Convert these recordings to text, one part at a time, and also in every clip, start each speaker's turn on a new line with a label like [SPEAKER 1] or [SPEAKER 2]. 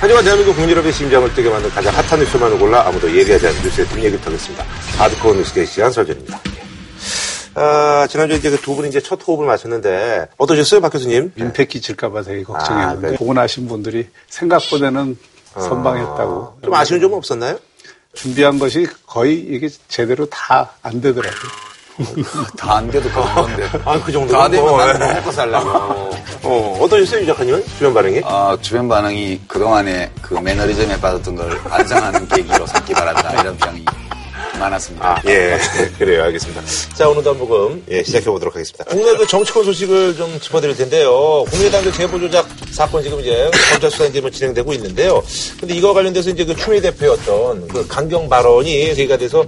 [SPEAKER 1] 하지만 대한민국 국민여러분의 심장을 뜨게 만든 가장 핫한 뉴스만을 골라 아무도 예리하지 않은 뉴스의 뒷얘기를 털겠습니다. 하드코어 뉴스의 시간 설전입니다. 아, 지난주에 이제 그 두 분이 이제 첫 호흡을 마쳤는데 어떠셨어요, 박 교수님?
[SPEAKER 2] 민폐 끼칠까봐 되게 걱정했는데
[SPEAKER 1] 아, 네.
[SPEAKER 2] 보고 나신 분들이 생각보다는 선방했다고.
[SPEAKER 1] 좀 아쉬운 점은 없었나요?
[SPEAKER 2] 준비한 것이 거의 이게 제대로 다 안 되더라고요.
[SPEAKER 3] 다 안 돼도 그런 건데.
[SPEAKER 1] 아, 그 정도.
[SPEAKER 3] 다 되면 나는 뭐 먹고 살라고.
[SPEAKER 1] 어, 어떠셨어요, 유 작가님은? 주변 반응이?
[SPEAKER 3] 어, 주변 반응이 그동안에 그 매너리즘에 빠졌던 걸 반성하는 계기로 삼기 바란다. 이런 평이 많았습니다.
[SPEAKER 1] 아, 예. 그래요. 알겠습니다. 자, 오늘도 한번 예, 시작해보도록 하겠습니다. 국내 그 정치권 소식을 좀 짚어드릴 텐데요. 국민의당 그 제보 조작 사건 지금 이제 검찰 수사 이제 뭐 진행되고 있는데요. 근데 이거 관련돼서 이제 그 추미애 어떤 그 강경 발언이 제기가 돼서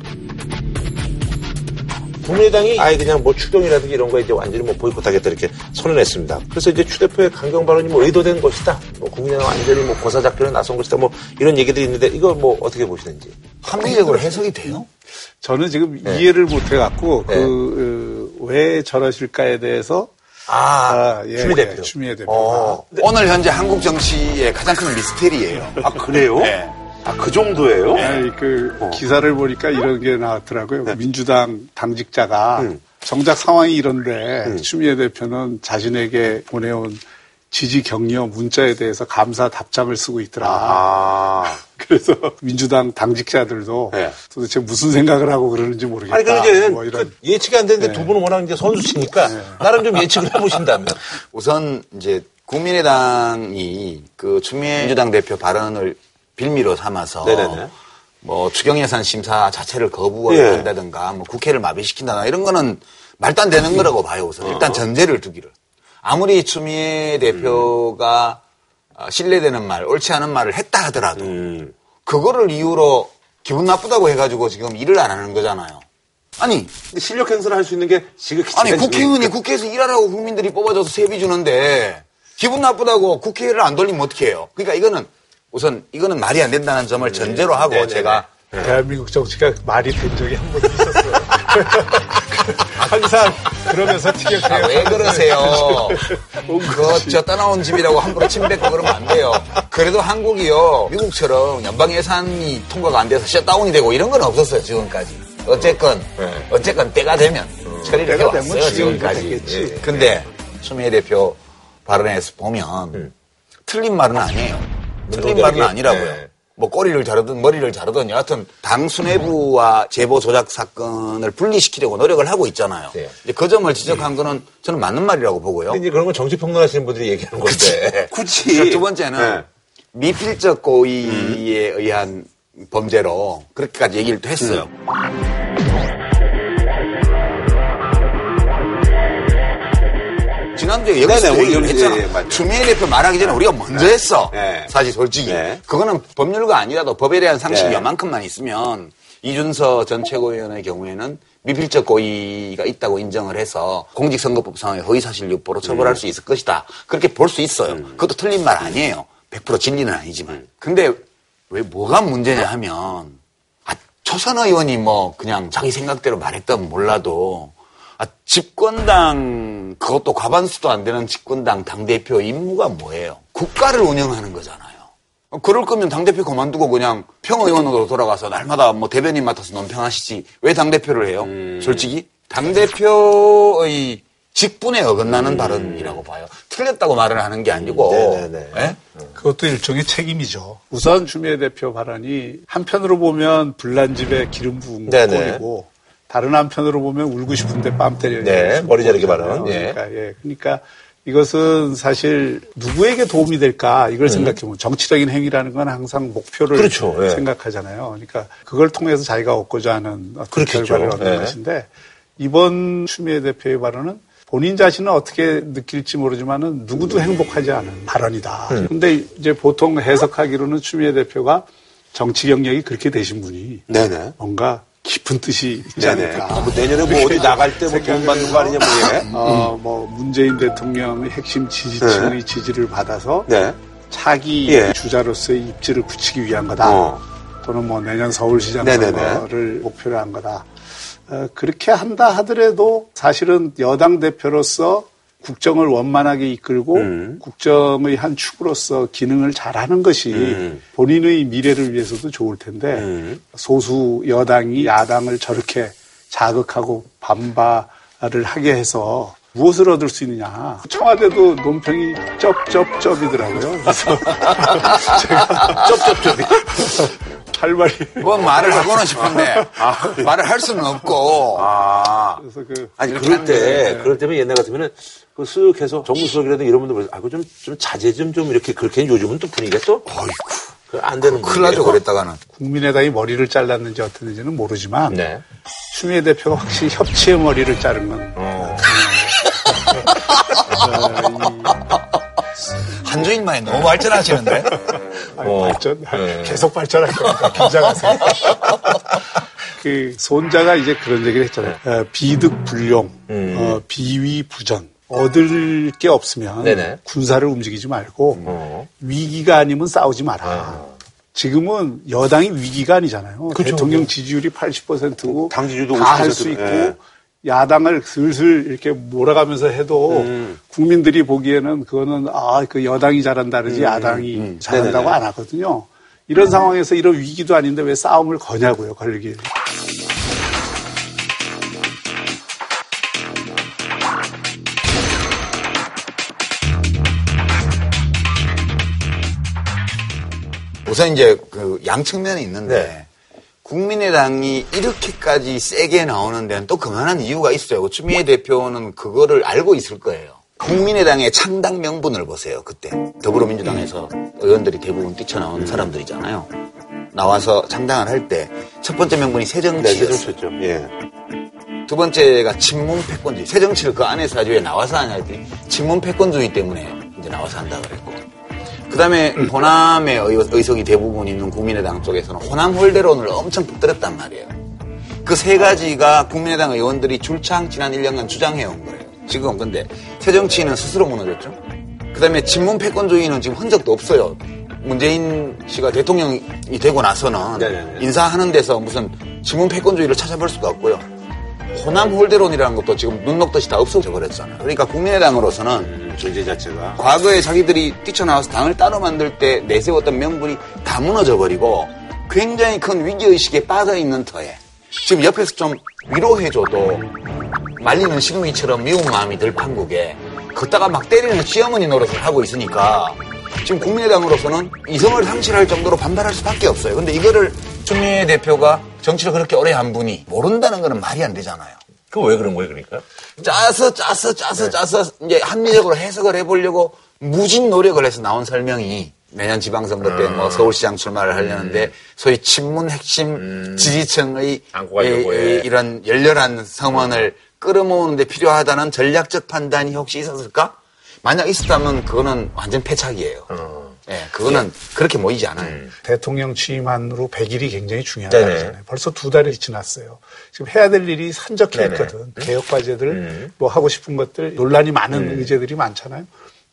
[SPEAKER 1] 국민의당이 아예 그냥 뭐 추경이라든지 이런 거에 이제 완전히 뭐 보이콧하겠다 이렇게 선언했습니다. 그래서 이제 추 대표의 강경 발언이 뭐 의도된 것이다. 뭐 국민의당 완전히 뭐 고사작전에 나선 것이다. 뭐 이런 얘기들이 있는데 이거 뭐 어떻게 보시는지.
[SPEAKER 3] 합리적으로 해석이 돼요?
[SPEAKER 2] 저는 지금 이해를 못 해갖고
[SPEAKER 1] 네.
[SPEAKER 2] 그, 어, 왜 저러실까에 대해서
[SPEAKER 1] 아,
[SPEAKER 2] 예,
[SPEAKER 1] 추미애
[SPEAKER 2] 예,
[SPEAKER 1] 대표.
[SPEAKER 2] 추미애 대표가
[SPEAKER 1] 어.
[SPEAKER 3] 오늘 현재 한국 정치의 가장 큰 미스테리예요.
[SPEAKER 1] 아, 그래요?
[SPEAKER 3] 네.
[SPEAKER 1] 아, 그 정도예요?
[SPEAKER 2] 아니, 그
[SPEAKER 1] 어.
[SPEAKER 2] 기사를 보니까 이런 게 나왔더라고요.
[SPEAKER 1] 네.
[SPEAKER 2] 민주당 당직자가
[SPEAKER 1] 음.
[SPEAKER 2] 정작 상황이 이런데 추미애 대표는 자신에게 보내온 지지 격려 문자에 대해서 감사 답장을 쓰고 있더라.
[SPEAKER 1] 아.
[SPEAKER 2] 그래서 민주당 당직자들도
[SPEAKER 1] 네.
[SPEAKER 2] 도대체 무슨 생각을 하고 그러는지 모르겠다.
[SPEAKER 1] 아니, 이제
[SPEAKER 2] 뭐 이런
[SPEAKER 1] 그 예측이 안 되는데 두 분은 워낙 이제 선수시니까 나름 좀 예측을 해보신다면.
[SPEAKER 3] 우선 이제 국민의당이 그 추미애 민주당 대표 발언을 빌미로 삼아서
[SPEAKER 1] 네네네.
[SPEAKER 3] 뭐 추경 예산 심사 자체를
[SPEAKER 1] 예.
[SPEAKER 3] 거부한다든가 뭐 국회를 마비시킨다나 이런 거는 말도 안 되는 거라고 봐요 우선
[SPEAKER 1] 어.
[SPEAKER 3] 일단 전제를 두기를 아무리 추미애 대표가 어, 신뢰되는 말 옳지 않은 말을 했다 하더라도
[SPEAKER 1] 음.
[SPEAKER 3] 그거를 이유로 기분 나쁘다고 해가지고 지금 일을 안 하는 거잖아요 아니
[SPEAKER 1] 실력 행사를 할 수 있는 게 지극히
[SPEAKER 3] 아니 국회의원이 국회에서 일하라고 국민들이 뽑아줘서 세비 주는데 기분 나쁘다고 국회를 안 돌리면 어떻게 해요? 그러니까 이거는 우선 이거는 말이 안 된다는 점을 전제로 하고
[SPEAKER 1] 네네네.
[SPEAKER 3] 제가
[SPEAKER 2] 대한민국 정치가 말이 된 적이 한 번도 있었어요. 항상 그러면서
[SPEAKER 3] 아,
[SPEAKER 2] 티격태격.
[SPEAKER 3] 왜 그러세요? 그저 떠나온 집이라고 함부로 침뱉고 그러면 안 돼요. 그래도 한국이요 미국처럼 연방 예산이 통과가 안 돼서 셧다운이 되고 이런 건 없었어요 지금까지. 어쨌건
[SPEAKER 1] 네.
[SPEAKER 3] 어쨌건 때가 되면 처리를
[SPEAKER 2] 때가
[SPEAKER 3] 해왔어요 지금까지. 예. 근데 추미애 대표 발언에서 보면 틀린 말은 아니에요. 틀린
[SPEAKER 1] 문제적인-
[SPEAKER 3] 말은 아니라고요.
[SPEAKER 1] 네.
[SPEAKER 3] 뭐 꼬리를 자르든 머리를 자르든 여하튼 당 수뇌부와 제보 조작 사건을 분리시키려고 노력을 하고 있잖아요.
[SPEAKER 1] 네.
[SPEAKER 3] 이제 그 점을 지적한 거는 저는 맞는 말이라고 보고요.
[SPEAKER 1] 근데 이제 그런 건 정치 평론하시는 분들이 얘기하는 건데. 굳이.
[SPEAKER 3] 두 번째는
[SPEAKER 1] 네.
[SPEAKER 3] 미필적 고의에 의한 범죄로 그렇게까지 얘기를 또 했어요. 지 난주에 여기서
[SPEAKER 1] 우리
[SPEAKER 3] 얘기를
[SPEAKER 1] 여기서,
[SPEAKER 3] 했잖아.
[SPEAKER 1] 예, 예.
[SPEAKER 3] 추미애 대표 말하기 전에 우리가 먼저 했어.
[SPEAKER 1] 네.
[SPEAKER 3] 사실 솔직히.
[SPEAKER 1] 네.
[SPEAKER 3] 그거는 법률가 아니라도 법에 대한 상식이
[SPEAKER 1] 네.
[SPEAKER 3] 요만큼만 있으면 이준서 전 최고위원의 경우에는 미필적 고의가 있다고 인정을 해서 공직선거법상의 허위사실 유포로 처벌할 수 있을 것이다. 그렇게 볼 수 있어요. 그것도 틀린 말 아니에요. 100% 진리는 아니지만. 근데 왜 뭐가 문제냐 하면 아, 초선 의원이 뭐 그냥 자기 생각대로 말했던 몰라도 아, 집권당 그것도 과반수도 안 되는 집권당 당대표 임무가 뭐예요? 국가를 운영하는 거잖아요. 어, 그럴 거면 당대표 그만두고 그냥 평의원으로 돌아가서 날마다 뭐 대변인 맡아서 논평하시지 왜 당대표를 해요? 솔직히 당대표의 직분에 어긋나는 발언이라고 봐요. 틀렸다고 말을 하는 게 아니고
[SPEAKER 1] 네네네.
[SPEAKER 3] 예?
[SPEAKER 2] 그것도 일종의 책임이죠. 우선 추미애 대표 발언이 한편으로 보면 불난 집에 기름 부은
[SPEAKER 1] 네네.
[SPEAKER 2] 꼴이고 다른 한편으로 보면 울고 싶은데 뺨 때려.
[SPEAKER 1] 네, 머리 자르기 발언. 예.
[SPEAKER 2] 그러니까, 예. 그러니까 이것은 사실 누구에게 도움이 될까 이걸 생각해 보면 정치적인 행위라는 건 항상 목표를
[SPEAKER 1] 음. 그렇죠. 예.
[SPEAKER 2] 생각하잖아요. 그러니까 그걸 통해서 자기가 얻고자 하는 어떤
[SPEAKER 1] 그렇겠죠.
[SPEAKER 2] 결과를 얻는
[SPEAKER 1] 예.
[SPEAKER 2] 것인데 이번 추미애 대표의 발언은 본인 자신은 어떻게 느낄지 모르지만은 누구도 행복하지 않은 발언이다.
[SPEAKER 1] 음.
[SPEAKER 2] 근데 이제 보통 해석하기로는 추미애 대표가 정치 경력이 그렇게 되신 분이
[SPEAKER 1] 네네.
[SPEAKER 2] 뭔가 깊은 뜻이 있지. 않을까.
[SPEAKER 1] 뭐 내년에 뭐 어디 나갈 때 뭐돈 받는 거 아니냐 뭐 예.
[SPEAKER 2] 어, 뭐 문재인 대통령의 핵심 지지층의 지지를 받아서
[SPEAKER 1] 네.
[SPEAKER 2] 차기
[SPEAKER 1] 예.
[SPEAKER 2] 주자로서의 입지를 굳히기 위한 거다.
[SPEAKER 1] 어.
[SPEAKER 2] 또는 뭐 내년 서울시장
[SPEAKER 1] 네네네.
[SPEAKER 2] 선거를 목표로 한 거다. 어, 그렇게 한다 하더라도 사실은 여당 대표로서 국정을 원만하게 이끌고
[SPEAKER 1] 음.
[SPEAKER 2] 국정의 한 축으로서 기능을 잘하는 것이
[SPEAKER 1] 음.
[SPEAKER 2] 본인의 미래를 위해서도 좋을 텐데
[SPEAKER 1] 음.
[SPEAKER 2] 소수 여당이 야당을 저렇게 자극하고 반발을 하게 해서 무엇을 얻을 수 있느냐. 청와대도 논평이 쩝쩝쩝이더라고요. 그래서 제가
[SPEAKER 1] 쩝쩝쩝이.
[SPEAKER 2] 할 말이
[SPEAKER 3] 뭐 말을 하고는 싶은데 말을 할 수는 없고
[SPEAKER 1] 아.
[SPEAKER 2] 그래서 그
[SPEAKER 1] 아니, 그럴 때. 그럴 때면 옛날 같으면은, 그쓱 해서 정무수석이라든 이런 분들, 아이고, 좀, 좀 자제 좀, 좀 이렇게, 그렇게 요즘은 또 분위기가 또,
[SPEAKER 3] 어이구
[SPEAKER 1] 그안 되는
[SPEAKER 3] 큰일 나죠. 그랬다가는
[SPEAKER 2] 국민의당이 머리를 잘랐는지 어땠는지는 모르지만
[SPEAKER 1] 네.
[SPEAKER 2] 추미애 대표가 확실히 협치의 머리를 자른 건
[SPEAKER 1] 어.
[SPEAKER 3] 한 주일 만에 너무 발전하시는데
[SPEAKER 2] 아니,
[SPEAKER 1] 어.
[SPEAKER 2] 발전
[SPEAKER 1] 네.
[SPEAKER 2] 계속 발전할 거니까 긴장하세요. 그 손자가 이제 그런 얘기를 했잖아요. 어, 비득 불용,
[SPEAKER 1] 음.
[SPEAKER 2] 어, 비위 부전. 얻을 게 없으면
[SPEAKER 1] 네네.
[SPEAKER 2] 군사를 움직이지 말고
[SPEAKER 1] 어.
[SPEAKER 2] 위기가 아니면 싸우지 마라.
[SPEAKER 1] 아.
[SPEAKER 2] 지금은 여당이 위기가 아니잖아요.
[SPEAKER 1] 그렇죠.
[SPEAKER 2] 대통령 지지율이 80%고
[SPEAKER 1] 당 지지율도
[SPEAKER 2] 다할
[SPEAKER 1] 50%,
[SPEAKER 2] 수 있고
[SPEAKER 1] 예.
[SPEAKER 2] 야당을 슬슬 이렇게 몰아가면서 해도
[SPEAKER 1] 음.
[SPEAKER 2] 국민들이 보기에는 그거는 아 그 여당이 잘한다 그러지 야당이 잘한다고
[SPEAKER 1] 음. 네네네.
[SPEAKER 2] 안 하거든요. 이런 상황에서 이런 위기도 아닌데 왜 싸움을 거냐고요, 걸리기.
[SPEAKER 3] 우선 이제 그 양측면이 있는데
[SPEAKER 1] 네.
[SPEAKER 3] 국민의당이 이렇게까지 세게 나오는 데는 또 그만한 이유가 있어요. 추미애 대표는 그거를 알고 있을 거예요. 국민의당의 창당 명분을 보세요. 그때 더불어민주당에서 의원들이 대부분 뛰쳐나온 사람들이잖아요. 나와서 창당을 할 때 첫 번째 명분이
[SPEAKER 1] 네,
[SPEAKER 3] 새정치였어요.
[SPEAKER 1] 세정쳤죠. 예.
[SPEAKER 3] 두 번째가 친문 패권주의. 새정치를 그 안에서 하지 왜 나와서 하냐 했더니 친문 패권주의 때문에 이제 나와서 한다 그랬고. 그 다음에 호남의 의- 의 석이 대부분 있는 국민의당 쪽에서는 호남 홀대론을 엄청 붙들었단 말이에요. 그 세 가지가 국민의당 의원들이 줄창 지난 1년간 주장해온 거예요. 지금 근데 새정치는 스스로 무너졌죠. 그 다음에 친문 패권주의는 지금 흔적도 없어요. 문재인 씨가 대통령이 되고 나서는
[SPEAKER 1] 네네네.
[SPEAKER 3] 인사하는 데서 무슨 친문 패권주의를 찾아볼 수가 없고요. 호남 홀대론이라는 것도 지금 눈 녹듯이 다 없어져 버렸잖아요. 그러니까 국민의당으로서는
[SPEAKER 1] 음, 존재 자체가.
[SPEAKER 3] 과거에 자기들이 뛰쳐나와서 당을 따로 만들 때 내세웠던 명분이 다 무너져 버리고 굉장히 큰 위기 의식에 빠져 있는 터에 지금 옆에서 좀 위로해줘도 말리는 시누이처럼 미운 마음이 들 판국에 걷다가 막 때리는 시어머니 노릇을 하고 있으니까 지금 국민의당으로서는 이성을 상실할 정도로 반발할 수밖에 없어요. 근데 이거를 추미애 대표가 정치를 그렇게 오래 한 분이 모른다는 거는 말이 안 되잖아요.
[SPEAKER 1] 그 왜 그런 거예요, 그러니까?
[SPEAKER 3] 짜서 짜서 짜서 짜서 이제 합리적으로 해석을 해보려고 무진 노력을 해서 나온 설명이 내년 지방선거 때 뭐 서울시장 출마를 하려는데 소위 친문 핵심 지지층의
[SPEAKER 1] 안고 가려고
[SPEAKER 3] 이-
[SPEAKER 1] 해.
[SPEAKER 3] 이- 이런 열렬한 성원을 끌어모으는데 필요하다는 전략적 판단이 혹시 있었을까? 만약 있었다면 그거는 완전 패착이에요. 예, 그거는 그렇게 모이지 않아요.
[SPEAKER 2] 대통령 취임한 후로 100일이 굉장히 중요한
[SPEAKER 1] 네네.
[SPEAKER 2] 날이잖아요. 벌써 두 달이 지났어요. 지금 해야 될 일이 산적해
[SPEAKER 1] 네네.
[SPEAKER 2] 있거든. 개혁 과제들,
[SPEAKER 1] 음.
[SPEAKER 2] 뭐 하고 싶은 것들, 논란이 많은 의제들이 많잖아요.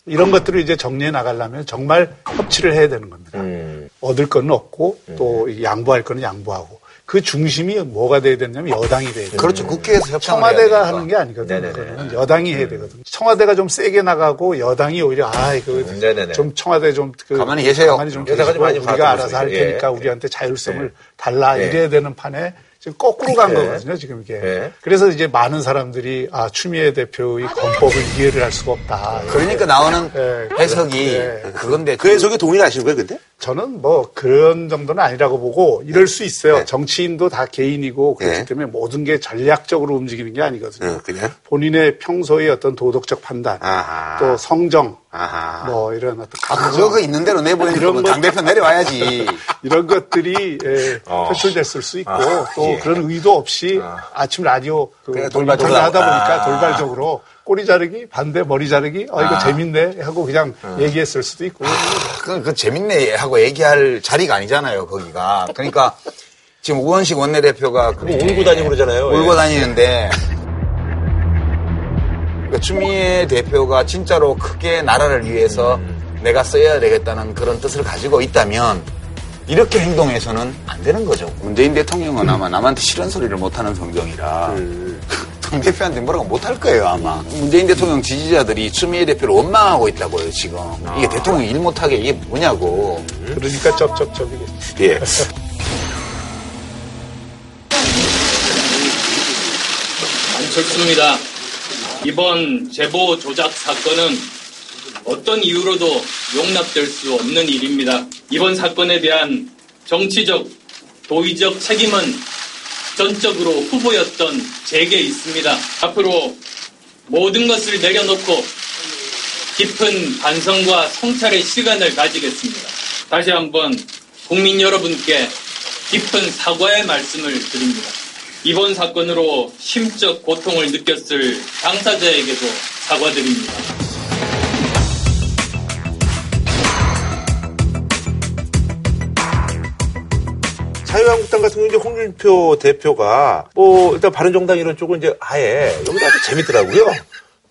[SPEAKER 2] 이런 것들을 이제 정리해 나가려면 정말 협치를 해야 되는 겁니다.
[SPEAKER 1] 음.
[SPEAKER 2] 얻을 거는 얻고 또 양보할 거는 양보하고 그 중심이 뭐가 돼야 되냐면 여당이 돼야 돼요.
[SPEAKER 3] 그렇죠. 국회에서 해야
[SPEAKER 2] 청와대가. 하는 게 아니거든요.
[SPEAKER 1] 네네네.
[SPEAKER 2] 여당이 해야 되거든요. 청와대가 좀 세게 나가고 여당이 오히려 아 이거
[SPEAKER 1] 네네네.
[SPEAKER 2] 좀 청와대 좀 그,
[SPEAKER 3] 가만히 계세요.
[SPEAKER 2] 가만히 좀 계시고 우리가 알아서 할. 테니까
[SPEAKER 1] 예.
[SPEAKER 2] 우리한테 자율성을 달라
[SPEAKER 1] 예.
[SPEAKER 2] 이래야 되는 판에 지금 거꾸로 간
[SPEAKER 1] 예.
[SPEAKER 2] 거거든요. 지금 이게.
[SPEAKER 1] 예.
[SPEAKER 2] 그래서 이제 많은 사람들이 아 추미애 대표의 건법을 이해를 할 수가 없다.
[SPEAKER 3] 그러니까 나오는
[SPEAKER 2] 예.
[SPEAKER 3] 해석이
[SPEAKER 2] 예.
[SPEAKER 3] 그건데
[SPEAKER 1] 그 해석에 동의하시는 거예요, 근데?
[SPEAKER 2] 저는 뭐 그런 정도는 아니라고 보고 이럴 수 있어요.
[SPEAKER 1] 네.
[SPEAKER 2] 정치인도 다 개인이고 그렇기
[SPEAKER 1] 네.
[SPEAKER 2] 때문에 모든 게 전략적으로 움직이는 게 아니거든요.
[SPEAKER 1] 어, 그냥?
[SPEAKER 2] 본인의 평소의 어떤 도덕적 판단,
[SPEAKER 1] 아하.
[SPEAKER 2] 또 성정,
[SPEAKER 1] 아하.
[SPEAKER 2] 뭐 이런 어떤
[SPEAKER 3] 아,
[SPEAKER 2] 각오,
[SPEAKER 3] 그거 있는 대로 내보내는 거- 당대표 내려와야지.
[SPEAKER 2] 이런 것들이 예,
[SPEAKER 1] 어.
[SPEAKER 2] 표출됐을 수 있고
[SPEAKER 1] 아,
[SPEAKER 2] 또
[SPEAKER 1] 예.
[SPEAKER 2] 그런 의도 없이 아침 라디오 그
[SPEAKER 3] 그냥 돌발
[SPEAKER 2] 돌발 하다
[SPEAKER 3] 돌발.
[SPEAKER 2] 보니까
[SPEAKER 3] 아.
[SPEAKER 2] 돌발적으로 꼬리 자르기 반대 머리 자르기 어 이거
[SPEAKER 3] 아.
[SPEAKER 2] 재밌네 하고 그냥 얘기했을 수도 있고
[SPEAKER 3] 그건 그 재밌네 하고 얘기할 자리가 아니잖아요, 거기가. 그러니까 지금 우원식 원내대표가
[SPEAKER 1] 뭐 울고 다니고 그러잖아요.
[SPEAKER 3] 울고
[SPEAKER 1] 예.
[SPEAKER 3] 다니는데 그러니까 추미애 대표가 진짜로 크게 나라를 위해서
[SPEAKER 1] 음.
[SPEAKER 3] 내가 써야 되겠다는 그런 뜻을 가지고 있다면 이렇게 행동해서는 안 되는 거죠. 문재인 대통령은 아마 남한테 싫은 소리를 못하는 성정이라
[SPEAKER 1] 음.
[SPEAKER 3] 당 대표한테 뭐라고 못할 거예요, 아마. 문재인 대통령 지지자들이 추미애 대표를 원망하고 있다고요, 지금. 이게 대통령이 일 못하게 이게 뭐냐고.
[SPEAKER 2] 그러니까 쩝쩝쩝이겠지.
[SPEAKER 1] 예.
[SPEAKER 4] 안철수입니다. 이번 제보 조작 사건은 어떤 이유로도 용납될 수 없는 일입니다. 이번 사건에 대한 정치적, 도의적 책임은 전적으로 후보였던 제게 있습니다. 앞으로 모든 것을 내려놓고 깊은 반성과 성찰의 시간을 가지겠습니다. 다시 한번 국민 여러분께 깊은 사과의 말씀을 드립니다. 이번 사건으로 심적 고통을 느꼈을 당사자에게도 사과드립니다.
[SPEAKER 1] 자유한국당 같은 경우 이제 홍준표 대표가 뭐 일단 바른정당 이런 쪽은 이제 아예 여기다 아주 재밌더라고요.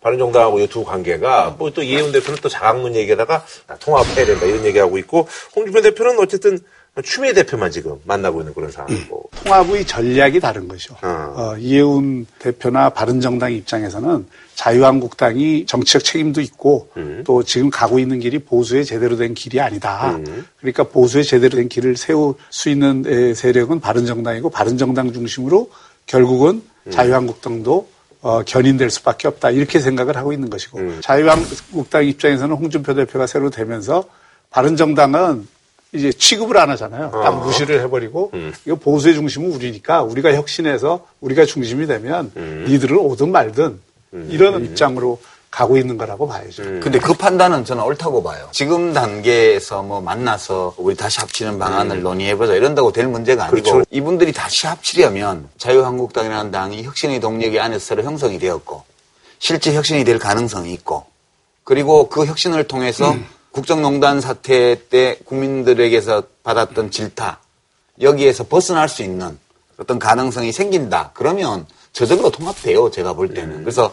[SPEAKER 1] 바른정당하고 이 두 관계가 뭐 또 이해훈 대표는 또 자강문 얘기하다가 통합해야 된다 이런 얘기하고 있고 홍준표 대표는 어쨌든 추미애 대표만 지금 만나고 있는 그런 상황이고.
[SPEAKER 2] 통합의 전략이 다른 거죠.
[SPEAKER 1] 어.
[SPEAKER 2] 어, 이해운 대표나 바른정당 입장에서는 자유한국당이 정치적 책임도 있고
[SPEAKER 1] 음.
[SPEAKER 2] 또 지금 가고 있는 길이 보수의 제대로 된 길이 아니다.
[SPEAKER 1] 음.
[SPEAKER 2] 그러니까 보수의 제대로 된 길을 세울 수 있는 에, 세력은 바른정당이고 바른정당 중심으로 결국은
[SPEAKER 1] 음.
[SPEAKER 2] 자유한국당도 어, 견인될 수밖에 없다. 이렇게 생각을 하고 있는 것이고
[SPEAKER 1] 음.
[SPEAKER 2] 자유한국당 입장에서는 홍준표 대표가 새로 되면서 바른정당은 이제 취급을 안 하잖아요. 딱
[SPEAKER 1] 어.
[SPEAKER 2] 무시를 해버리고
[SPEAKER 1] 음.
[SPEAKER 2] 이거 보수의 중심은 우리니까 우리가 혁신해서 우리가 중심이 되면
[SPEAKER 1] 음.
[SPEAKER 2] 니들은 오든 말든 이런 입장으로 가고 있는 거라고 봐야죠.
[SPEAKER 1] 음.
[SPEAKER 3] 근데 그 판단은 저는 옳다고 봐요. 지금 단계에서 뭐 만나서 우리 다시 합치는 방안을 논의해보자 이런다고 될 문제가 아니고
[SPEAKER 1] 그렇죠.
[SPEAKER 3] 이분들이 다시 합치려면 자유한국당이라는 당이 혁신의 동력이 안에서 새로 형성이 되었고 실제 혁신이 될 가능성이 있고 그리고 그 혁신을 통해서 국정농단 사태 때 국민들에게서 받았던 질타 여기에서 벗어날 수 있는 어떤 가능성이 생긴다. 그러면 저절로 통합돼요. 제가 볼 때는. 그래서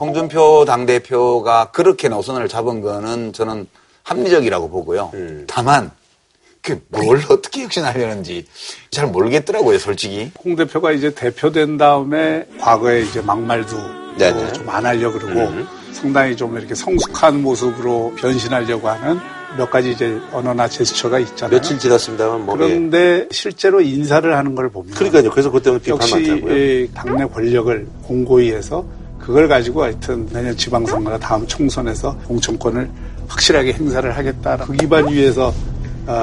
[SPEAKER 3] 홍준표 당대표가 그렇게 노선을 잡은 거는 저는 합리적이라고 보고요. 다만 그뭘 어떻게 혁신하려는지 잘 모르겠더라고요, 솔직히.
[SPEAKER 2] 홍 대표가 이제 대표된 다음에 과거에 이제 막말도
[SPEAKER 1] 네네.
[SPEAKER 2] 좀안 하려고 그러고 상당히 좀 이렇게 성숙한 모습으로 변신하려고 하는 몇 가지 이제 언어나 제스처가 있잖아요.
[SPEAKER 1] 며칠 지났습니다만 뭐. 예.
[SPEAKER 2] 그런데 실제로 인사를 하는 걸 보면
[SPEAKER 1] 그러니까요. 그래서 비판
[SPEAKER 2] 역시. 이 당내 권력을 공고히 해서 그걸 가지고 하여튼 내년 지방선거나 다음 총선에서 공천권을 확실하게 행사를 하겠다. 그 기반 위에서 어,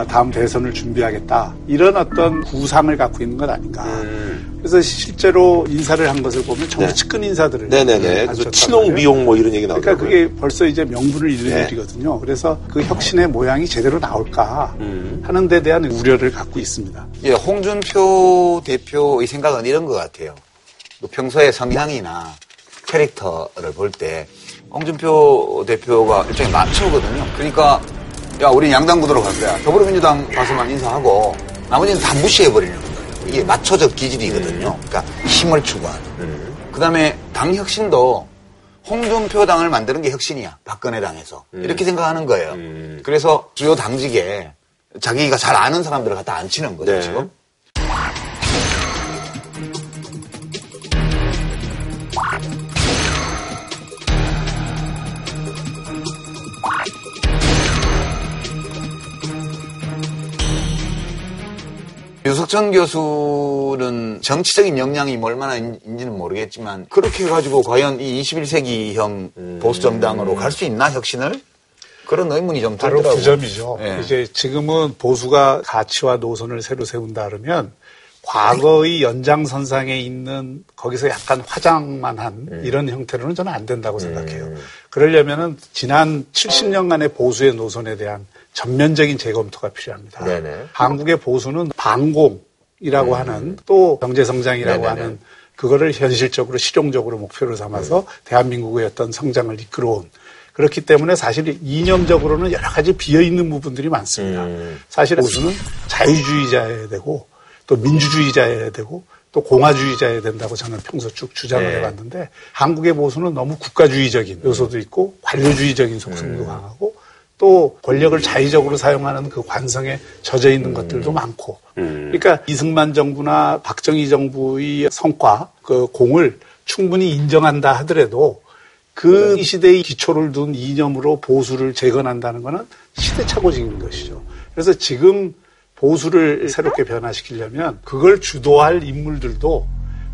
[SPEAKER 2] 다음 대선을 준비하겠다. 이런 어떤 구상을 갖고 있는 것 아닌가.
[SPEAKER 1] 음.
[SPEAKER 2] 그래서 실제로 인사를 한 것을 보면 전부
[SPEAKER 1] 네.
[SPEAKER 2] 측근 인사들을
[SPEAKER 1] 네네네.
[SPEAKER 2] 음,
[SPEAKER 1] 그래서
[SPEAKER 2] 가르쳤단
[SPEAKER 1] 친홍. 미용 뭐 이런 얘기 나오고.
[SPEAKER 2] 그러니까 그게 벌써 이제 명분을 잃는
[SPEAKER 1] 네.
[SPEAKER 2] 일이거든요. 그래서 그 혁신의 모양이 제대로 나올까
[SPEAKER 1] 음.
[SPEAKER 2] 하는 데 대한 우려를 갖고 있습니다.
[SPEAKER 3] 예, 홍준표 대표의 생각은 이런 것 같아요. 뭐 평소에 성향이나 캐릭터를 볼 때 홍준표 대표가 일종의 마초거든요. 그러니까 야, 우리 양당 구도로 갈 거야. 더불어민주당 가서만 인사하고 나머지는 다 무시해버리는 거예요. 이게 마초적 기질이거든요. 그러니까 힘을 추구하는. 그 다음에 당 혁신도 홍준표 당을 만드는 게 혁신이야. 박근혜 당에서. 이렇게 생각하는 거예요. 그래서 주요 당직에 자기가 잘 아는 사람들을 갖다 앉히는 거죠,
[SPEAKER 1] 네.
[SPEAKER 3] 지금. 유석천 교수는 정치적인 역량이 뭐 얼마나 있는지는 모르겠지만 그렇게 해가지고 과연 이 21세기형 보수 정당으로 갈 수 있나 혁신을 그런 의문이 좀
[SPEAKER 2] 바로
[SPEAKER 3] 들더라고요.
[SPEAKER 2] 그 점이죠.
[SPEAKER 3] 예.
[SPEAKER 2] 이제 지금은 보수가 가치와 노선을 새로 세운다 그러면 과거의 연장선상에 있는 거기서 약간 화장만 한
[SPEAKER 3] 음.
[SPEAKER 2] 이런 형태로는 저는 안 된다고 생각해요. 그러려면은 지난 70년간의 보수의 노선에 대한 전면적인 재검토가 필요합니다.
[SPEAKER 1] 네네.
[SPEAKER 2] 한국의 보수는 반공이라고 하는 또 경제성장이라고
[SPEAKER 1] 음. 네네네.
[SPEAKER 2] 하는 그거를 현실적으로 실용적으로 목표로 삼아서
[SPEAKER 1] 음.
[SPEAKER 2] 대한민국의 어떤 성장을 이끌어온 그렇기 때문에 사실 이념적으로는 여러 가지 비어 있는 부분들이 많습니다.
[SPEAKER 1] 음.
[SPEAKER 2] 사실 보수는 자유주의자여야 되고 또 민주주의자여야 되고 또 공화주의자여야 된다고 저는 평소 쭉 주장을
[SPEAKER 1] 네.
[SPEAKER 2] 해왔는데 한국의 보수는 너무 국가주의적인 요소도 있고 관료주의적인 속성도 강하고 또 권력을 자의적으로 사용하는 그 관성에 젖어 있는 것들도 많고. 그러니까 이승만 정부나 박정희 정부의 성과 그 공을 충분히 인정한다 하더라도 그 이 시대의 기초를 둔 이념으로 보수를 재건한다는 것은 시대착오적인 것이죠. 그래서 지금 보수를 새롭게 변화시키려면 그걸 주도할 인물들도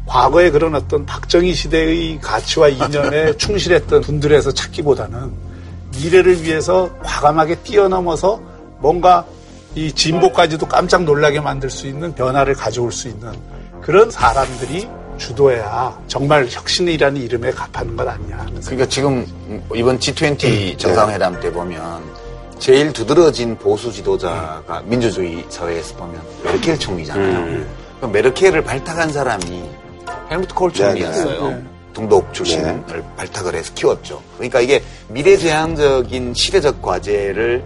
[SPEAKER 2] 과거의 그런 어떤 박정희 시대의 가치와 이념에 충실했던 분들에서 찾기보다는 미래를 위해서 과감하게 뛰어넘어서 뭔가 이 진보까지도 깜짝 놀라게 만들 수 있는 변화를 가져올 수 있는 그런 사람들이 주도해야 정말 혁신이라는 이름에 값하는 것 아니냐 하는.
[SPEAKER 3] 그러니까 지금 이번 G20 정상회담 때 보면 제일 두드러진 보수 지도자가 민주주의 사회에서 보면 메르켈 총리잖아요. 그 메르켈을 발탁한 사람이 헬무트 콜 총리였어요.
[SPEAKER 2] 네, 네.
[SPEAKER 3] 동독 출신을 발탁을 해서 키웠죠. 그러니까 이게 미래지향적인 시대적 과제를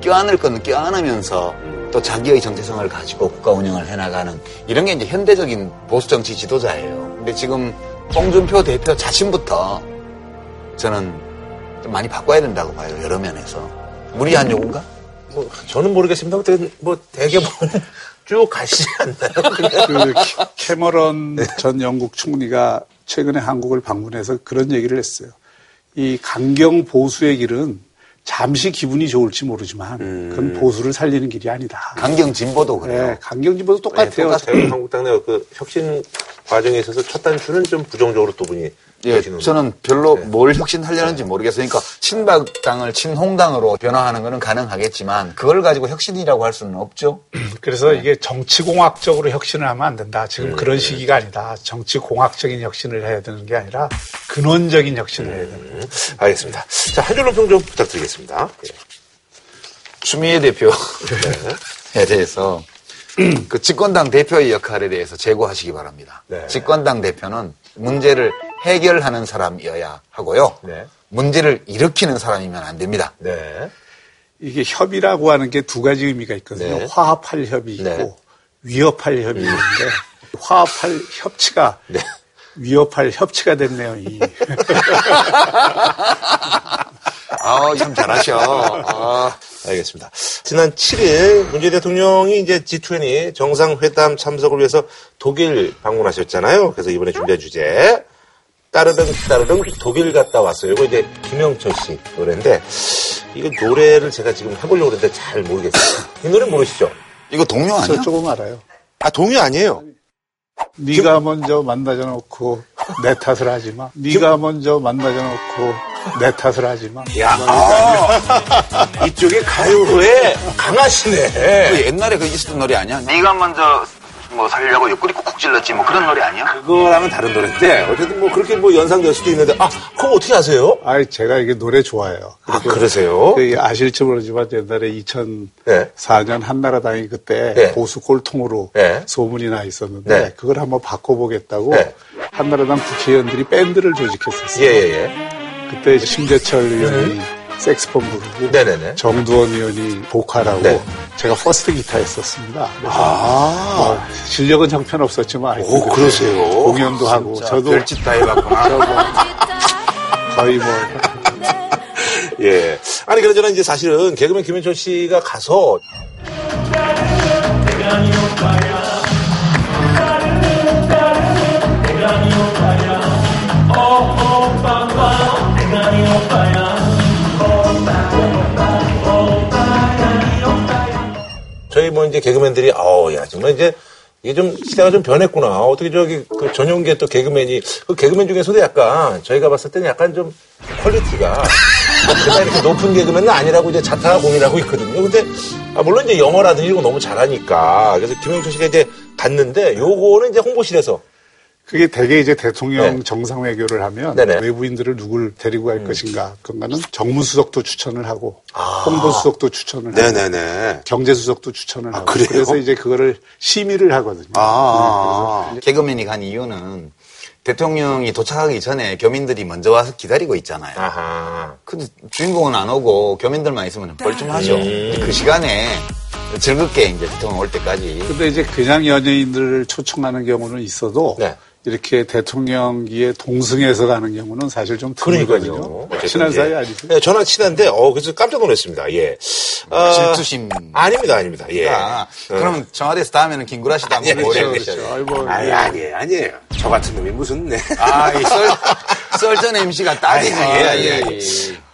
[SPEAKER 3] 껴안을 건 껴안으면서 또 자기의 정체성을 가지고 국가 운영을 해나가는 이런 게 이제 현대적인 보수 정치 지도자예요. 근데 지금 홍준표 대표 자신부터 저는 좀 많이 바꿔야 된다고 봐요. 여러 면에서. 무리한 요구인가?
[SPEAKER 1] 뭐, 저는 모르겠습니다. 뭐, 뭐 대개 보면 쭉 가시지 않나요? 그
[SPEAKER 2] 캐머런 전 영국 총리가 최근에 한국을 방문해서 그런 얘기를 했어요. 이 강경 보수의 길은 잠시 기분이 좋을지 모르지만 그건 보수를 살리는 길이 아니다.
[SPEAKER 3] 강경 진보도 그래요.
[SPEAKER 2] 네, 강경 진보도
[SPEAKER 1] 네,
[SPEAKER 2] 똑같아요.
[SPEAKER 1] 똑같아요. 한국당 내그 혁신 과정에 있어서 첫 단추는 좀 부정적으로 또 분이
[SPEAKER 3] 예,
[SPEAKER 1] 되시는
[SPEAKER 3] 저는 별로 뭘 혁신하려는지 모르겠어요. 그러니까 친박당을 친홍당으로 변화하는 것은 가능하겠지만 그걸 가지고 혁신이라고 할 수는 없죠.
[SPEAKER 2] 그래서 이게 정치공학적으로 혁신을 하면 안 된다. 지금 그런 시기가 아니다. 정치공학적인 혁신을 해야 되는 게 아니라 근원적인 혁신을 해야 된다.
[SPEAKER 1] 음, 알겠습니다. 자, 한 줄로 평좀 부탁드리겠습니다. 예.
[SPEAKER 3] 추미애 대표에 대해서 그 집권당 대표의 역할에 대해서 제고하시기 바랍니다.
[SPEAKER 1] 네.
[SPEAKER 3] 집권당 대표는 문제를 해결하는 사람이어야 하고요.
[SPEAKER 1] 네.
[SPEAKER 3] 문제를 일으키는 사람이면 안 됩니다.
[SPEAKER 1] 네.
[SPEAKER 2] 이게 협의라고 하는 게 두 가지 의미가 있거든요.
[SPEAKER 1] 네.
[SPEAKER 2] 화합할 협의 있고
[SPEAKER 1] 네.
[SPEAKER 2] 위협할 협의 있는데 화합할 협치가
[SPEAKER 1] 네.
[SPEAKER 2] 위협할 협치가 됐네요. 이.
[SPEAKER 3] 아, 참 잘하셔. 아.
[SPEAKER 1] 알겠습니다. 지난 7일 문재인 대통령이 이제 G20 정상회담 참석을 위해서 독일 방문하셨잖아요. 그래서 이번에 준비한 주제 따르릉 따르릉 독일 갔다 왔어요. 이거 이제 김영철 씨 노래인데 이거 노래를 제가 지금 해보려고 그랬는데 잘 모르겠어요. 이 노래 모르시죠?
[SPEAKER 3] 이거 동료 아니야?
[SPEAKER 2] 저 조금 알아요.
[SPEAKER 1] 아 동요 아니에요.
[SPEAKER 2] 네가 먼저 만나자 놓고 내 탓을 하지 마. 네가 먼저 만나자 놓고 내 탓을 하지 마.
[SPEAKER 1] 야, 아, 이쪽에 가요에 강하시네.
[SPEAKER 3] 그 옛날에 그 있었던 노래 아니야? 네가 먼저 뭐 살려고 옆구리 꾹꾹 찔렀지 뭐 그런 노래 아니야?
[SPEAKER 1] 그거랑은 다른 노래인데 어쨌든 뭐 그렇게 뭐 연상될 수도 있는데 아 그거 어떻게 아세요?
[SPEAKER 2] 아이 제가 이게 노래 좋아해요.
[SPEAKER 1] 아 그러세요?
[SPEAKER 2] 그 아실지 모르지만 옛날에 2004년 한나라당이 그때
[SPEAKER 1] 네.
[SPEAKER 2] 보수 꼴통으로
[SPEAKER 1] 네.
[SPEAKER 2] 소문이 나 있었는데
[SPEAKER 1] 네.
[SPEAKER 2] 그걸 한번 바꿔보겠다고
[SPEAKER 1] 네.
[SPEAKER 2] 한나라당 국회의원들이 밴드를 조직했었어요.
[SPEAKER 1] 예 예 예.
[SPEAKER 2] 그때 심재철 의원이 색소폰 불고
[SPEAKER 1] 네네네.
[SPEAKER 2] 정두언 의원이 보컬하고
[SPEAKER 1] 네.
[SPEAKER 2] 제가 first 기타 했었습니다.
[SPEAKER 1] 아.
[SPEAKER 2] 뭐 실력은 형편 없었지만 하여튼
[SPEAKER 1] 오, 그러세요?
[SPEAKER 2] 공연도 하고 저도
[SPEAKER 3] 별짓 다 해봤구나.
[SPEAKER 2] 저 뭐 거의 뭐
[SPEAKER 1] 예. 아니 그러나저나 이제 사실은 개그맨 김현철 씨가 가서 이제 개그맨들이 아우 야 정말 이제 이게 좀 시대가 좀 변했구나. 어떻게 저기 그 전용기의 또 개그맨이 그 개그맨 중에서도 약간 저희가 봤을 때는 약간 좀 quality가 그냥 이렇게 높은 개그맨은 아니라고 이제 자타가 공인하고 있거든요. 근데 아, 물론 이제 영어라든지 이런 거 너무 잘하니까 그래서 김영철 씨가 이제 갔는데 요거는 이제 홍보실에서
[SPEAKER 2] 그게 대개 이제 대통령
[SPEAKER 1] 네.
[SPEAKER 2] 정상 외교를 하면
[SPEAKER 1] 네네. 음.
[SPEAKER 2] 외부인들을 누굴 데리고 갈 것인가 그거는 정무수석도 추천을 하고
[SPEAKER 1] 아.
[SPEAKER 2] 홍보수석도 추천을 하고
[SPEAKER 1] 네네네.
[SPEAKER 2] 경제수석도 추천을 하고
[SPEAKER 1] 그래요?
[SPEAKER 2] 래서 이제 그거를 심의를 하거든요.
[SPEAKER 1] 아,
[SPEAKER 3] 개그맨이 간 이유는 대통령이 도착하기 전에 교민들이 먼저 와서 기다리고 있잖아요.
[SPEAKER 1] 아하.
[SPEAKER 3] 근데 주인공은 안 오고 교민들만 있으면 뻘쭘하죠.
[SPEAKER 1] 음.
[SPEAKER 3] 그 시간에 즐겁게 이제 대통령 올 때까지
[SPEAKER 2] 근데 이제 그냥 연예인들을 초청하는 경우는 있어도
[SPEAKER 1] 네.
[SPEAKER 2] 이렇게 대통령기에 동승해서 가는 경우는 사실 좀 드물거든요.
[SPEAKER 1] 그러니까요.
[SPEAKER 2] 친한. 사이 아니죠?
[SPEAKER 1] 네, 저랑 친한데, 어, 그래서 깜짝 놀랐습니다. 예. 아,
[SPEAKER 3] 질투심.
[SPEAKER 1] 아닙니다, 아닙니다. 예.
[SPEAKER 3] 아, 그러면 청와대에서 다음에는 김구라 씨도 한번
[SPEAKER 1] 아니,
[SPEAKER 3] 오래
[SPEAKER 1] 그렇죠,
[SPEAKER 3] 계셔야 돼요.
[SPEAKER 2] 아이, 뭐,
[SPEAKER 5] 아니, 아니에요, 아니에요. 저 같은 놈이 무슨, 네.
[SPEAKER 3] 아, 이 썰, 썰전 MC가 따지지.
[SPEAKER 1] 아, 예, 예, 예.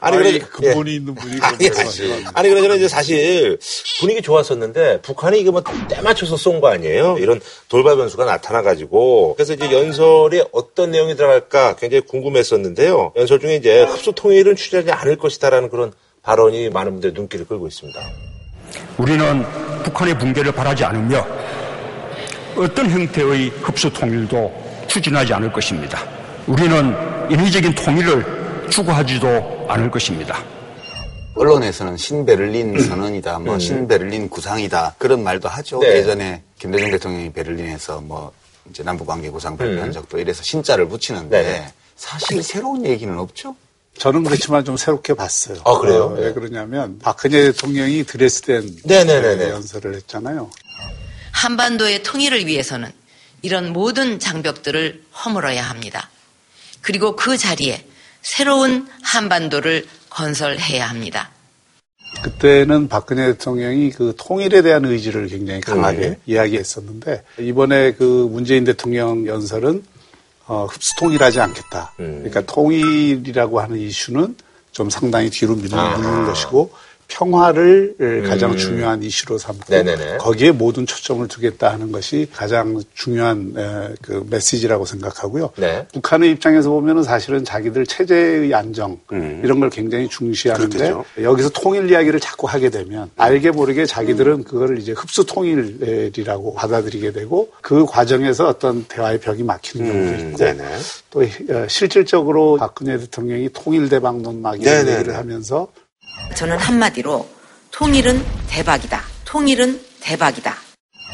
[SPEAKER 1] 아니, 그래,
[SPEAKER 2] 근본이 있는 분이
[SPEAKER 1] 아니, 아니, 아니, 그러잖아, 이제 사실 분위기 좋았었는데, 북한이 이거 뭐 때 맞춰서 쏜 거 아니에요? 이런 돌발 변수가 나타나 가지고. 그래서 이제 연설에 어떤 내용이 들어갈까 굉장히 궁금했었는데요. 연설 중에 이제 흡수 통일은 취하지 않을 것이다라는 그런 발언이 많은 분들의 눈길을 끌고 있습니다.
[SPEAKER 6] 우리는 북한의 붕괴를 바라지 않으며 어떤 형태의 흡수 통일도 추진하지 않을 것입니다. 우리는 인위적인 통일을 추구하지도 않을 것입니다.
[SPEAKER 3] 언론에서는 신베를린 선언이다, 뭐 신베를린 구상이다 그런 말도 하죠.
[SPEAKER 1] 네.
[SPEAKER 3] 예전에 김대중 대통령이 베를린에서 뭐 이제 남북관계 구상 발표한
[SPEAKER 1] 음.
[SPEAKER 3] 적도 이래서 신자를 붙이는데
[SPEAKER 1] 네.
[SPEAKER 3] 사실 새로운 얘기는 없죠.
[SPEAKER 2] 저는 그렇지만 좀 새롭게 봤어요.
[SPEAKER 1] 아, 그래요?
[SPEAKER 2] 어, 왜
[SPEAKER 1] 네.
[SPEAKER 2] 그러냐면 박근혜 대통령이 드레스덴
[SPEAKER 1] 네네네네.
[SPEAKER 2] 연설을 했잖아요.
[SPEAKER 7] 한반도의 통일을 위해서는 이런 모든 장벽들을 허물어야 합니다. 그리고 그 자리에 새로운 한반도를 건설해야 합니다.
[SPEAKER 2] 그때는 박근혜 대통령이 그 통일에 대한 의지를 굉장히 강하게
[SPEAKER 1] 네.
[SPEAKER 2] 이야기했었는데 이번에 그 문재인 대통령 연설은 어, 흡수통일하지 않겠다.
[SPEAKER 1] 음.
[SPEAKER 2] 그러니까 통일이라고 하는 이슈는 좀 상당히 뒤로 미는, 미는 것이고 평화를 가장 중요한 이슈로 삼고
[SPEAKER 1] 음. 네네네.
[SPEAKER 2] 거기에 모든 초점을 두겠다 하는 것이 가장 중요한 에, 그 메시지라고 생각하고요.
[SPEAKER 1] 네.
[SPEAKER 2] 북한의 입장에서 보면은 사실은 자기들 체제의 안정 이런 걸 굉장히 중시하는데
[SPEAKER 5] 그렇겠죠.
[SPEAKER 2] 여기서 통일 이야기를 자꾸 하게 되면 알게 모르게 자기들은 그거를 이제 흡수 통일이라고 받아들이게 되고 그 과정에서 어떤 대화의 벽이 막히는 경우도
[SPEAKER 5] 음,
[SPEAKER 2] 있고
[SPEAKER 5] 네네.
[SPEAKER 2] 또 어, 실질적으로 박근혜 대통령이 통일 대방론 막 이런
[SPEAKER 5] 네네네.
[SPEAKER 2] 얘기를 하면서
[SPEAKER 7] 저는 한마디로 통일은 대박이다. 통일은 대박이다.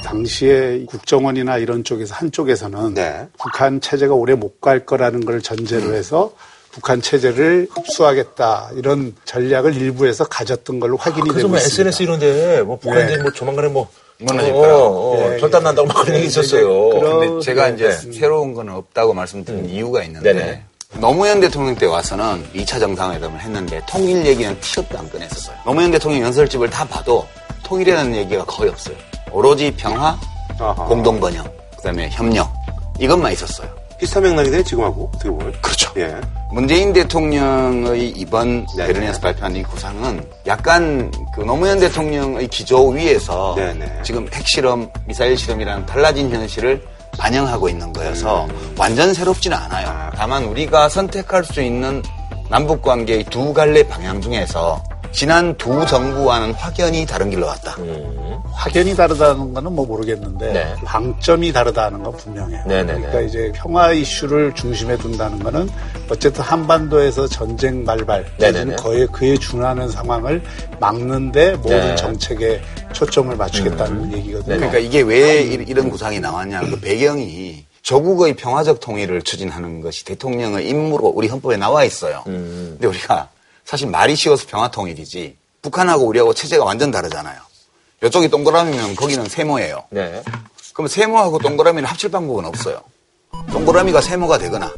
[SPEAKER 2] 당시에 국정원이나 이런 쪽에서 한쪽에서는
[SPEAKER 5] 네.
[SPEAKER 2] 북한 체제가 오래 못 갈 거라는 걸 전제로
[SPEAKER 5] 음.
[SPEAKER 2] 해서 북한 체제를 흡수하겠다 이런 전략을 일부에서 가졌던 걸로 확인이
[SPEAKER 1] 그래서
[SPEAKER 2] 되고
[SPEAKER 1] 뭐
[SPEAKER 2] 있습니다.
[SPEAKER 1] SNS 이런데 뭐 북한
[SPEAKER 2] 네.
[SPEAKER 1] 이제 뭐 조만간에 뭐
[SPEAKER 3] 무너질
[SPEAKER 1] 어. 어,
[SPEAKER 2] 예,
[SPEAKER 1] 절단
[SPEAKER 2] 예.
[SPEAKER 1] 난다고 막 그런 얘기
[SPEAKER 2] 네,
[SPEAKER 1] 있었어요.
[SPEAKER 2] 그런-
[SPEAKER 3] 근데 제가
[SPEAKER 2] 네.
[SPEAKER 3] 이제 새로운 건 없다고 말씀드린 이유가 있는데
[SPEAKER 1] 네네.
[SPEAKER 3] 노무현 대통령 때 와서는 2차 정상회담을 했는데 통일 얘기는 티셔도 안 꺼냈었어요. 노무현 대통령 연설집을 다 봐도 통일이라는 얘기가 거의 없어요. 오로지 평화,
[SPEAKER 5] 아하.
[SPEAKER 3] 공동번영, 그다음에 협력 이것만 있었어요.
[SPEAKER 5] 비슷한 맥락이네, 지금하고. 어떻게 보면.
[SPEAKER 3] 그렇죠.
[SPEAKER 5] 예.
[SPEAKER 3] 문재인 대통령의 이번
[SPEAKER 5] 네.
[SPEAKER 3] 베를린에서 발표한 이 구상은 약간 그 노무현 대통령의 기조 위에서
[SPEAKER 5] 네, 네.
[SPEAKER 3] 지금 핵실험, 미사일 실험이라는 달라진 현실을 반영하고 있는 거여서
[SPEAKER 5] 음.
[SPEAKER 3] 완전 새롭지는 않아요. 다만 우리가 선택할 수 있는 남북 관계의 두 갈래 방향 중에서 지난 두 정부와는 확연히 다른 길로 갔다.
[SPEAKER 2] 확연히 다르다는 거는 뭐 모르겠는데
[SPEAKER 1] 네.
[SPEAKER 2] 방점이 다르다는 건 분명해요.
[SPEAKER 1] 네네네.
[SPEAKER 2] 그러니까 이제 평화 이슈를 중심에 둔다는 거는 어쨌든 한반도에서 전쟁 발발. 내지는 거에 그에 준하는 상황을 막는데 모든
[SPEAKER 1] 네. 음.
[SPEAKER 2] 정책에 초점을 맞추겠다는 얘기거든요.
[SPEAKER 3] 그러니까 이게 왜 이- 이런 구상이 나왔냐. 그 배경이 조국의 평화적 통일을 추진하는 것이 대통령의 임무로 우리 헌법에 나와 있어요. 근데 우리가 사실 말이 쉬워서 평화 통일이지 북한하고 우리하고 체제가 완전 다르잖아요. 이쪽이 동그라미면 거기는 세모예요.
[SPEAKER 1] 네.
[SPEAKER 3] 그럼 세모하고 동그라미는 합칠 방법은 없어요. 동그라미가 세모가 되거나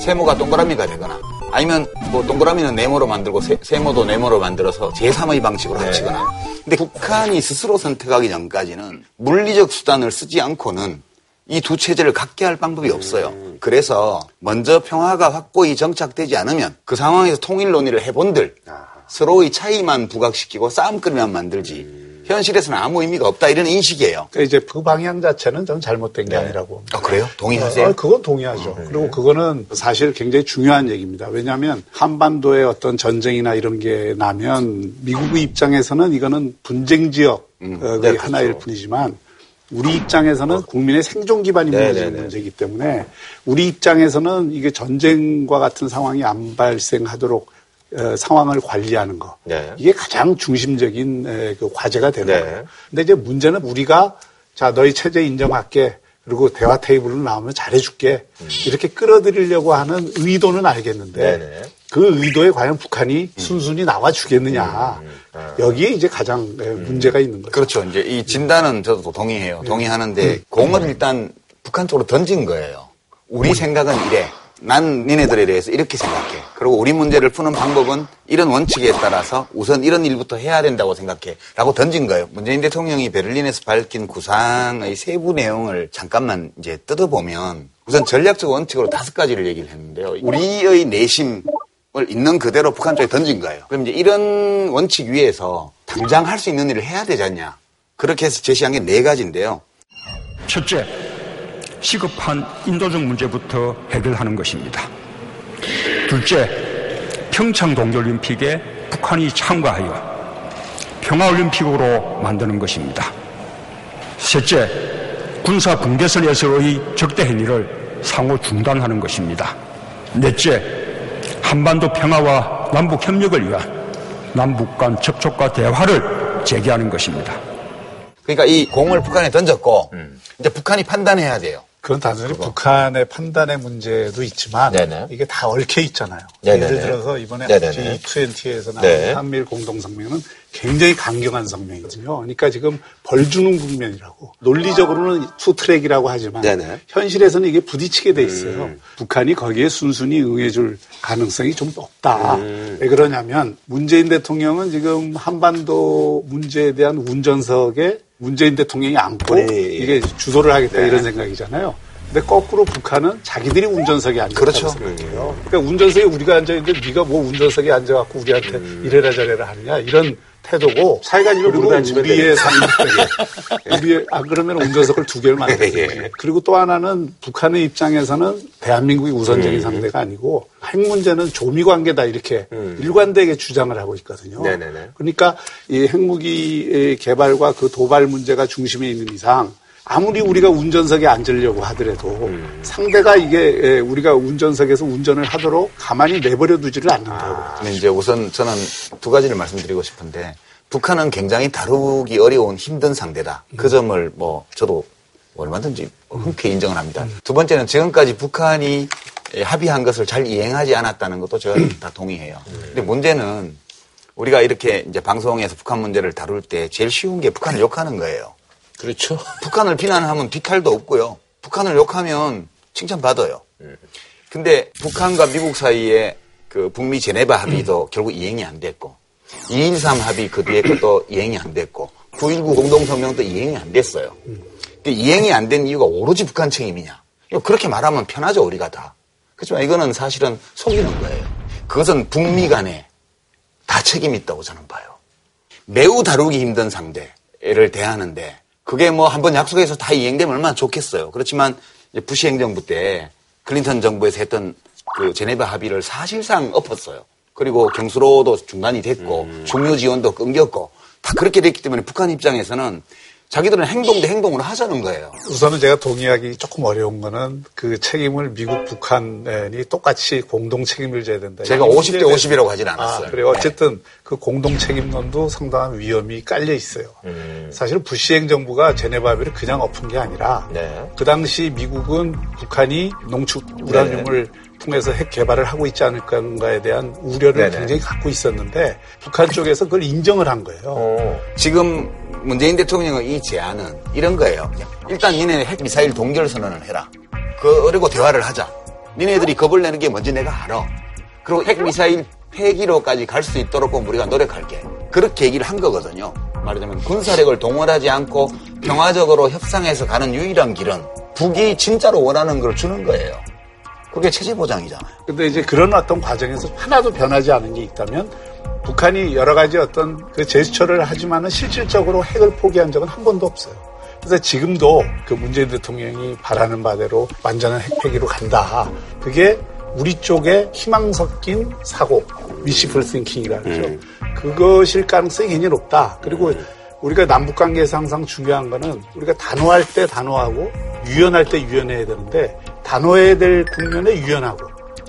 [SPEAKER 3] 세모가 동그라미가 되거나 아니면 뭐 동그라미는 네모로 만들고 세, 모도 네모로 만들어서 제3의 방식으로 합치거나 근데 북한이 스스로 선택하기 전까지는 물리적 수단을 쓰지 않고는 이 두 체제를 갖게 할 방법이 없어요. 그래서 먼저 평화가 확고히 정착되지 않으면 그 상황에서 통일 논의를 해본들 서로의 차이만 부각시키고 싸움거리만 만들지 현실에서는 아무 의미가 없다 이런 인식이에요.
[SPEAKER 2] 그러니까 이제 그 방향 자체는 좀 잘못된 게 아니라고.
[SPEAKER 3] 아 그래요? 동의하세요?
[SPEAKER 2] 아, 그건 동의하죠. 그리고 그거는 사실 굉장히 중요한 얘기입니다. 왜냐하면 한반도에 어떤 전쟁이나 이런 게 나면 미국의 입장에서는 이거는 분쟁 지역
[SPEAKER 3] 음.
[SPEAKER 2] 어,
[SPEAKER 1] 네,
[SPEAKER 2] 의 하나일
[SPEAKER 1] 그렇죠.
[SPEAKER 2] 뿐이지만 우리 입장에서는 국민의 생존 기반이
[SPEAKER 1] 네,
[SPEAKER 2] 무너지는
[SPEAKER 1] 네, 네.
[SPEAKER 2] 문제이기 때문에 우리 입장에서는 이게 전쟁과 같은 상황이 안 발생하도록 어, 상황을 관리하는 거
[SPEAKER 1] 네.
[SPEAKER 2] 이게 가장 중심적인 에, 그 과제가 되는
[SPEAKER 1] 네.
[SPEAKER 2] 거예요. 근데 이제 문제는 우리가 자 너희 체제 인정할게 그리고 대화 테이블로 나오면 잘해줄게 이렇게 끌어들이려고 하는 의도는 알겠는데
[SPEAKER 1] 음. 네네.
[SPEAKER 2] 그 의도에 과연 북한이 순순히 나와 주겠느냐 여기에 이제 가장 에, 문제가 있는 거죠.
[SPEAKER 3] 그렇죠. 이제 이 진단은 저도 동의해요. 동의하는데 공을 일단 북한 쪽으로 던진 거예요. 우리 생각은 이래. 난 니네들에 대해서 이렇게 생각해. 그리고 우리 문제를 푸는 방법은 이런 원칙에 따라서 우선 이런 일부터 해야 된다고 생각해. 라고 던진 거예요. 문재인 대통령이 베를린에서 밝힌 구상의 세부 내용을 잠깐만 이제 뜯어보면 우선 전략적 원칙으로 다섯 가지를 얘기를 했는데요. 우리의 내심을 있는 그대로 북한 쪽에 던진 거예요. 그럼 이제 이런 원칙 위에서 당장 할 수 있는 일을 해야 되지 않냐. 그렇게 해서 제시한 게 네 가지인데요.
[SPEAKER 6] 첫째, 시급한 인도적 문제부터 해결하는 것입니다. 둘째, 평창 동계올림픽에 북한이 참가하여 평화올림픽으로 만드는 것입니다. 셋째, 군사 분계선에서의 적대 행위를 상호 중단하는 것입니다. 넷째, 한반도 평화와 남북 협력을 위한 남북 간 접촉과 대화를 재개하는 것입니다.
[SPEAKER 3] 그러니까 이 공을 북한에 던졌고 이제 북한이 판단해야 돼요.
[SPEAKER 2] 그건 단순히 북한의 판단의 문제도 있지만
[SPEAKER 1] 네네.
[SPEAKER 2] 이게 다 얽혀 있잖아요.
[SPEAKER 1] 네네네.
[SPEAKER 2] 예를 들어서 이번에
[SPEAKER 1] 네네네.
[SPEAKER 2] G20에서 나온
[SPEAKER 1] 네.
[SPEAKER 2] 한미일 공동성명은 굉장히 강경한 성명이거든요. 그러니까 지금 벌 주는 국면이라고 논리적으로는 two-track이라고 하지만
[SPEAKER 5] 네네.
[SPEAKER 2] 현실에서는 이게 부딪히게 돼 있어요. 북한이 거기에 순순히 응해줄 가능성이 좀 높다. 왜 그러냐면 문재인 대통령은 지금 한반도 문제에 대한 운전석에 문재인 대통령이 앉고
[SPEAKER 5] 예, 예.
[SPEAKER 2] 이게 주도를 하겠다 이런 생각이잖아요. 근데 거꾸로 북한은 자기들이 운전석에 앉았다고
[SPEAKER 3] 그렇죠.
[SPEAKER 2] 생각해요. 그러니까 운전석에 우리가 앉아 있는데 네가 뭐 운전석에 앉아 갖고 우리한테
[SPEAKER 5] 음.
[SPEAKER 2] 이래라 저래라 하느냐 이런 태도고
[SPEAKER 5] 우리보다
[SPEAKER 2] 그리고 우리의 상식되게 우리의 아 그러면 운전석을 두 개를 만들어야
[SPEAKER 5] 예,
[SPEAKER 2] 돼. 그리고 또 하나는 북한의 입장에서는 대한민국이 우선적인 상대가 아니고 핵 문제는 조미 관계다 이렇게 일관되게 주장을 하고 있거든요.
[SPEAKER 5] 네네네.
[SPEAKER 2] 그러니까 이 핵무기의 개발과 그 도발 문제가 중심에 있는 이상 아무리 우리가 운전석에 앉으려고 하더라도 상대가 이게 예, 우리가 운전석에서 운전을 하도록 가만히 내버려 두지를 않는다고.
[SPEAKER 3] 근데 이제 우선 저는 두 가지를 말씀드리고 싶은데 북한은 굉장히 다루기 어려운 힘든 상대다. 그 점을 뭐 저도 얼마든지 흔쾌히 인정을 합니다. 두 번째는 지금까지 북한이 합의한 것을 잘 이행하지 않았다는 것도 제가 다 동의해요. 근데 문제는 우리가 이렇게 이제 방송에서 북한 문제를 다룰 때 제일 쉬운 게 북한을 욕하는 거예요.
[SPEAKER 1] 그렇죠.
[SPEAKER 3] 북한을 비난하면 뒤탈도 없고요. 북한을 욕하면 칭찬받아요. 근데 북한과 미국 사이에 그 북미 제네바 합의도 결국 이행이 안 됐고 213 합의 그 뒤에 것도 이행이 안 됐고 919 공동성명도 이행이 안 됐어요. 그 이행이 안 된 이유가 오로지 북한 책임이냐. 그렇게 말하면 편하죠, 우리가 다. 그렇지만 이거는 사실은 속이는 거예요. 그것은 북미 간에 다 책임이 있다고 저는 봐요. 매우 다루기 힘든 상대를 대하는데 그게 뭐 한번 약속해서 다 이행되면 얼마나 좋겠어요. 그렇지만 부시 행정부 때 클린턴 정부에서 했던 그 제네바 합의를 사실상 엎었어요. 그리고 경수로도 중단이 됐고 중요 지원도 끊겼고 다 그렇게 됐기 때문에 북한 입장에서는 자기들은 행동 대 행동으로 하자는 거예요.
[SPEAKER 2] 우선은 제가 동의하기 조금 어려운 거는 그 책임을 미국, 북한이 똑같이 공동 책임을 져야 된다.
[SPEAKER 3] 제가
[SPEAKER 2] 이
[SPEAKER 3] 50대
[SPEAKER 2] 문제에
[SPEAKER 3] 50이라고 하진 않았어요.
[SPEAKER 2] 아, 그래요. 어쨌든 그 공동 책임론도 상당한 위험이 깔려 있어요. 사실 부시 행정부가 제네바 합의를 그냥 엎은 게 아니라
[SPEAKER 1] 네.
[SPEAKER 2] 그 당시 미국은 북한이 농축 우라늄을 통해서 핵 개발을 하고 있지 않을까에 대한 우려를
[SPEAKER 1] 네네.
[SPEAKER 2] 굉장히 갖고 있었는데 북한 쪽에서 그걸 인정을 한 거예요.
[SPEAKER 1] 어.
[SPEAKER 3] 지금 문재인 대통령의 이 제안은 이런 거예요. 일단 니네 핵 미사일 동결 선언을 해라. 그, 그리고 대화를 하자. 니네들이 겁을 내는 게 뭔지 내가 알아. 그리고 핵 미사일 폐기로까지 갈 수 있도록 우리가 노력할게. 그렇게 얘기를 한 거거든요. 말하자면 군사력을 동원하지 않고 평화적으로 협상해서 가는 유일한 길은 북이 진짜로 원하는 걸 주는 거예요. 그게 체제 보장이잖아요.
[SPEAKER 2] 근데 이제 그런 어떤 과정에서 하나도 변하지 않은 게 있다면 북한이 여러 가지 어떤 그 제스처를 하지만은 실질적으로 핵을 포기한 적은 한 번도 없어요. 그래서 지금도 그 문재인 대통령이 바라는 바대로 완전한 핵 폐기로 간다. 그게 우리 쪽에 희망 섞인 사고, 미시플 싱킹이라 그러죠. 그것일 가능성이 굉장히 높다. 그리고 우리가 남북 관계에서 항상 중요한 거는 우리가 단호할 때 단호하고 유연할 때 유연해야 되는데 단호해야 될 국면에 유연하고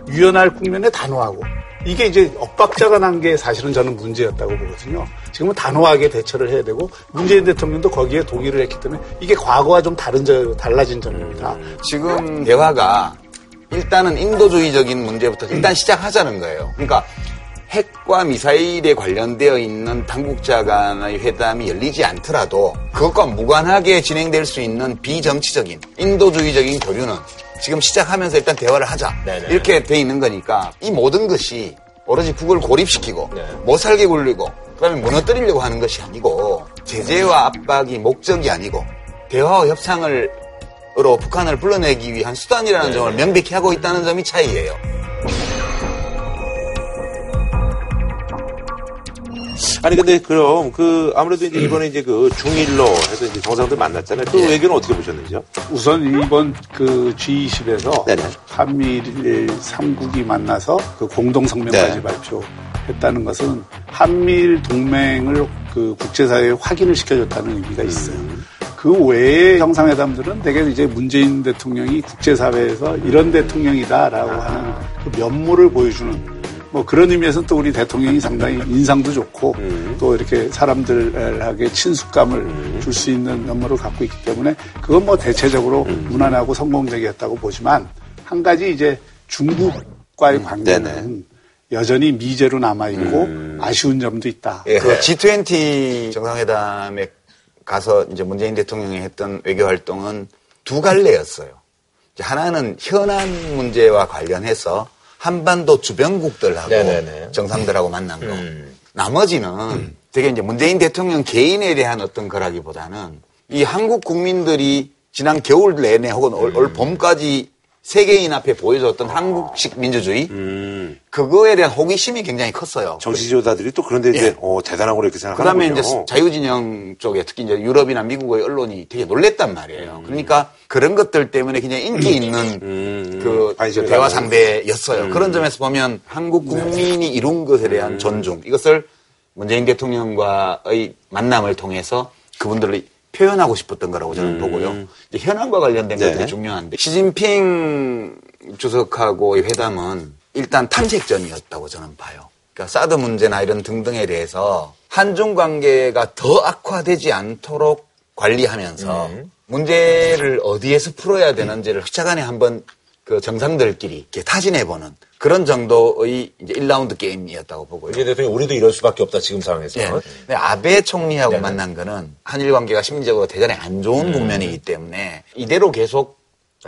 [SPEAKER 2] 유연할 국면에 단호하고 이게 이제 엇박자가 난 게 사실은 저는 문제였다고 보거든요. 지금은 단호하게 대처를 해야 되고 문재인 대통령도 거기에 동의를 했기 때문에 이게 과거와 좀 다른 점, 달라진 점입니다.
[SPEAKER 3] 지금 대화가 일단은 인도주의적인 문제부터 일단 시작하자는 거예요. 그러니까 핵과 미사일에 관련되어 있는 당국자 간의 회담이 열리지 않더라도 그것과 무관하게 진행될 수 있는 비정치적인 인도주의적인 교류는 지금 시작하면서 일단 대화를 하자.
[SPEAKER 1] 네네.
[SPEAKER 3] 이렇게 돼 있는 거니까 이 모든 것이 오로지 국을 고립시키고
[SPEAKER 1] 네.
[SPEAKER 3] 못 살게 굴리고 그다음에 무너뜨리려고 하는 것이 아니고 제재와 압박이 목적이 아니고 대화와 협상을 으로 북한을 불러내기 위한 수단이라는
[SPEAKER 1] 네.
[SPEAKER 3] 점을 명백히 하고 있다는 점이 차이예요.
[SPEAKER 5] 아니 근데 그럼 그 아무래도 이제 이번에 이제 그 중일로 해서 이제 정상들 만났잖아요. 그
[SPEAKER 3] 예.
[SPEAKER 5] 외교는 어떻게 보셨는지요?
[SPEAKER 2] 우선 이번 그 G20에서
[SPEAKER 5] 네네.
[SPEAKER 2] 한미일 3국이 만나서 그 공동 성명까지
[SPEAKER 5] 네.
[SPEAKER 2] 발표했다는 것은 한미일 동맹을 그 국제사회에 확인을 시켜줬다는 의미가 있어요. 그 외의 정상회담들은 대개 이제 문재인 대통령이 국제사회에서 이런 대통령이다라고 하는 그 면모를 보여주는 뭐 그런 의미에서는 또 우리 대통령이 상당히 인상도 좋고 또 이렇게 사람들에게 친숙감을 줄수 있는 면모를 갖고 있기 때문에 그건 뭐 대체적으로 무난하고 성공적이었다고 보지만 한 가지 이제 중국과의 관계는
[SPEAKER 5] 네네.
[SPEAKER 2] 여전히 미제로 남아있고 아쉬운 점도 있다.
[SPEAKER 3] 그 G20 정상회담에 가서 이제 문재인 대통령이 했던 외교 활동은 두 갈래였어요. 하나는 현안 문제와 관련해서 한반도 주변국들하고
[SPEAKER 1] 네네네.
[SPEAKER 3] 정상들하고 만난 거.
[SPEAKER 1] 음.
[SPEAKER 3] 나머지는 되게 이제 문재인 대통령 개인에 대한 어떤 거라기보다는 이 한국 국민들이 지난 겨울 내내 혹은 올, 올 봄까지 세계인 앞에 보여줬던 한국식 민주주의
[SPEAKER 5] 음,
[SPEAKER 3] 그거에 대한 호기심이 굉장히 컸어요.
[SPEAKER 5] 정치 지도자들이 또 그런데 이제
[SPEAKER 3] 예.
[SPEAKER 5] 어, 대단하고 이렇게
[SPEAKER 3] 그다음에
[SPEAKER 5] 생각하는군요.
[SPEAKER 3] 이제 자유진영 쪽에 특히 이제 유럽이나 미국의 언론이 되게 놀랬단 말이에요. 그러니까 그런 것들 때문에 굉장히 인기 있는
[SPEAKER 5] 음,
[SPEAKER 3] 그
[SPEAKER 5] 관심을
[SPEAKER 3] 대화. 상대였어요. 그런 점에서 보면 한국 국민이 이룬 것에 대한 존중 이것을 문재인 대통령과의 만남을 통해서 그분들을 표현하고 싶었던 거라고 저는 보고요. 이제 현안과 관련된
[SPEAKER 5] 네.
[SPEAKER 3] 것들이 중요한데 시진핑 주석하고의 회담은 일단 탐색전이었다고 저는 봐요. 그러니까 사드 문제나 이런 등등에 대해서 한중 관계가 더 악화되지 않도록 관리하면서 문제를 어디에서 풀어야 되는지를 차간에 한번 그 정상들끼리 이렇게 타진해보는 그런 정도의 이제 1라운드 게임이었다고 보고요.
[SPEAKER 1] 문재인 대통령이 우리도 이럴 수밖에 없다 지금 상황에서.
[SPEAKER 3] 예. 근데 아베 총리하고 만난 거는 한일 관계가 심리적으로 대단히 안 좋은 국면이기 때문에 이대로 계속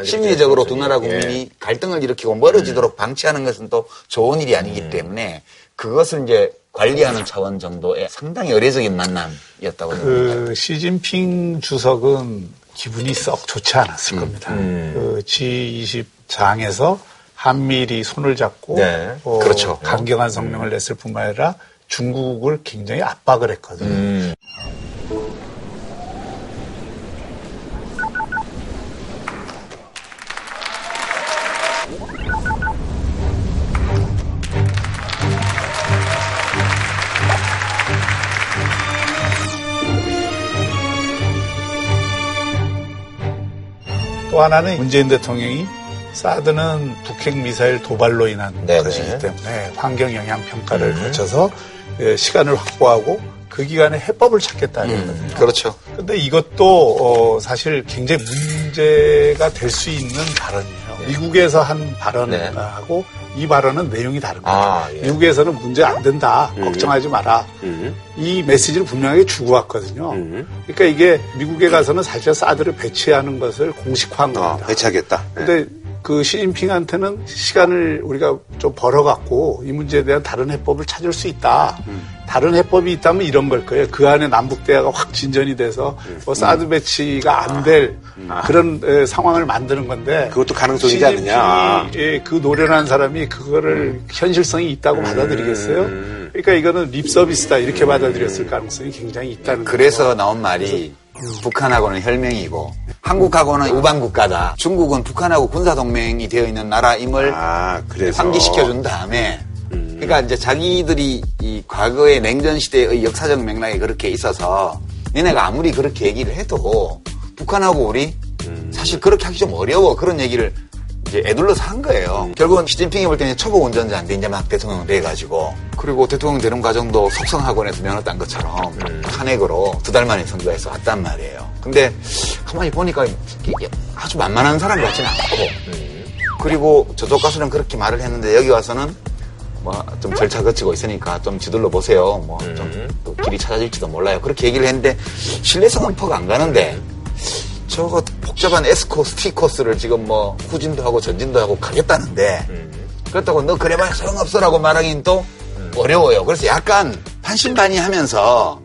[SPEAKER 3] 심리적으로. 두 나라
[SPEAKER 1] 예.
[SPEAKER 3] 국민이 갈등을 일으키고 멀어지도록 방치하는 것은 또 좋은 일이 아니기 때문에 그것을 이제 관리하는 차원 정도의 상당히 의례적인 만남이었다고 생각합니다.
[SPEAKER 2] 그 시진핑 주석은 기분이 썩 좋지 않았을 겁니다.
[SPEAKER 1] 음.
[SPEAKER 2] 그 G20 장에서 한미일이 손을 잡고
[SPEAKER 1] 네.
[SPEAKER 2] 어,
[SPEAKER 3] 그렇죠.
[SPEAKER 2] 강경한 성명을 냈을 뿐만 아니라 중국을 굉장히 압박을 했거든요.
[SPEAKER 1] 음.
[SPEAKER 2] 또 하나는 문재인 대통령이 사드는 북핵 미사일 도발로 인한
[SPEAKER 1] 네네.
[SPEAKER 2] 것이기 때문에 환경 영향 평가를 거쳐서 예, 시간을 확보하고 그 기간에 해법을 찾겠다는 거거든요.
[SPEAKER 3] 그렇죠.
[SPEAKER 2] 근데 이것도 어, 사실 굉장히 문제가 될 수 있는 발언이에요. 미국에서 한 발언하고 이 발언은 내용이 다른 거죠.
[SPEAKER 1] 아, 예.
[SPEAKER 2] 미국에서는 문제 안 된다. 걱정하지 마라.
[SPEAKER 5] 음,
[SPEAKER 2] 이 메시지를 분명하게 주고 왔거든요.
[SPEAKER 5] 음.
[SPEAKER 2] 그러니까 이게 미국에 가서는 사실 사드를 배치하는 것을 공식화한
[SPEAKER 5] 어,
[SPEAKER 2] 겁니다.
[SPEAKER 5] 배치하겠다. 네.
[SPEAKER 2] 근데 그 시진핑한테는 시간을 우리가 좀 벌어갖고 이 문제에 대한 다른 해법을 찾을 수 있다. 다른 해법이 있다면 이런 걸 거예요. 그 안에 남북 대화가 확 진전이 돼서 뭐 사드 배치가 안될 그런 에, 상황을 만드는 건데
[SPEAKER 5] 그것도 가능성이지 않느냐.
[SPEAKER 2] 예, 그 노련한 사람이 그거를 현실성이 있다고 받아들이겠어요? 그러니까 이거는 립 서비스다 이렇게 받아들였을 가능성이 굉장히 있다는.
[SPEAKER 3] 그래서 나온 말이 북한하고는 혈맹이고 한국하고는 우방 국가다. 중국은 북한하고 군사 동맹이 되어 있는 나라임을
[SPEAKER 5] 아, 그래서.
[SPEAKER 3] 상기시켜 준 다음에 그러니까 이제 자기들이 이 과거의 냉전 시대의 역사적 맥락이 그렇게 있어서 니네가 아무리 그렇게 얘기를 해도 북한하고 우리 사실 그렇게 하기 좀 어려워 그런 얘기를 이제 애둘러서 한 거예요. 결국은 시진핑이 볼 때는 초보 운전자인데 이제 막 대통령 돼가지고 그리고 대통령 되는 과정도 속성학원에서 면허 딴 것처럼 탄핵으로 두 달 만에 선거에서 왔단 말이에요. 근데 가만히 보니까 아주 만만한 사람 같지는 않고 그리고 저쪽 가서는 그렇게 말을 했는데 여기 와서는 뭐 좀 절차 거치고 있으니까 좀 지들러 보세요. 뭐 좀 길이 찾아질지도 몰라요. 그렇게 얘기를 했는데 신뢰성은 퍽 안 가는데 저거 복잡한 에스코 스티 코스를 지금 뭐 후진도 하고 전진도 하고 가겠다는데 그렇다고 너 그래봐야 소용없어라고 말하기는 또 어려워요. 그래서 약간 반신반의하면서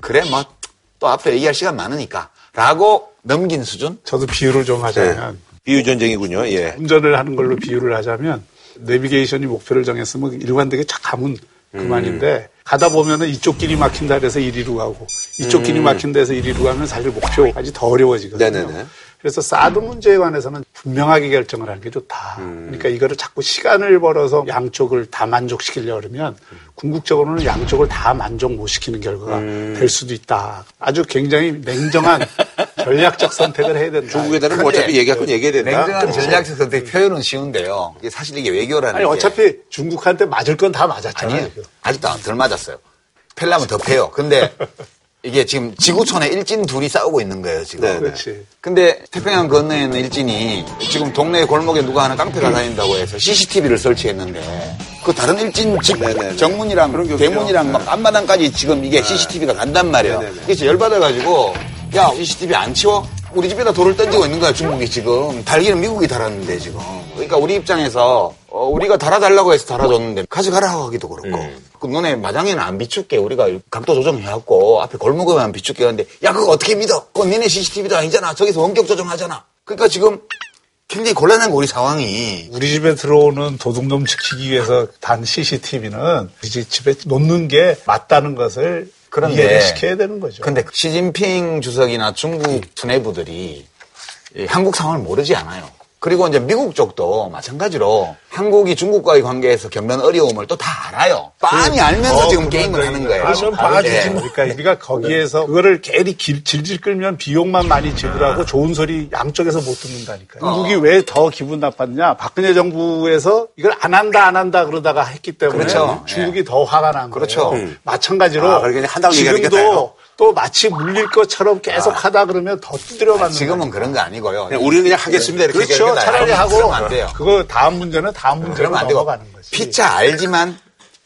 [SPEAKER 3] 그래 뭐 또 앞으로 얘기할 시간 많으니까 라고 넘긴 수준?
[SPEAKER 2] 저도 비유를 좀 하자면
[SPEAKER 5] 비유 전쟁이군요. 예.
[SPEAKER 2] 운전을 하는 걸로 비유를 하자면 내비게이션이 목표를 정했으면 일관되게 착 가면 그만인데 가다 보면은 이쪽 길이 막힌다 그래서 이리로 가고 이쪽 길이 막힌 데서 이리로 가면 사실 목표까지 더 어려워지거든요.
[SPEAKER 5] 네네네.
[SPEAKER 2] 그래서 사드 문제에 관해서는 분명하게 결정을 하는 게 좋다. 그러니까 이거를 자꾸 시간을 벌어서 양쪽을 다 만족시키려고 그러면 궁극적으로는 양쪽을 다 만족 못 시키는 결과가 될 수도 있다. 아주 굉장히 냉정한 전략적 선택을 해야 된다.
[SPEAKER 5] 중국에다는 뭐 어차피 얘기할 건 얘기해야 된다.
[SPEAKER 3] 냉정한 전략적 선택 표현은 쉬운데요. 이게 사실 이게 외교라는
[SPEAKER 2] 아니
[SPEAKER 3] 게
[SPEAKER 2] 어차피 중국한테 맞을 건 다 맞았잖아요.
[SPEAKER 3] 아니에요. 아직도 덜 맞았어요. 펠라면 더 패요. 근데 이게 지금 지구촌에 일진 둘이 싸우고 있는 거예요, 지금.
[SPEAKER 5] 네, 네.
[SPEAKER 2] 그렇지.
[SPEAKER 3] 근데 태평양 건너에 있는 일진이 지금 동네 골목에 누가 하나 깡패가 다닌다고 해서 CCTV를 설치했는데 그 다른 일진 집
[SPEAKER 5] 네, 네, 네.
[SPEAKER 3] 정문이랑. 대문이랑 막 앞마당까지 지금 이게 CCTV가 간단 말이에요.
[SPEAKER 5] 네, 네, 네.
[SPEAKER 3] 그래서 열받아가지고 야 CCTV 안 치워? 우리 집에다 돌을 던지고 있는 거야 중국이 지금 달기는 미국이 달았는데 지금 그러니까 우리 입장에서 어, 우리가 달아달라고 해서 달아줬는데 가져가라 하기도 그렇고
[SPEAKER 5] 음.
[SPEAKER 3] 그 너네 마장에는 안 비출게 우리가 각도 조정해갖고 앞에 골목에만 비출게 하는데 야 그거 어떻게 믿어? 그건 니네 CCTV도 아니잖아 저기서 원격 조정하잖아 그러니까 지금 굉장히 곤란한 거 우리 상황이
[SPEAKER 2] 우리 집에 들어오는 도둑 놈 지키기 위해서 단 CCTV는 우리 집에 놓는 게 맞다는 것을
[SPEAKER 3] 그런데
[SPEAKER 2] 이해를 시켜야 되는 거죠.
[SPEAKER 3] 근데 시진핑 주석이나 중국 수뇌부들이 이 한국 상황을 모르지 않아요. 그리고 이제 미국 쪽도 마찬가지로 한국이 중국과의 관계에서 겪는 어려움을 또 다 알아요. 빤히 알면서
[SPEAKER 2] 어,
[SPEAKER 3] 지금
[SPEAKER 2] 그건
[SPEAKER 3] 게임을 하는 거예요. 바로
[SPEAKER 2] 봐주지. 그러니까 우리가 거기에서 그거를 괜히 길- 질질 끌면 비용만 많이 지불하고 좋은 소리 양쪽에서 못 듣는다니까요. 중국이 왜 더 기분 나빴냐? 박근혜 정부에서 이걸 안 한다 안 한다 그러다가 했기 때문에
[SPEAKER 3] 그렇죠.
[SPEAKER 2] 중국이 더 화가 난 거예요.
[SPEAKER 3] 그렇죠. 음.
[SPEAKER 2] 마찬가지로
[SPEAKER 5] 아, 그러니까.
[SPEAKER 2] 지금도 또 마치 물릴 것처럼 계속 하다 그러면 더 두드려 맞는
[SPEAKER 3] 지금은 그런 거 아니고요.
[SPEAKER 5] 그냥 우리는 그냥 하겠습니다. 이렇게
[SPEAKER 2] 그렇죠. 차라리. 하고
[SPEAKER 3] 그러면 안 돼요.
[SPEAKER 2] 그거 다음 문제는 다음 문제로
[SPEAKER 3] 그러면 안 되고
[SPEAKER 2] 넘어가는 거지.
[SPEAKER 3] 피차 알지만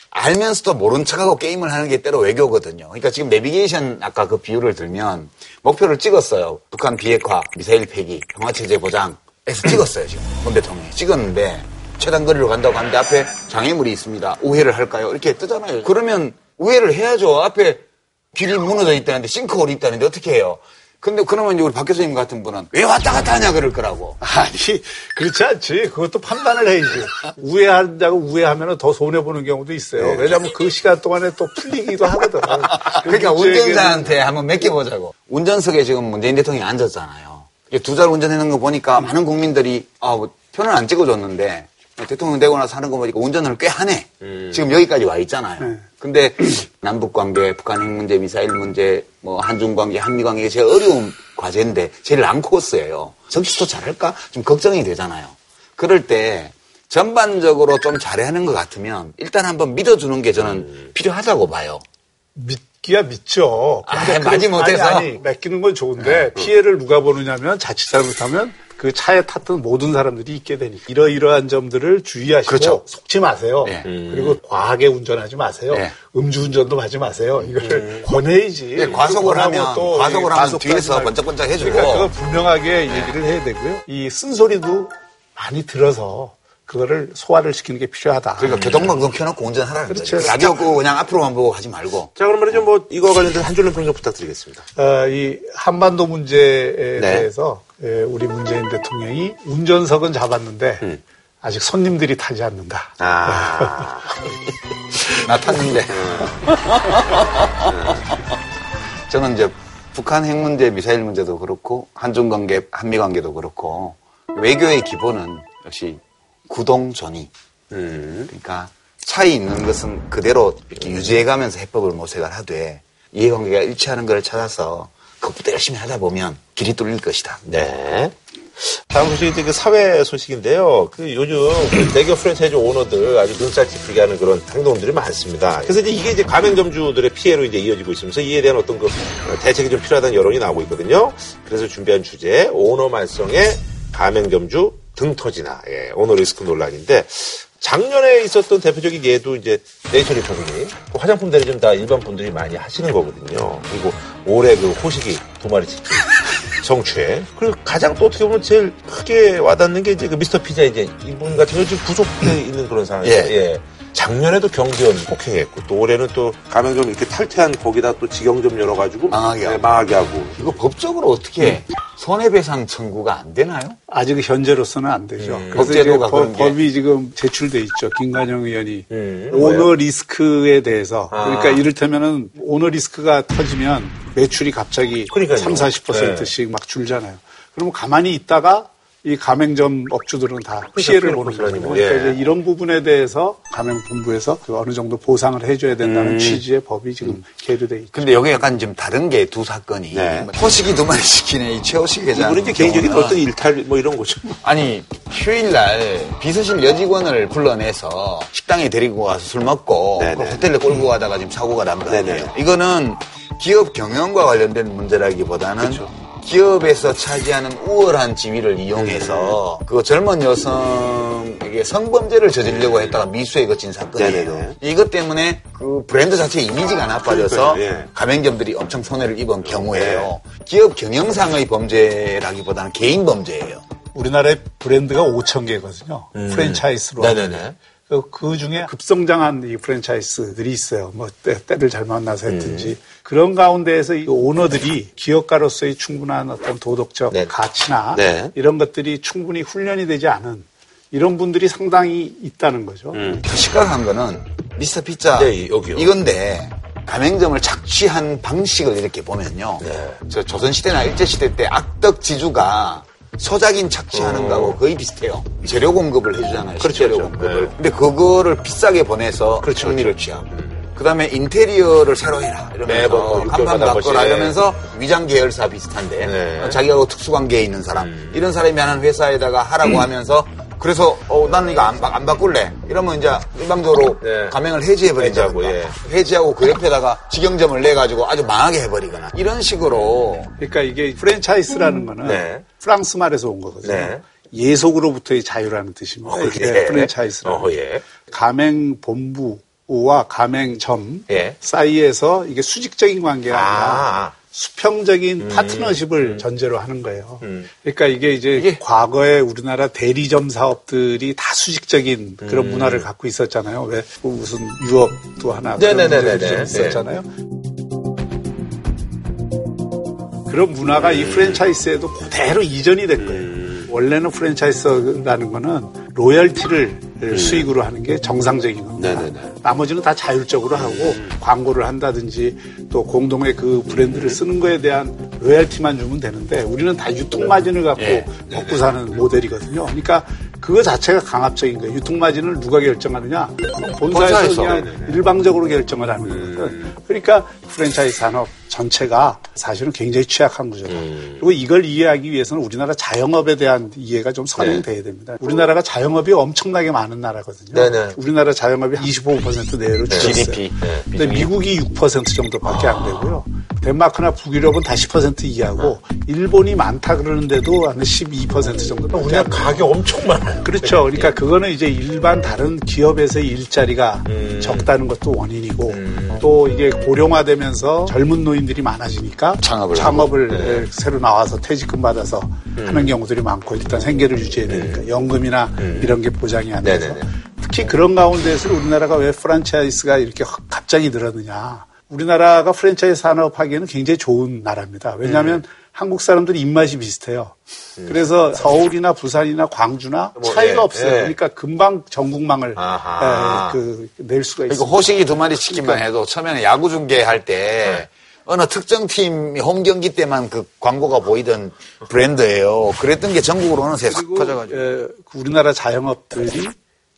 [SPEAKER 3] 알면서도 모른 척하고 게임을 하는 게 때로 외교거든요. 그러니까 지금 내비게이션 아까 그 비유를 들면 목표를 찍었어요. 북한 비핵화, 미사일 폐기, 평화체제 보장에서 찍었어요 지금 문 대통령이 찍었는데 최단 거리로 간다고 하는데 앞에 장애물이 있습니다. 우회를 할까요? 이렇게 뜨잖아요. 그러면 우회를 해야죠. 앞에 길이 무너져 있다는데 싱크홀이 있다는데 어떻게 해요? 근데 그러면 이제 우리 박 교수님 같은 분은 왜 왔다 갔다 하냐 그럴 거라고.
[SPEAKER 2] 아니 그렇지 않지. 그것도 판단을 해야지. 우회한다고 우회하면 더 손해 보는 경우도 있어요. 왜냐하면 그 시간 동안에 또 풀리기도 하거든.
[SPEAKER 3] 그러니까
[SPEAKER 2] 문제에게는
[SPEAKER 3] 운전자한테 한번 맡겨 보자고. 운전석에 지금 문재인 대통령이 앉았잖아요. 두달 운전하는 거 보니까 많은 국민들이 아, 뭐 표는 안 찍어줬는데 대통령 되고 나서 하는 거 보니까 운전을 꽤 하네. 지금 여기까지 와 있잖아요. 근데 남북 관계, 북한 핵 문제, 미사일 문제, 뭐 한중 관계, 한미 관계 제일 어려운 과제인데 제일 남 코스예요. 정치도 잘할까? 좀 걱정이 되잖아요. 그럴 때 전반적으로 좀 잘하는 것 같으면 일단 한번 믿어주는 게 저는 필요하다고 봐요.
[SPEAKER 2] 믿기야 믿죠.
[SPEAKER 3] 아,
[SPEAKER 2] 그럼-
[SPEAKER 3] 못해서?
[SPEAKER 2] 아니, 아니, 맡기는 건 좋은데 피해를 누가 보느냐면 자칫 잘못하면 그 차에 탔던 모든 사람들이 있게 되니까 이러이러한 점들을 주의하시고
[SPEAKER 3] 그렇죠.
[SPEAKER 2] 속지 마세요.
[SPEAKER 3] 네.
[SPEAKER 2] 그리고 과하게 운전하지 마세요.
[SPEAKER 3] 네.
[SPEAKER 2] 음주운전도 하지 마세요. 이거를 권해야지.
[SPEAKER 3] 네, 과속을
[SPEAKER 2] 하고
[SPEAKER 3] 하면-
[SPEAKER 2] 또
[SPEAKER 3] 과속을 하면 뒤에서. 번쩍번쩍 해주고.
[SPEAKER 2] 그러니까 그거 분명하게 얘기를 해야 되고요. 이 쓴소리도 많이 들어서 그거를 소화를 시키는 게 필요하다.
[SPEAKER 3] 그러니까 교통방송 켜놓고 운전하라는
[SPEAKER 2] 그렇죠.
[SPEAKER 3] 거죠. 라디오 끄고 그냥 앞으로만 보고 하지 말고.
[SPEAKER 5] 자, 그럼 말이죠. 뭐, 이거 관련된 한 줄로 평좀 부탁드리겠습니다.
[SPEAKER 2] 어, 이 한반도 문제에
[SPEAKER 5] 네.
[SPEAKER 2] 대해서 예, 우리 문재인 대통령이 운전석은 잡았는데
[SPEAKER 5] 음.
[SPEAKER 2] 아직 손님들이 타지 않는다.
[SPEAKER 5] 아.
[SPEAKER 3] 나 탔는데. 저는 이제 북한 핵 문제, 미사일 문제도 그렇고 한중 관계, 한미 관계도 그렇고 외교의 기본은 역시 구동존의.
[SPEAKER 5] 음.
[SPEAKER 3] 그러니까 차이 있는 것은 그대로 이렇게 유지해가면서 해법을 모색을 하되 이해관계가 일치하는 걸 찾아서 그것부터 열심히 하다 보면 길이 뚫릴 것이다.
[SPEAKER 5] 네. 다음 소식이 이제 그 사회 소식인데요. 그 요즘 그 대기업 프랜차이즈 오너들 아주 눈살 찌푸리게 하는 그런 행동들이 많습니다. 그래서 이제 이게 이제 가맹점주들의 피해로 이제 이어지고 있으면서 이에 대한 어떤 그 대책이 좀 필요하다는 여론이 나오고 있거든요. 그래서 준비한 주제 오너 말썽에 가맹점주 등 터지나 예, 오너 리스크 논란인데 작년에 있었던 대표적인 예도 이제 네이처 리퍼블릭 그 화장품 대리점 다 일반 분들이 많이 하시는 거거든요. 그리고 올해 그 호식이 두 마리 치킨 성추행. 그리고 가장 또 어떻게 보면 제일 크게 와닿는 게 이제 그 미스터 피자 이제 이분 같은 경우 지금 구속돼 있는 그런 상황이에요.
[SPEAKER 3] 예.
[SPEAKER 5] 예. 작년에도 경비원 폭행했고 또 올해는 또 가맹 점 이렇게 탈퇴한 거기다 또 직영점 열어가지고
[SPEAKER 3] 망하게 하고.
[SPEAKER 5] 네, 망하게 하고.
[SPEAKER 3] 이거 법적으로 어떻게 손해배상 청구가 안 되나요?
[SPEAKER 2] 아직 현재로서는 안 되죠.
[SPEAKER 5] 음.
[SPEAKER 3] 법제도가
[SPEAKER 2] 법,
[SPEAKER 3] 그런 게.
[SPEAKER 2] 법이 지금 제출돼 있죠. 김관영 의원이
[SPEAKER 5] 음,
[SPEAKER 2] 오너? 리스크에 대해서
[SPEAKER 5] 아.
[SPEAKER 2] 그러니까 이를테면은 오너 리스크가 터지면 매출이 갑자기
[SPEAKER 5] 그러니까요.
[SPEAKER 2] 3, 40%씩 막 줄잖아요. 그러면 가만히 있다가 이 가맹점 업주들은 다 피해를
[SPEAKER 5] 피해를
[SPEAKER 2] 보는 거죠.
[SPEAKER 5] 거예요.
[SPEAKER 2] 그러니까
[SPEAKER 5] 예.
[SPEAKER 2] 이제 이런 부분에 대해서 가맹본부에서 그 어느 정도 보상을 해줘야 된다는
[SPEAKER 5] 음.
[SPEAKER 2] 취지의 법이 지금 계류돼 있죠.
[SPEAKER 3] 근데 여기 약간 좀 다른 게 두 사건이
[SPEAKER 5] 네.
[SPEAKER 3] 호식이 두 마리 시키네 이 최호식 회장.
[SPEAKER 5] 이분은 이제 개인적인
[SPEAKER 3] 경우는
[SPEAKER 5] 어떤 일탈 뭐 이런 거죠.
[SPEAKER 3] 아니 휴일날 비서실 여직원을 불러내서 식당에 데리고 가서 술 먹고
[SPEAKER 5] 네네.
[SPEAKER 3] 그걸 호텔에 끌고 가다가 지금 사고가 난거 아니에요.
[SPEAKER 5] 네네.
[SPEAKER 3] 이거는 기업 경영과 관련된 문제라기보다는
[SPEAKER 5] 그렇죠.
[SPEAKER 3] 기업에서 차지하는 우월한 지위를 이용해서
[SPEAKER 5] 음.
[SPEAKER 3] 그 젊은 여성에게 성범죄를 저지르려고 했다가 미수에 거친 사건이에요.
[SPEAKER 5] 네네네.
[SPEAKER 3] 이것 때문에 그 브랜드 자체의 이미지가 나빠져서
[SPEAKER 5] 예.
[SPEAKER 3] 가맹점들이 엄청 손해를 입은 경우에요. 기업 경영상의 범죄라기보다는 개인 범죄예요.
[SPEAKER 2] 우리나라의 브랜드가 5천 개거든요. 프랜차이즈로.
[SPEAKER 5] 음. 네네네.
[SPEAKER 2] 그, 그 중에 급성장한 이 프랜차이즈들이 있어요. 뭐 때, 때를 잘 만나서 했든지.
[SPEAKER 5] 음.
[SPEAKER 2] 그런 가운데에서 이 오너들이 기업가로서의 충분한 어떤 도덕적
[SPEAKER 5] 네.
[SPEAKER 2] 가치나
[SPEAKER 5] 네.
[SPEAKER 2] 이런 것들이 충분히 훈련이 되지 않은 이런 분들이 상당히 있다는 거죠.
[SPEAKER 3] 더 심각한 거는 미스터 피자
[SPEAKER 5] 네, 여기요.
[SPEAKER 3] 이건데 가맹점을 착취한 방식을 이렇게 보면요.
[SPEAKER 5] 네.
[SPEAKER 3] 저 조선시대나 일제시대 때 악덕 지주가 소작인 착취하는 거하고 거의 비슷해요. 재료 공급을 해주잖아요.
[SPEAKER 5] 어. 그렇죠,
[SPEAKER 3] 재료
[SPEAKER 5] 그렇죠.
[SPEAKER 3] 공급을.
[SPEAKER 5] 네.
[SPEAKER 3] 근데 그거를 비싸게 보내서
[SPEAKER 5] 그렇죠,
[SPEAKER 3] 승리를 취하고. 그 다음에 인테리어를 새로 해라 이러면서
[SPEAKER 5] 뭐
[SPEAKER 3] 한판 바꿔라. 이러면서 위장 계열사 비슷한데
[SPEAKER 5] 네. 음.
[SPEAKER 3] 자기하고 특수관계에 있는 사람 이런 사람이 하는 회사에다가 하라고 하면서 그래서 어 나는 이거 안, 바- 안 바꿀래 이러면 이제 일방적으로
[SPEAKER 5] 네.
[SPEAKER 3] 가맹을
[SPEAKER 5] 해지하고, 예.
[SPEAKER 3] 해지하고 그 옆에다가 직영점을 내 가지고 아주 망하게 해버리거나 이런 식으로
[SPEAKER 2] 그러니까 이게 프랜차이즈라는 거는
[SPEAKER 5] 네.
[SPEAKER 2] 프랑스 말에서 온 거거든요.
[SPEAKER 5] 네.
[SPEAKER 2] 예속으로부터의 자유라는 뜻입니다.
[SPEAKER 5] 어, 예.
[SPEAKER 2] 프랜차이즈라는
[SPEAKER 5] 어, 예.
[SPEAKER 2] 가맹 본부 와 가맹점
[SPEAKER 5] 예.
[SPEAKER 2] 사이에서 이게 수직적인 관계가 아니라
[SPEAKER 5] 아,
[SPEAKER 2] 수평적인 파트너십을 전제로 하는 거예요.
[SPEAKER 5] 음.
[SPEAKER 2] 그러니까 이게 이제 과거에 우리나라 대리점 사업들이 다 수직적인 그런
[SPEAKER 5] 음.
[SPEAKER 2] 문화를 갖고 있었잖아요. 왜그 무슨 유업도 하나. 문제들이 좀 있었잖아요. 그런 문화가 이 프랜차이즈에도 그대로 이전이 된 거예요. 원래는 프랜차이즈라는 거는 로열티를 수익으로 하는 게 정상적인 겁니다.
[SPEAKER 5] 네네네.
[SPEAKER 2] 나머지는 다 자율적으로 하고 광고를 한다든지 또 공동의 그 브랜드를 쓰는 거에 대한 로열티만 주면 되는데 우리는 다 유통 마진을 갖고 먹고 사는 모델이거든요. 그러니까 그거 자체가 강압적인 거예요. 유통 마진을 누가 결정하느냐? 본사에서
[SPEAKER 3] 본사에서.
[SPEAKER 2] 그냥 일방적으로 결정을 하는 거거든. 그러니까 프랜차이즈 산업 전체가 사실은 굉장히 취약한 구조다. 그리고 이걸 이해하기 위해서는 우리나라 자영업에 대한 이해가 좀 선행돼야 됩니다. 우리나라가 자영업이 엄청나게 많은 나라거든요.
[SPEAKER 5] 네네.
[SPEAKER 2] 우리나라 자영업이 25% 내외로 줄었어요.
[SPEAKER 3] GDP.
[SPEAKER 5] 네.
[SPEAKER 2] 근데 미국이 6% 정도밖에 안 되고요. 덴마크나 북유럽은 다 10% 이하고 일본이 많다 그러는데도 한 12% 정도밖에
[SPEAKER 5] 우리나라. 가격 엄청 많아요.
[SPEAKER 2] 그렇죠. 그러니까 그거는 이제 일반 다른 기업에서의 일자리가
[SPEAKER 5] 음.
[SPEAKER 2] 적다는 것도 원인이고 또 이게 고령화되면서 젊은 노인 들이 많아지니까
[SPEAKER 3] 창업을
[SPEAKER 2] 에, 새로 나와서 퇴직금 받아서
[SPEAKER 5] 음.
[SPEAKER 2] 하는 경우들이 많고 일단 생계를 유지해야 되니까 연금이나 이런 게 보장이 안 돼서
[SPEAKER 5] 음. 네네네.
[SPEAKER 2] 특히 그런 가운데서 우리나라가 왜 프랜차이즈가 이렇게 확- 갑자기 늘었느냐. 우리나라가 프랜차이즈 산업하기에는 굉장히 좋은 나라입니다. 왜냐하면
[SPEAKER 5] 음.
[SPEAKER 2] 한국 사람들이 입맛이 비슷해요. 그래서 서울이나 부산이나 광주나
[SPEAKER 5] 뭐,
[SPEAKER 2] 차이가
[SPEAKER 5] 예,
[SPEAKER 2] 없어요.
[SPEAKER 5] 예.
[SPEAKER 2] 그러니까 금방 전국망을
[SPEAKER 5] 아하.
[SPEAKER 2] 에, 그, 낼 수가
[SPEAKER 3] 그러니까
[SPEAKER 2] 있습니다.
[SPEAKER 3] 호식이 두 마리 치킨만 해도 처음에는 야구 중계할 때 어느 특정 팀홈 경기 때만 그 광고가 보이던 브랜드예요. 그랬던 게 전국으로 어느새 싹 퍼져가지고.
[SPEAKER 2] 에, 그 우리나라 자영업들이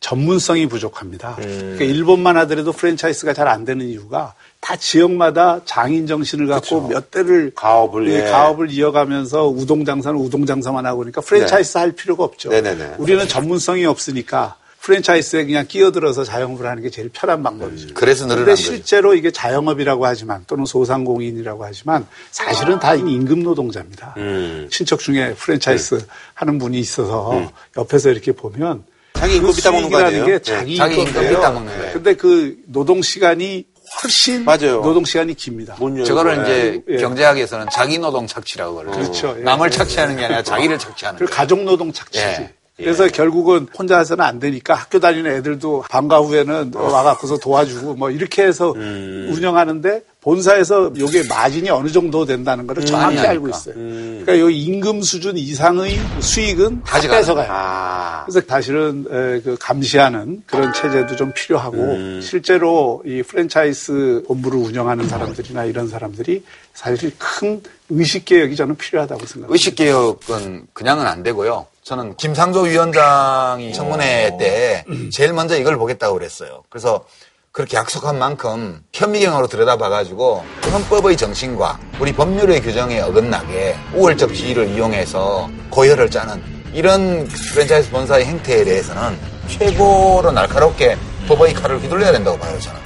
[SPEAKER 2] 전문성이 부족합니다.
[SPEAKER 5] 음.
[SPEAKER 2] 그러니까 일본만 하더라도 프랜차이즈가 잘 안 되는 이유가 다 지역마다 장인 정신을 갖고 몇 대를
[SPEAKER 5] 가업을,
[SPEAKER 2] 예,
[SPEAKER 5] 예.
[SPEAKER 2] 가업을 이어가면서 우동 장사는 우동 장사만 하고 그러니까 프랜차이즈 할 필요가 없죠.
[SPEAKER 5] 네네네.
[SPEAKER 2] 우리는 전문성이 없으니까 프랜차이즈에 그냥 끼어들어서 자영업을 하는 게 제일 편한 방법이죠.
[SPEAKER 3] 그래서 늘어난
[SPEAKER 2] 근데. 실제로 이게 자영업이라고 하지만 또는 소상공인이라고 하지만 사실은 다 임금 노동자입니다.
[SPEAKER 5] 음.
[SPEAKER 2] 친척 중에 프랜차이즈 하는 분이 있어서 옆에서 이렇게 보면
[SPEAKER 5] 자기 임금
[SPEAKER 2] 그
[SPEAKER 5] 빗다 먹는 거 아니에요?
[SPEAKER 2] 게 자기
[SPEAKER 3] 자기 임금
[SPEAKER 2] 임금이에요.
[SPEAKER 3] 빗다 먹는 거예요.
[SPEAKER 2] 근데 그 노동 시간이 훨씬
[SPEAKER 1] 맞아요.
[SPEAKER 2] 노동 시간이 깁니다.
[SPEAKER 3] 저거를 이제
[SPEAKER 2] 예.
[SPEAKER 3] 경제학에서는 자기 노동 착취라고 그래요.
[SPEAKER 2] 그렇죠. 예.
[SPEAKER 3] 남을 착취하는 게 아니라 자기를 착취하는
[SPEAKER 2] 그
[SPEAKER 3] 거예요.
[SPEAKER 2] 가족 노동 착취지.
[SPEAKER 3] 예.
[SPEAKER 2] 그래서 결국은 혼자 해서는 안 되니까 학교 다니는 애들도 방과 후에는 와갖고서 도와주고 뭐 이렇게 해서
[SPEAKER 3] 음.
[SPEAKER 2] 운영하는데 본사에서 요게 마진이 어느 정도 된다는 거를 정확히
[SPEAKER 3] 많이
[SPEAKER 2] 알고. 있어요. 그러니까 요 임금 수준 이상의 수익은 다 뺏어가요.
[SPEAKER 1] 아.
[SPEAKER 2] 그래서 사실은 에, 그 감시하는 그런 체제도 좀 필요하고
[SPEAKER 3] 음.
[SPEAKER 2] 실제로 이 프랜차이즈 본부를 운영하는 사람들이나 이런 사람들이 사실 큰 의식 개혁이 저는 필요하다고 생각합니다.
[SPEAKER 3] 의식개혁은 그냥은 안 되고요. 저는 김상조 위원장이 청문회 때 제일 먼저 이걸 보겠다고 그랬어요. 그래서 그렇게 약속한 만큼 현미경으로 들여다봐가지고 헌법의 정신과 우리 법률의 규정에 어긋나게 우월적 지위를 이용해서 고혈을 짜는 이런 프랜차이즈 본사의 행태에 대해서는 최고로 날카롭게 법의 칼을 휘둘러야 된다고 봐요, 저는.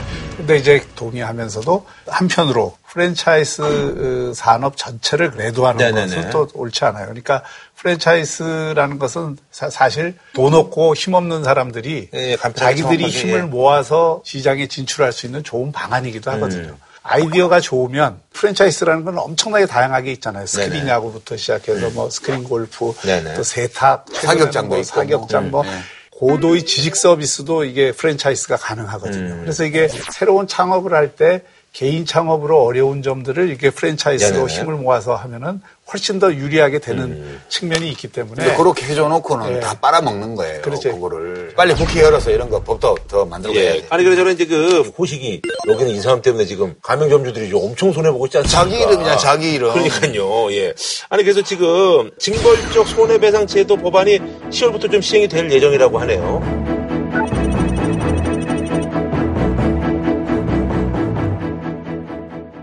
[SPEAKER 2] 근데 이제 동의하면서도 한편으로 프랜차이즈 어, 산업 전체를 매도하는
[SPEAKER 1] 네네네.
[SPEAKER 2] 것은 또 옳지 않아요. 그러니까 프랜차이즈라는 것은 사, 실 돈 없고 힘없는 사람들이
[SPEAKER 1] 예, 간편하게
[SPEAKER 2] 자기들이 힘을
[SPEAKER 1] 예.
[SPEAKER 2] 모아서 시장에 진출할 수 있는 좋은 방안이기도 하거든요.
[SPEAKER 1] 음.
[SPEAKER 2] 아이디어가 좋으면 프랜차이즈라는 건 엄청나게 다양하게 있잖아요. 스크린. 야구부터 시작해서 뭐 스크린 골프,
[SPEAKER 1] 네네.
[SPEAKER 2] 또 세탁,
[SPEAKER 3] 사격장도
[SPEAKER 2] 뭐 사격장 뭐
[SPEAKER 3] 네.
[SPEAKER 2] 고도의 지식 서비스도 이게 프랜차이즈가 가능하거든요.
[SPEAKER 1] 음.
[SPEAKER 2] 그래서 이게 새로운 창업을 할 때 개인 창업으로 어려운 점들을 이게 프랜차이즈로
[SPEAKER 1] 네네네.
[SPEAKER 2] 힘을 모아서 하면은 훨씬 더 유리하게 되는 측면이 있기 때문에
[SPEAKER 3] 그렇게 해줘놓고는
[SPEAKER 2] 네.
[SPEAKER 3] 다 빨아먹는 거예요.
[SPEAKER 2] 그렇죠.
[SPEAKER 3] 그거를. 빨리 국회 열어서 이런 거 법도 더 만들고 해야
[SPEAKER 1] 예.
[SPEAKER 3] 돼.
[SPEAKER 1] 아니, 그래서 저는 이제 그 호식이 여기는 이 사람 때문에 지금 가맹점주들이 좀 엄청 손해 보고 있지 않습니까?
[SPEAKER 3] 자기 이름이냐, 자기 이름.
[SPEAKER 1] 그러니까요, 예. 아니, 그래서 지금 징벌적 손해배상 제도 법안이 10월부터 좀 시행이 될 예정이라고 하네요.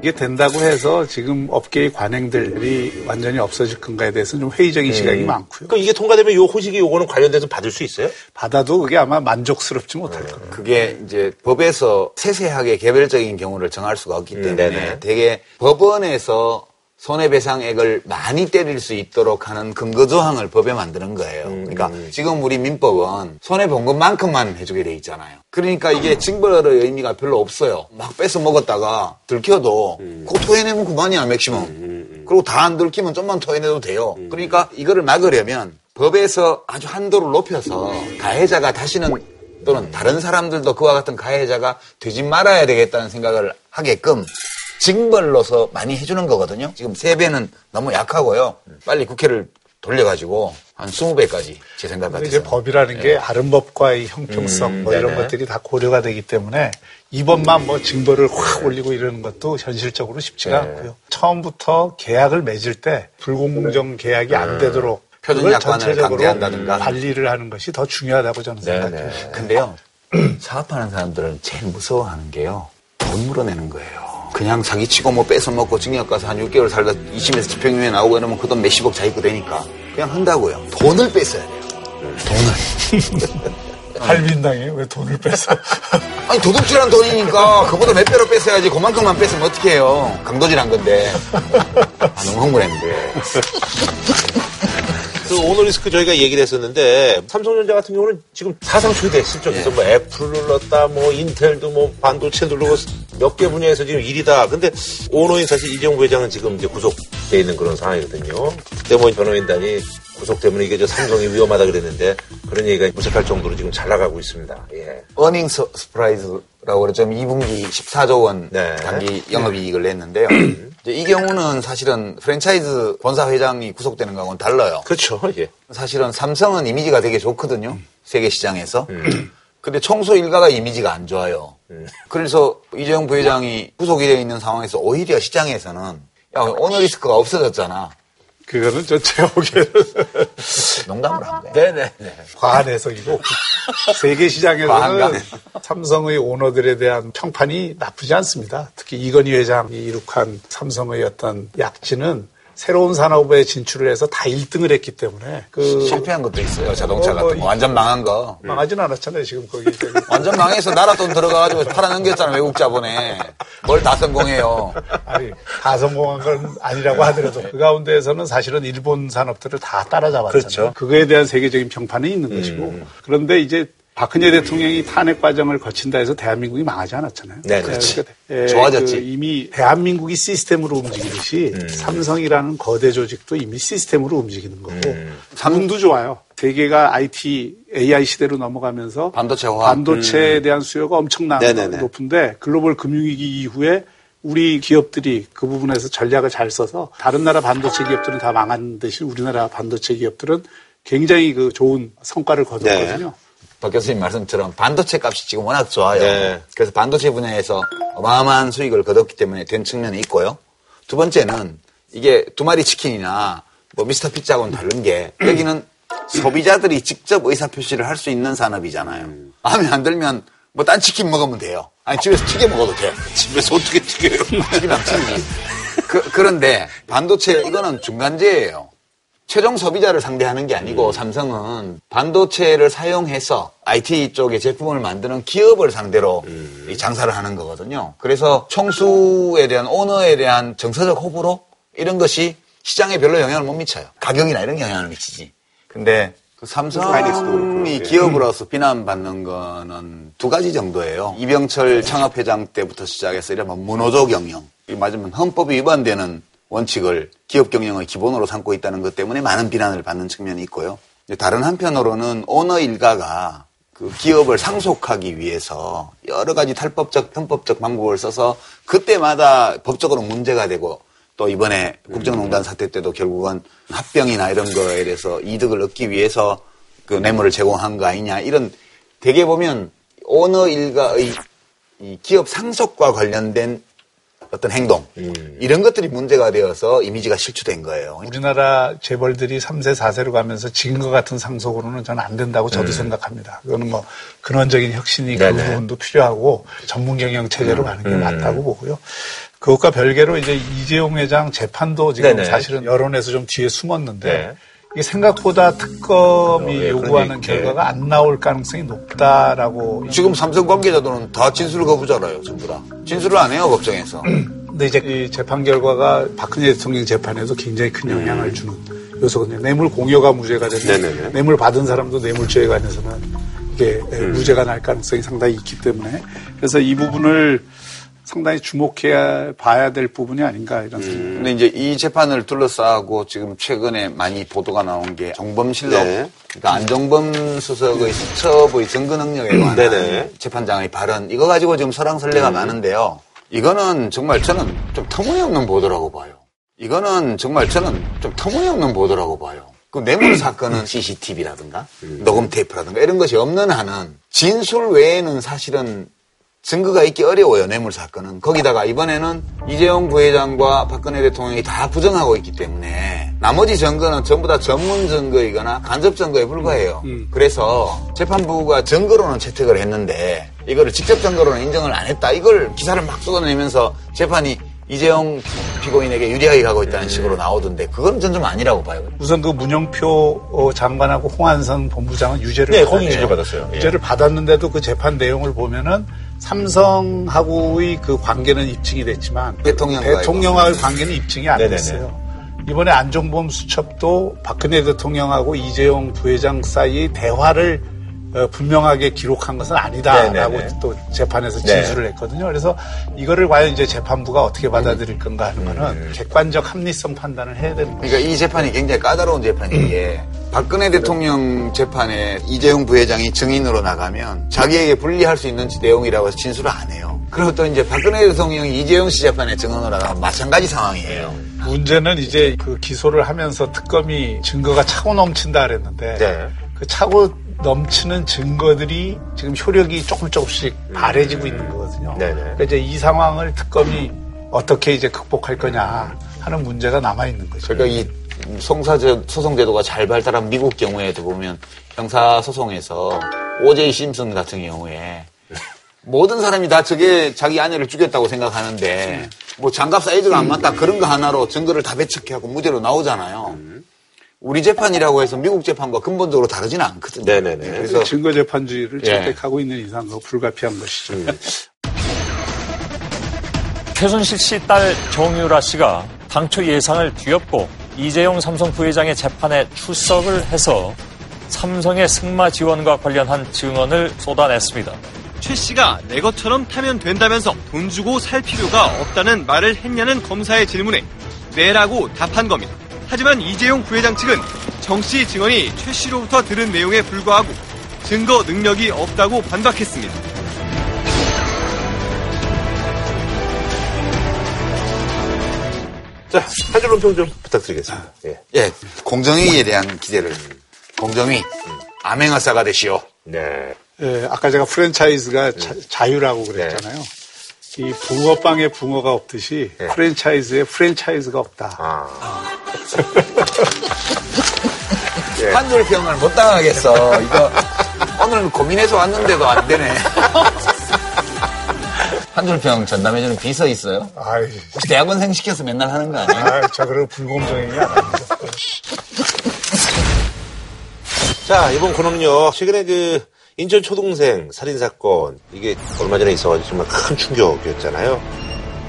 [SPEAKER 2] 이게 된다고 해서 지금 업계의 관행들이 완전히 없어질 건가에 대해서는 좀 회의적인 시각이 많고요.
[SPEAKER 1] 그러니까 이게 통과되면 요 호식이 요거는 관련돼서 받을 수 있어요?
[SPEAKER 2] 받아도 그게 아마 만족스럽지 못할
[SPEAKER 1] 네.
[SPEAKER 2] 겁니다.
[SPEAKER 3] 그게 이제 법에서 세세하게 개별적인 경우를 정할 수가 없기
[SPEAKER 1] 음,
[SPEAKER 3] 때문에
[SPEAKER 1] 네네.
[SPEAKER 3] 되게 법원에서 손해배상액을 많이 때릴 수 있도록 하는 근거 조항을 법에 만드는 거예요.
[SPEAKER 1] 음,
[SPEAKER 3] 그러니까 지금 우리 민법은 손해본 것만큼만 해주게 돼 있잖아요. 그러니까 이게 징벌의 의미가 별로 없어요. 막 뺏어 먹었다가 들켜도
[SPEAKER 1] 음.
[SPEAKER 3] 그거 토해내면 그만이야 맥시멈. 그리고 다 안 들키면 좀만 토해내도 돼요.
[SPEAKER 1] 음.
[SPEAKER 3] 그러니까 이거를 막으려면 법에서 아주 한도를 높여서 가해자가 다시는 또는 다른 사람들도 그와 같은 가해자가 되지 말아야 되겠다는 생각을 하게끔 징벌로서 많이 해주는 거거든요. 지금 세배는 너무 약하고요. 빨리 국회를 돌려가지고 한 20배까지 제 생각 같아서.
[SPEAKER 2] 이제 법이라는 게 다른 법과의 형평성 뭐 이런
[SPEAKER 1] 네네.
[SPEAKER 2] 것들이 다 고려가 되기 때문에 이번만 뭐 징벌을 확 올리고 이러는 것도 현실적으로 쉽지가
[SPEAKER 1] 네.
[SPEAKER 2] 않고요. 처음부터 계약을 맺을 때 불공정 계약이 안 되도록
[SPEAKER 3] 표준 약관을
[SPEAKER 2] 전체적으로
[SPEAKER 3] 강제한다든가.
[SPEAKER 2] 관리를 하는 것이 더 중요하다고 저는
[SPEAKER 1] 네네.
[SPEAKER 2] 생각해요.
[SPEAKER 3] 근데요, 사업하는 사람들은 제일 무서워하는 게요, 돈 물어내는 거예요. 그냥 사기치고 뭐 뺏어먹고 징역 가서 한 6개월 살다 2심에서 집행유예 나오고 이러면 그 돈 몇십억 자기 거 되니까 그냥 한다고요. 돈을 뺏어야 돼요. 돈을.
[SPEAKER 2] 할빈당에 왜 돈을 뺏어?
[SPEAKER 3] 아니 도둑질한 돈이니까 그보다 몇 배로 뺏어야지 그만큼만 뺏으면 어떻게 해요. 강도질한 건데. 아, 너무 흥분했는데.
[SPEAKER 1] 그 오너리스크 저희가 얘기를 했었는데 삼성전자 같은 경우는 지금 사상 최대 실적에서 뭐 애플을 눌렀다 뭐 인텔도 뭐 반도체 누르고 몇 개 분야에서 지금 1위다. 근데 오너인 사실 이재용 부회장은 지금 이제 구속돼 있는 그런 상황이거든요. 그때 뭐 변호인단이 구속 때문에 이게 저 삼성이 위험하다 그랬는데 그런 얘기가 무색할 정도로 지금 잘 나가고 있습니다. 예.
[SPEAKER 3] earning sur surprise라고 그러죠. 2분기 14조 원
[SPEAKER 1] 네.
[SPEAKER 3] 당기 영업이익을 냈는데요. 이제 이 경우는 사실은 프랜차이즈 본사 회장이 구속되는 거하고는 달라요.
[SPEAKER 1] 그렇죠. 예.
[SPEAKER 3] 사실은 삼성은 이미지가 되게 좋거든요. 세계 시장에서. 근데 청소 일가가 이미지가 안 좋아요. 그래서 이재용 부회장이 구속이 되어 있는 상황에서 오히려 시장에서는 야, 오너 리스크가 없어졌잖아.
[SPEAKER 2] 그거는 저 제가 보기에는
[SPEAKER 3] 농담을 한 거예요.
[SPEAKER 1] 네네.
[SPEAKER 2] 과한 해석이고 세계 시장에서는? 삼성의 오너들에 대한 평판이 나쁘지 않습니다. 특히 이건희 회장이 이룩한 삼성의 어떤 약진은 새로운 산업에 진출을 해서 다 1등을 했기 때문에 그
[SPEAKER 3] 실패한 것도 있어요. 자동차
[SPEAKER 2] 어, 뭐
[SPEAKER 3] 같은 거. 완전 망한 거.
[SPEAKER 2] 망하진 않았잖아요. 지금 거기.
[SPEAKER 3] 완전 망해서 나라 돈 들어가가지고 팔아넘겼잖아, 외국 자본에. 뭘 다 성공해요.
[SPEAKER 2] 아니 다 성공한 건 아니라고 하더라도 그 가운데에서는 사실은 일본 산업들을 다 따라잡았잖아요.
[SPEAKER 1] 그렇죠.
[SPEAKER 2] 그거에 대한 세계적인 평판이 있는 것이고 그런데 이제 박근혜 대통령이 탄핵 과정을 거친다 해서 대한민국이 망하지 않았잖아요.
[SPEAKER 1] 네,
[SPEAKER 3] 그렇지.
[SPEAKER 2] 그러니까, 예,
[SPEAKER 3] 좋아졌지.
[SPEAKER 2] 그 이미 대한민국이 시스템으로 움직이듯이
[SPEAKER 1] 음.
[SPEAKER 2] 삼성이라는 거대 조직도 이미 시스템으로 움직이는 거고
[SPEAKER 1] 음.
[SPEAKER 2] 삼성도 좋아요. 세계가 IT, AI 시대로 넘어가면서
[SPEAKER 3] 반도체 화.
[SPEAKER 2] 반도체에 대한 수요가 엄청나
[SPEAKER 1] 음.
[SPEAKER 2] 높은데 글로벌 금융위기 이후에 우리 기업들이 그 부분에서 전략을 잘 써서 다른 나라 반도체 기업들은 다 망한 대신 우리나라 반도체 기업들은 굉장히 그 좋은 성과를 거뒀거든요.
[SPEAKER 3] 박 교수님 말씀처럼 반도체 값이 지금 워낙 좋아요.
[SPEAKER 1] 네.
[SPEAKER 3] 그래서 반도체 분야에서 어마어마한 수익을 거뒀기 때문에 된 측면이 있고요. 두 번째는 이게 두 마리 치킨이나 뭐 미스터 피자하고는 다른 게 여기는 소비자들이 직접 의사표시를 할 수 있는 산업이잖아요. 마음에 안 들면 뭐 딴 치킨 먹으면 돼요. 아니 집에서 튀겨 먹어도 돼.
[SPEAKER 1] 집에서 어떻게 튀겨요?
[SPEAKER 3] 튀기면 튀기지. 그, 그런데 반도체 이거는 중간재예요. 최종 소비자를 상대하는 게 아니고 삼성은 반도체를 사용해서 IT 쪽의 제품을 만드는 기업을 상대로 이 장사를 하는 거거든요. 그래서 총수에 대한 오너에 대한 정서적 호불호 이런 것이 시장에 별로 영향을 못 미쳐요. 가격이나 이런 게 영향을 미치지. 근데 그 삼성이
[SPEAKER 1] 예.
[SPEAKER 3] 기업으로서 비난받는 거는 두 가지 정도예요. 이병철 창업회장 때부터 시작해서 이러면 문호조 경영. 이 맞으면 헌법이 위반되는 원칙을 기업 경영의 기본으로 삼고 있다는 것 때문에 많은 비난을 받는 측면이 있고요. 다른 한편으로는 오너 일가가 그 기업을 상속하기 위해서 여러 가지 탈법적, 편법적 방법을 써서 그때마다 법적으로 문제가 되고 또 이번에 국정농단 사태 때도 결국은 합병이나 이런 거에 대해서 이득을 얻기 위해서 그 뇌물을 제공한 거 아니냐 이런 대개 보면 오너 일가의 이 기업 상속과 관련된 어떤 행동 이런 것들이 문제가 되어서 이미지가 실추된 거예요.
[SPEAKER 2] 우리나라 재벌들이 3세, 4세로 가면서 지금 과 같은 상속으로는 저는 안 된다고 저도 생각합니다. 그거는 뭐 근원적인 혁신이 그
[SPEAKER 1] 네네.
[SPEAKER 2] 부분도 필요하고 전문 경영 체제로 가는 게 맞다고 보고요. 그것과 별개로 이제 이재용 회장 재판도 지금
[SPEAKER 1] 네네.
[SPEAKER 2] 사실은 여론에서 좀 뒤에 숨었는데
[SPEAKER 1] 네.
[SPEAKER 2] 이게 생각보다 특검이
[SPEAKER 1] 어, 예,
[SPEAKER 2] 요구하는
[SPEAKER 1] 얘기,
[SPEAKER 2] 결과가 안 나올 가능성이 높다라고
[SPEAKER 3] 지금 삼성 관계자들은 다 진술 거부잖아요, 전부 다. 진술을 안 해요, 법정에서.
[SPEAKER 2] 근데 이제 이 재판 결과가 박근혜 대통령 재판에도 굉장히 큰 영향을 주는 요소거든요. 뇌물 공여가 무죄가 되면
[SPEAKER 1] 네네네.
[SPEAKER 2] 뇌물 받은 사람도 뇌물죄에 관해서는 이게 무죄가 날 가능성이 상당히 있기 때문에 그래서 이 부분을 상당히 주목해야 봐야 될 부분이 아닌가 이런 생각이
[SPEAKER 3] 근데 이제 이 재판을 둘러싸고 지금 최근에 많이 보도가 나온 게 정범실록,
[SPEAKER 1] 네.
[SPEAKER 3] 그러니까 안정범 수석의 수첩의 증거 능력에 관한
[SPEAKER 1] 네네.
[SPEAKER 3] 재판장의 발언 이거 가지고 지금 설랑설레가 많은데요. 이거는 정말 저는 좀 터무니없는 보도라고 봐요. 이거는 정말 저는 좀 터무니없는 보도라고 봐요. 그 뇌물 사건은 CCTV라든가 녹음 테이프라든가 이런 것이 없는 한은 진술 외에는 사실은 증거가 있기 어려워요, 뇌물 사건은. 거기다가 이번에는 이재용 부회장과 박근혜 대통령이 다 부정하고 있기 때문에 나머지 증거는 전부 다 전문 증거이거나 간접 증거에 불과해요. 그래서 재판부가 증거로는 채택을 했는데 이거를 직접 증거로는 인정을 안 했다. 이걸 기사를 막 쏟아내면서 재판이 이재용 피고인에게 유리하게 가고 있다는 식으로 나오던데 그건 전 좀 아니라고 봐요.
[SPEAKER 2] 우선 그 문영표 어, 장관하고 홍한선 본부장은 유죄를
[SPEAKER 1] 네, 유죄를 받았어요. 예.
[SPEAKER 2] 유죄를 받았는데도 그 재판 내용을 보면은 삼성하고의 그 관계는 입증이 됐지만
[SPEAKER 3] 대통령과의
[SPEAKER 2] 대통령과의 관계는 입증이 안. 됐어요. 이번에 안종범 수첩도 박근혜 대통령하고 이재용 부회장 사이의 대화를 어, 분명하게 기록한 것은 아니다라고
[SPEAKER 1] 네네네.
[SPEAKER 2] 또 재판에서
[SPEAKER 1] 네.
[SPEAKER 2] 진술을 했거든요. 그래서 이거를 과연 이제 재판부가 어떻게 받아들일 건가 하는 거는
[SPEAKER 1] 음.
[SPEAKER 2] 객관적 합리성 판단을 해야 되는 거죠.
[SPEAKER 3] 그러니까 이 재판이 굉장히 까다로운 재판인 게 박근혜 대통령 재판에 이재용 부회장이 증인으로 나가면 자기에게 불리할 수 있는 내용이라고 해서 진술을 안 해요. 그리고 또 이제 박근혜 대통령이 이재용 씨 재판에 증언으로 나가면 마찬가지 상황이에요.
[SPEAKER 2] 문제는 이제 그 기소를 하면서 특검이 증거가 차고 넘친다 그랬는데
[SPEAKER 1] 네.
[SPEAKER 2] 그 차고 넘치는 증거들이 지금 효력이 조금 조금씩 바래지고 있는 거거든요.
[SPEAKER 1] 네네.
[SPEAKER 2] 그러니까 이제 이 상황을 특검이 어떻게 이제 극복할 거냐 하는 문제가 남아 있는 거죠.
[SPEAKER 3] 그러니까 이 송사 소송 제도가 잘 발달한 미국 경우에도 보면 형사 소송에서 오제이 심슨 같은 경우에 모든 사람이 다 저게 자기 아내를 죽였다고 생각하는데 뭐 장갑 사이즈가 안 맞다 그런 거 하나로 증거를 다 배척하고 무죄로 나오잖아요. 우리 재판이라고 해서 미국 재판과 근본적으로 다르지는 않거든요.
[SPEAKER 1] 네네네.
[SPEAKER 3] 그래서
[SPEAKER 2] 증거 재판주의를
[SPEAKER 3] 예.
[SPEAKER 2] 채택하고 있는 이상 그거 불가피한 것이죠.
[SPEAKER 8] 최순실 씨 딸 정유라 씨가 당초 예상을 뒤엎고 이재용 삼성 부회장의 재판에 출석을 해서 삼성의 승마 지원과 관련한 증언을 쏟아냈습니다.
[SPEAKER 9] 최 씨가 내 것처럼 타면 된다면서 돈 주고 살 필요가 없다는 말을 했냐는 검사의 질문에 네라고 답한 겁니다. 하지만 이재용 부회장 측은 정 씨 증언이 최 씨로부터 들은 내용에 불과하고 증거 능력이 없다고 반박했습니다.
[SPEAKER 1] 자, 한 줄로 평좀 부탁드리겠습니다. 예.
[SPEAKER 3] 예, 공정위에 대한 기대를 공정위 암행어사가 되시오.
[SPEAKER 1] 네.
[SPEAKER 2] 예, 아까 제가 프랜차이즈가 자, 유라고 그랬잖아요. 이 붕어빵에 붕어가 없듯이
[SPEAKER 1] 네.
[SPEAKER 2] 프랜차이즈에 프랜차이즈가 없다.
[SPEAKER 1] 아.
[SPEAKER 3] 한줄 평을 못 당하겠어. 이거 오늘 고민해서 왔는데도 안 되네. 한줄평 전담해주는 비서 있어요?
[SPEAKER 2] 아이,
[SPEAKER 3] 혹시 대학원생 시켜서 맨날 하는 거 아니에요?
[SPEAKER 2] 아, 저 그런 합니다.
[SPEAKER 1] 자, 이번 코너는요, 최근에 그, 인천 초등생 살인 사건, 이게 얼마 전에 있어가지고 정말 큰 충격이었잖아요.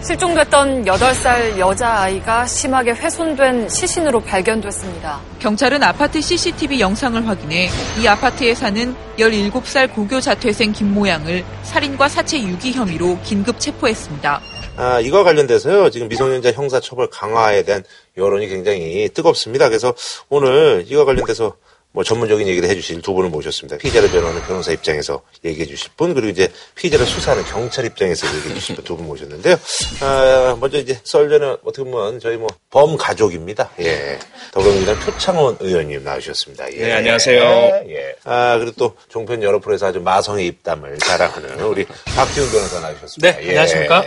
[SPEAKER 10] 실종됐던 8살 여자아이가 심하게 훼손된 시신으로 발견됐습니다.
[SPEAKER 11] 경찰은 아파트 CCTV 영상을 확인해 이 아파트에 사는 17살 고교 자퇴생 김모양을 살인과 사체 유기 혐의로 긴급 체포했습니다.
[SPEAKER 1] 아, 이와 관련돼서요, 지금 미성년자 형사 처벌 강화에 대한 여론이 굉장히 뜨겁습니다. 그래서 오늘 이와 관련돼서 뭐 전문적인 얘기를 해주실 두 분을 모셨습니다. 피의자를 변호하는 변호사 입장에서 얘기해 주실 분, 그리고 이제 피의자를 수사하는 경찰 입장에서 얘기해 주실 분 두 분 모셨는데요. 아, 먼저 이제 썰 전에 어떻게 보면 저희 뭐 범가족입니다. 예. 더불어민주당 표창원 의원님 나오셨습니다. 예.
[SPEAKER 12] 네, 안녕하세요.
[SPEAKER 1] 예. 아, 그리고 또 종편 여러 프로에서 아주 마성의 입담을 자랑하는 우리 박지훈 변호사 나오셨습니다.
[SPEAKER 12] 네, 안녕하십니까?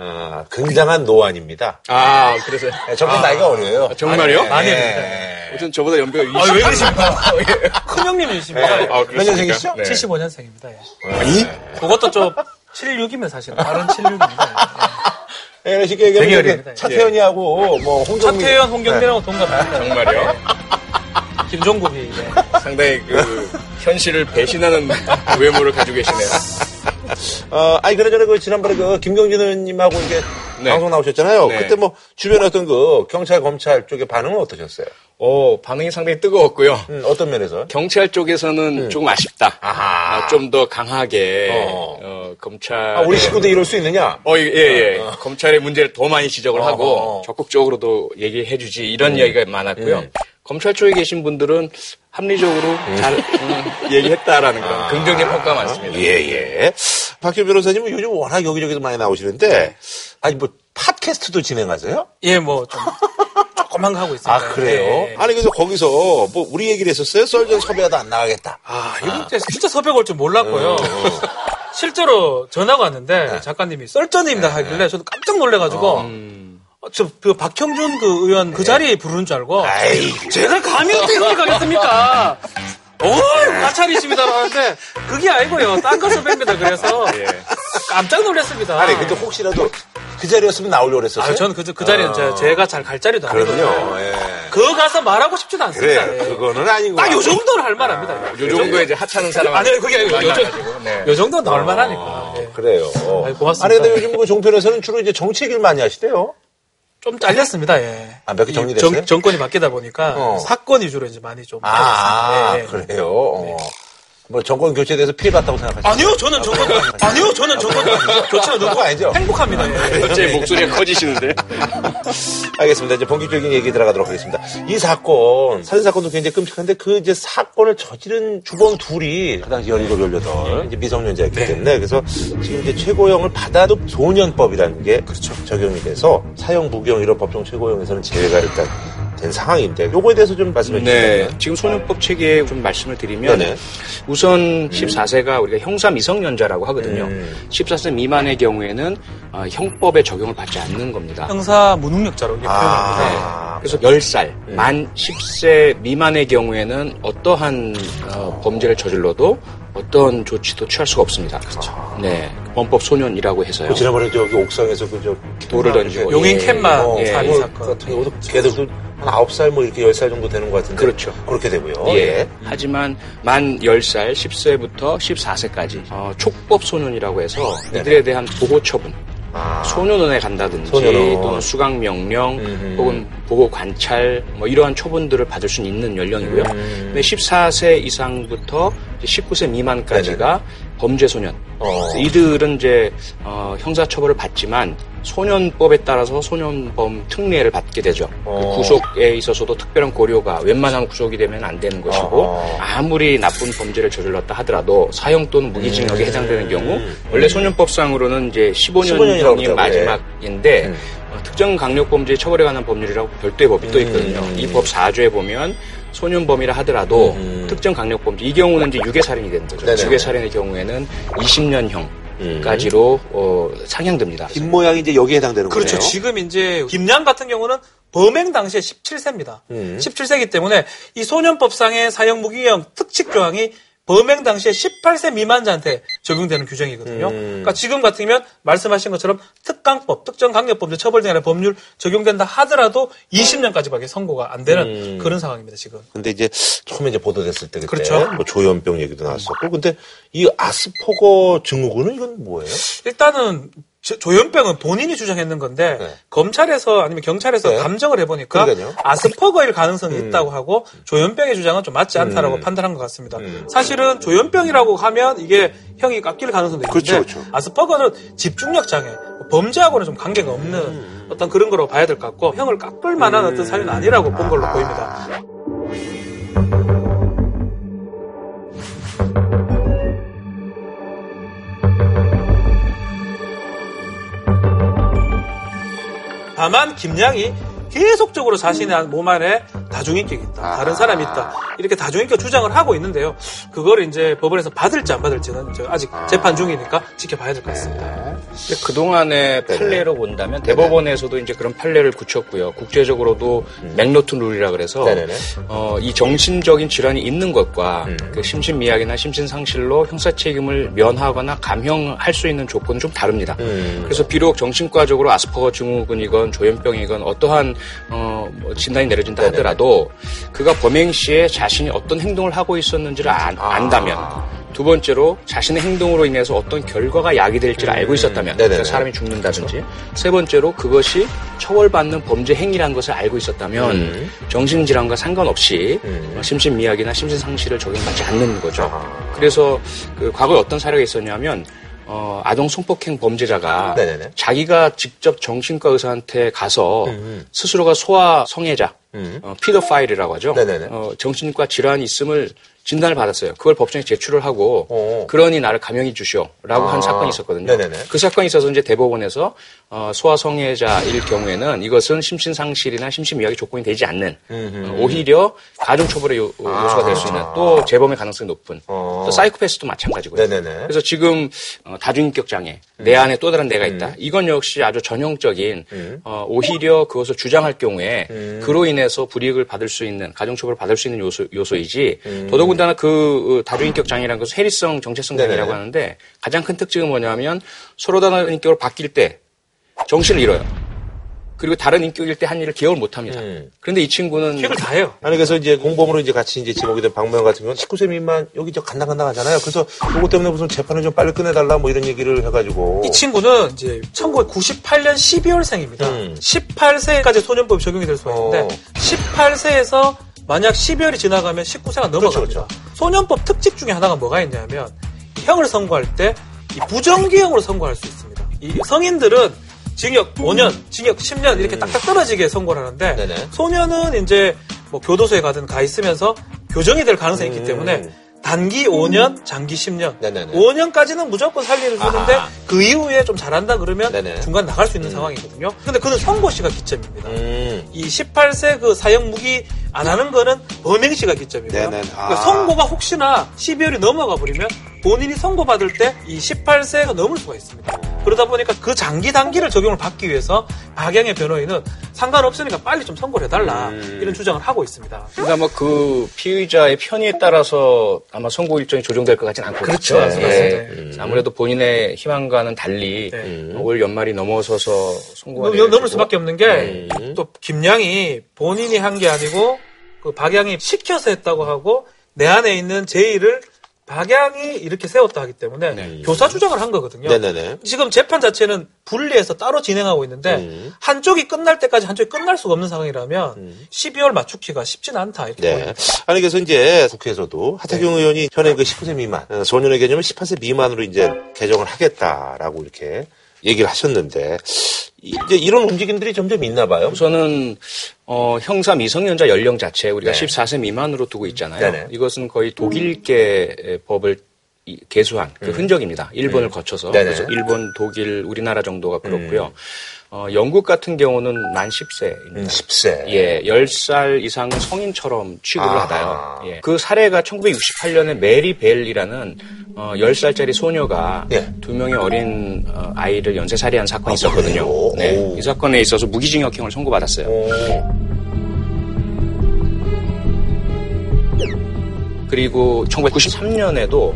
[SPEAKER 1] 어, 굉장한 노안입니다.
[SPEAKER 12] 아, 그래서.
[SPEAKER 1] 정말 나이가 어려요.
[SPEAKER 12] 정말요?
[SPEAKER 1] 예.
[SPEAKER 12] 많이
[SPEAKER 1] 예.
[SPEAKER 12] 어쨌든 저보다 연배가 20.
[SPEAKER 13] 아, 왜 그러십니까? 큰 형님이십니다.
[SPEAKER 1] 네. 아,
[SPEAKER 13] 몇? 년생이시죠?
[SPEAKER 1] 네.
[SPEAKER 13] 75년생입니다. 예.
[SPEAKER 1] 이?
[SPEAKER 13] 그것도 좀 76이면 사실 다른 76입니다.
[SPEAKER 1] 예, 쉽게 얘기하면. 차태현이하고 뭐 홍정민.
[SPEAKER 13] 차태현, 홍경민하고 동갑입니다.
[SPEAKER 12] 정말요?
[SPEAKER 13] 김종국이 이제
[SPEAKER 12] 상당히 그, 현실을 배신하는 외모를 가지고 계시네요.
[SPEAKER 1] 어, 아니, 그러저나 그 지난번에 그 김경진 의원님하고 이게
[SPEAKER 12] 네.
[SPEAKER 1] 방송 나오셨잖아요.
[SPEAKER 12] 네.
[SPEAKER 1] 그때 뭐 주변에 어떤 그 경찰, 검찰 쪽의 반응은 어떠셨어요?
[SPEAKER 12] 어, 반응이 상당히 뜨거웠고요.
[SPEAKER 1] 음, 어떤 면에서?
[SPEAKER 12] 경찰 쪽에서는 조금 아쉽다.
[SPEAKER 1] 아하.
[SPEAKER 12] 좀더 강하게,
[SPEAKER 1] 어.
[SPEAKER 12] 어, 검찰.
[SPEAKER 1] 아, 우리 식구도 이럴 수 있느냐?
[SPEAKER 12] 어, 예, 예. 검찰의 문제를 더 많이 지적을
[SPEAKER 1] 어허.
[SPEAKER 12] 하고 적극적으로도 얘기해주지 이런
[SPEAKER 1] 음.
[SPEAKER 12] 이야기가 많았고요. 검찰 쪽에 계신 분들은 합리적으로 잘 음, 얘기했다라는 그런 긍정적인 평가가 많습니다.
[SPEAKER 1] 예, 예. 박효 변호사님은 요즘 워낙 여기저기서 많이 나오시는데, 아니, 뭐, 팟캐스트도 진행하세요?
[SPEAKER 13] 예, 뭐 좀 조그만 거 하고 있습니다.
[SPEAKER 1] 아, 그래요?
[SPEAKER 13] 예.
[SPEAKER 1] 아니, 그래서 거기서 뭐, 우리 얘기를 했었어요? 썰전 섭외하다 안 나가겠다.
[SPEAKER 13] 아, 이번 때 진짜 섭외가 올줄 몰랐고요.
[SPEAKER 1] 어.
[SPEAKER 13] 실제로 전화가 왔는데 작가님이 썰전입니다 하길래 저도 깜짝 놀래가지고 어, 저, 그, 박형준 그 의원 그 자리에 부르는 줄 알고.
[SPEAKER 1] 아이.
[SPEAKER 13] 제가 감히 어떻게 가겠습니까? 오, 과찰이십니다라고 하는데, 그게 아니고요. 딴 것을 뺍니다. 그래서. 깜짝 놀랐습니다.
[SPEAKER 1] 아니, 근데 혹시라도 그 자리였으면 나오려고 그랬었어요?
[SPEAKER 13] 아, 저는 그, 그 자리는 제- 제가 잘 갈 자리도 아니거든요.
[SPEAKER 1] 예.
[SPEAKER 13] 그거 가서 말하고 싶지도 않습니다.
[SPEAKER 1] 그래,
[SPEAKER 13] 예.
[SPEAKER 1] 그거는 아니고.
[SPEAKER 13] 딱 요 정도는 할 만합니다.
[SPEAKER 12] 요 정도에 이제 하찮은 사람
[SPEAKER 13] 아니요, 그게 아니고, 요, 정도,
[SPEAKER 12] 네.
[SPEAKER 13] 요 정도는 나올 만하니까. 예.
[SPEAKER 1] 그래요.
[SPEAKER 13] 아이, 고맙습니다.
[SPEAKER 1] 아니, 근데 요즘 그 종편에서는 주로 이제 정치 얘기를 많이 하시대요.
[SPEAKER 13] 좀 잘렸습니다, 예.
[SPEAKER 1] 아, 몇개
[SPEAKER 13] 이
[SPEAKER 1] 정리됐어요?
[SPEAKER 13] 정, 정권이 바뀌다 보니까
[SPEAKER 1] 어.
[SPEAKER 13] 사건 위주로 이제 많이 좀.
[SPEAKER 1] 아.
[SPEAKER 13] 예, 예.
[SPEAKER 1] 그래요? 어. 뭐 정권 교체에 대해서 피해봤다고 생각하시죠?
[SPEAKER 13] 아니요, 저는 정권, 아니요, 저는 정권 교체가 너무
[SPEAKER 1] 아니죠?
[SPEAKER 13] 행복합니다. 예.
[SPEAKER 12] 갑자기 목소리가 커지시는데.
[SPEAKER 1] 알겠습니다. 이제 본격적인 얘기 들어가도록 하겠습니다. 이 사건, 살인 사건도 굉장히 끔찍한데 그 이제 사건을 저지른 주범 둘이 그 당시 17, 18, 이제 미성년자였기 때문에 그래서 지금 이제 최고형을 받아도 소년법이라는 게 적용이 돼서 사형, 무경 이런 법정 최고형에서는 제외가 일단 된 상황인데 요거에 대해서 좀 말씀해 주시면
[SPEAKER 12] 네. 지금 소년법 체계에 좀 말씀을 드리면
[SPEAKER 1] 네네.
[SPEAKER 12] 우선 14세가 우리가 형사 미성년자라고 하거든요.
[SPEAKER 1] 음.
[SPEAKER 12] 14세 미만의 경우에는 어, 형법에 적용을 받지 않는 겁니다.
[SPEAKER 13] 형사 무능력자로 이렇게 표현합니다.
[SPEAKER 1] 아,
[SPEAKER 12] 그래서 10살, 만 10세 미만의 경우에는 어떠한 어, 범죄를 저질러도 어떤 조치도 취할 수가 없습니다. 그렇죠. 네. 원법 소년이라고 해서요.
[SPEAKER 1] 그 지난번에 저기 옥상에서 그저
[SPEAKER 12] 돌을 던지고.
[SPEAKER 13] 용인
[SPEAKER 12] 예.
[SPEAKER 13] 캔만
[SPEAKER 1] 어,
[SPEAKER 13] 살인
[SPEAKER 1] 뭐
[SPEAKER 13] 사건.
[SPEAKER 1] 같은 경우도 걔들도 한 9살 뭐 이렇게 10살 정도 되는 것 같은데
[SPEAKER 12] 그렇죠.
[SPEAKER 1] 그렇게 되고요.
[SPEAKER 12] 예. 하지만 만 10살, 10세부터 14세까지 어, 촉법 소년이라고 해서 이들에 대한 보호 처분,
[SPEAKER 1] 아.
[SPEAKER 12] 소년원에 간다든지
[SPEAKER 1] 소년원.
[SPEAKER 12] 또는 수강 명령
[SPEAKER 1] 음흠.
[SPEAKER 12] 혹은 보고 관찰 뭐 이러한 처분들을 받을 수 있는 연령이고요.
[SPEAKER 1] 음.
[SPEAKER 12] 근데 14세 이상부터 19세 미만까지가 범죄 소년.
[SPEAKER 1] 어.
[SPEAKER 12] 이들은 이제 어, 형사처벌을 받지만 소년법에 따라서 소년범 특례를 받게 되죠. 그
[SPEAKER 1] 어.
[SPEAKER 12] 구속에 있어서도 특별한 고려가 웬만하면 구속이 되면 안 되는 것이고
[SPEAKER 1] 어.
[SPEAKER 12] 아무리 나쁜 범죄를 저질렀다 하더라도 사형 또는 무기징역에 해당되는 경우 원래 소년법상으로는 이제 15년
[SPEAKER 1] 15년 이라고
[SPEAKER 12] 형이
[SPEAKER 1] 그러더라고요.
[SPEAKER 12] 마지막인데 어, 특정 강력범죄 처벌에 관한 법률이라고 별도의 법이 또 있거든요. 이법 4조에 보면 소년범이라 하더라도 특정 강력범죄 이 경우는 이제 유괴살인이 되는 거죠.
[SPEAKER 1] 네네.
[SPEAKER 12] 유괴살인의 경우에는 20년형까지로 어, 상향됩니다.
[SPEAKER 1] 김 모양이 이제 여기에 해당되는
[SPEAKER 13] 그렇죠.
[SPEAKER 1] 거네요.
[SPEAKER 13] 지금 이제 김양 같은 경우는 범행 당시에 17세입니다.
[SPEAKER 1] 음.
[SPEAKER 13] 17세이기 때문에 이 소년법상의 사형 무기형 특칙 조항이 범행 당시에 18세 미만자한테 적용되는 규정이거든요.
[SPEAKER 1] 음.
[SPEAKER 13] 그러니까 지금 같으면 말씀하신 것처럼 특강법, 특정 강력범죄 처벌 등의 법률 적용된다 하더라도 20년까지밖에 선고가 안 되는
[SPEAKER 1] 음.
[SPEAKER 13] 그런 상황입니다. 지금.
[SPEAKER 1] 근데 이제 처음에 이제 보도됐을 때 그때
[SPEAKER 13] 그렇죠.
[SPEAKER 1] 뭐 조현병 얘기도 나왔었고 근데 이 아스퍼거 증후군은 이건 뭐예요?
[SPEAKER 13] 일단은 조- 조현병은 본인이 주장했는 건데 검찰에서 아니면 경찰에서
[SPEAKER 1] 네.
[SPEAKER 13] 감정을 해보니까
[SPEAKER 1] 그러니까요.
[SPEAKER 13] 아스퍼거일 가능성이 있다고 하고 조현병의 주장은 좀 맞지 않다라고
[SPEAKER 1] 음.
[SPEAKER 13] 판단한 것 같습니다. 사실은 조현병이라고 하면 이게 형이 깎일 가능성도 있는데
[SPEAKER 1] 그렇죠, 그렇죠.
[SPEAKER 13] 아스퍼거는 집중력 장애, 범죄하고는 좀 관계가 없는
[SPEAKER 1] 음.
[SPEAKER 13] 어떤 그런 거라고 봐야 될 것 같고 형을 깎을 만한 어떤 사유는 아니라고 본 걸로 보입니다. 다만 김양이 계속적으로 자신의 몸 안에 다중인격이 있다. 다른 사람이 있다. 이렇게 다중인격 주장을 하고 있는데요. 그걸 이제 법원에서 받을지 안 받을지는 아직 재판 중이니까 지켜봐야 될 것 같습니다.
[SPEAKER 12] 그동안의 판례로 본다면 대법원에서도 이제 그런 판례를 굳혔고요. 국제적으로도 맥노튼 룰이라 그래서. 어, 이 정신적인 질환이 있는 것과 그 심신미약이나 심신상실로 형사 책임을 면하거나 감형할 수 있는 조건은 좀 다릅니다.
[SPEAKER 1] 음.
[SPEAKER 12] 그래서 비록 정신과적으로 아스퍼거 증후군이건 조현병이건 어떠한 어, 뭐 진단이 내려진다 하더라도 그가 범행 시에 자신이 어떤 행동을 하고 있었는지를 안, 안다면 두 번째로 자신의 행동으로 인해서 어떤 결과가 야기될지를 알고 있었다면
[SPEAKER 1] 네네네.
[SPEAKER 12] 그러니까 사람이 죽는다든지 세 번째로 그것이 처벌받는 범죄 행위라는 것을 알고 있었다면
[SPEAKER 1] 음.
[SPEAKER 12] 정신질환과 상관없이 어, 심신미약이나 심신상실을 적용받지 않는 거죠. 그래서 그 과거에 어떤 사례가 있었냐면 어, 아동 성폭행 범죄자가
[SPEAKER 1] 네네네.
[SPEAKER 12] 자기가 직접 정신과 의사한테 가서
[SPEAKER 1] 음.
[SPEAKER 12] 스스로가 소아 성애자,
[SPEAKER 1] 음.
[SPEAKER 12] 어, 피더파일이라고 하죠.
[SPEAKER 1] 네네네.
[SPEAKER 12] 어, 정신과 질환이 있음을 진단을 받았어요. 그걸 법정에 제출을 하고
[SPEAKER 1] 어.
[SPEAKER 12] 그러니 나를 감형해 주시오라고
[SPEAKER 1] 아.
[SPEAKER 12] 한 사건이 있었거든요.
[SPEAKER 1] 네네네.
[SPEAKER 12] 그 사건이 있어서 이제 대법원에서 어, 소아 성애자일 경우에는 이것은 심신상실이나 심신미약의 조건이 되지 않는 어, 오히려 가중처벌의 요, 소가 될 수 있는 또 재범의 가능성이 높은
[SPEAKER 1] 어.
[SPEAKER 12] 또 사이코패스도 마찬가지고요.
[SPEAKER 1] 네네네.
[SPEAKER 12] 그래서 지금 어, 다중인격 장애, 내 안에 또 다른 내가 있다. 이건 역시 아주 전형적인 어, 오히려 그것을 주장할 경우에 그로 인해 서 불이익을 받을 수 있는 가중처벌을 받을 수 있는 요소, 요소이지 더더군다나 그 어, 다중인격 장애라는 것은 해리성 정체성 장애라고. 하는데 가장 큰 특징은 뭐냐면 서로 다른 인격으로 바뀔 때 정신을 잃어요. 그리고 다른 인격일 때 한 일을 기억을 못 합니다. 그런데 이 친구는
[SPEAKER 13] 기억을 다 해요.
[SPEAKER 1] 아니 그래서 이제 공범으로 이제 같이 이제 지목이 된 박모영 같은 경우는 19세 미만 여기 저 간당간당 하잖아요. 그래서 그것 때문에 무슨 재판을 좀 빨리 끝내달라 뭐 이런 얘기를 해가지고
[SPEAKER 13] 이 친구는 이제 1998년 12월생입니다.
[SPEAKER 1] 음.
[SPEAKER 13] 18세까지 소년법이 적용이 될 수가 있는데
[SPEAKER 1] 어.
[SPEAKER 13] 18세에서 만약 12월이 지나가면 19세가 넘어갑니다.
[SPEAKER 1] 그렇죠,
[SPEAKER 13] 소년법 특징 중에 하나가 뭐가 있냐면 이 형을 선고할 때이 부정기형으로 선고할 수 있습니다. 이 성인들은 징역 5년, 징역 10년 이렇게 딱딱 떨어지게 선고를 하는데
[SPEAKER 1] 음. 네네.
[SPEAKER 13] 소년은 이제 뭐 교도소에 가든 가 있으면서 교정이 될 가능성이 있기 때문에 단기 5년, 장기 10년.
[SPEAKER 1] 음. 네네네.
[SPEAKER 13] 5년까지는 무조건 살리를 주는데
[SPEAKER 1] 아하.
[SPEAKER 13] 그 이후에 좀 잘한다 그러면
[SPEAKER 1] 네네.
[SPEAKER 13] 중간 나갈 수 있는 상황이거든요. 근데 그는 선고 시가 기점입니다.
[SPEAKER 1] 음.
[SPEAKER 13] 이 18세 그 사형 무기 안 하는 거는 범행 시가 기점이고요.
[SPEAKER 1] 네네. 아.
[SPEAKER 13] 그러니까 선고가 혹시나 12월이 넘어가 버리면 본인이 선고받을 때 이 18세가 넘을 수가 있습니다. 그러다 보니까 그 장기 단기를 적용을 받기 위해서 박영의 변호인은 상관없으니까 빨리 좀 선고를 해달라
[SPEAKER 1] 음.
[SPEAKER 13] 이런 주장을 하고 있습니다.
[SPEAKER 12] 그러니까 뭐 그 피의자의 편의에 따라서 아마 선고 일정이 조정될 것 같지는 않고
[SPEAKER 13] 그렇죠.
[SPEAKER 12] 예.
[SPEAKER 13] 맞습니다.
[SPEAKER 12] 음. 아무래도 본인의 희망과는 달리
[SPEAKER 13] 네.
[SPEAKER 12] 올 연말이 넘어서서 선고가
[SPEAKER 13] 넘- 넘을 수밖에 없는 게
[SPEAKER 1] 음.
[SPEAKER 13] 또 김양이 본인이 한 게 아니고 그 박양이 시켜서 했다고 하고 내 안에 있는 제의를 박양이 이렇게 세웠다 하기 때문에
[SPEAKER 1] 네.
[SPEAKER 13] 교사 주장을 한 거거든요.
[SPEAKER 1] 네네네.
[SPEAKER 13] 지금 재판 자체는 분리해서 따로 진행하고 있는데
[SPEAKER 1] 음.
[SPEAKER 13] 한쪽이 끝날 때까지 한쪽이 끝날 수가 없는 상황이라면 12월 맞추기가 쉽지는 않다 이렇게
[SPEAKER 1] 네.
[SPEAKER 13] 보입니다.
[SPEAKER 1] 아니 그래서 이제 국회에서도 하태경 의원이 현행 그 19세 미만 어, 소년의 개념을 18세 미만으로 이제 개정을 하겠다라고 이렇게 얘기를 하셨는데 이제 이런 움직임들이 점점 있나 봐요.
[SPEAKER 12] 우선은 어, 형사 미성년자 연령 자체 우리가
[SPEAKER 1] 네.
[SPEAKER 12] 14세 미만으로 두고 있잖아요.
[SPEAKER 1] 네네.
[SPEAKER 12] 이것은 거의 독일계 법을 이- 개수한 그
[SPEAKER 1] 음.
[SPEAKER 12] 흔적입니다. 일본을
[SPEAKER 1] 음.
[SPEAKER 12] 거쳐서
[SPEAKER 1] 네네.
[SPEAKER 12] 그래서 일본, 독일, 우리나라 정도가 그렇고요.
[SPEAKER 1] 음.
[SPEAKER 12] 어, 영국 같은 경우는 만 10세입니다.
[SPEAKER 1] 10세.
[SPEAKER 12] 예, 10살 이상은 성인처럼 취급을
[SPEAKER 1] 아하.
[SPEAKER 12] 하다요. 예. 그 사례가 1968년에 메리 벨이라는 어, 10살짜리 소녀가
[SPEAKER 1] 예.
[SPEAKER 12] 두 명의 어린 어, 아이를 연쇄살해한 사건이 있었거든요. 네. 이 사건에 있어서 무기징역형을 선고받았어요. 그리고 1993년에도 어,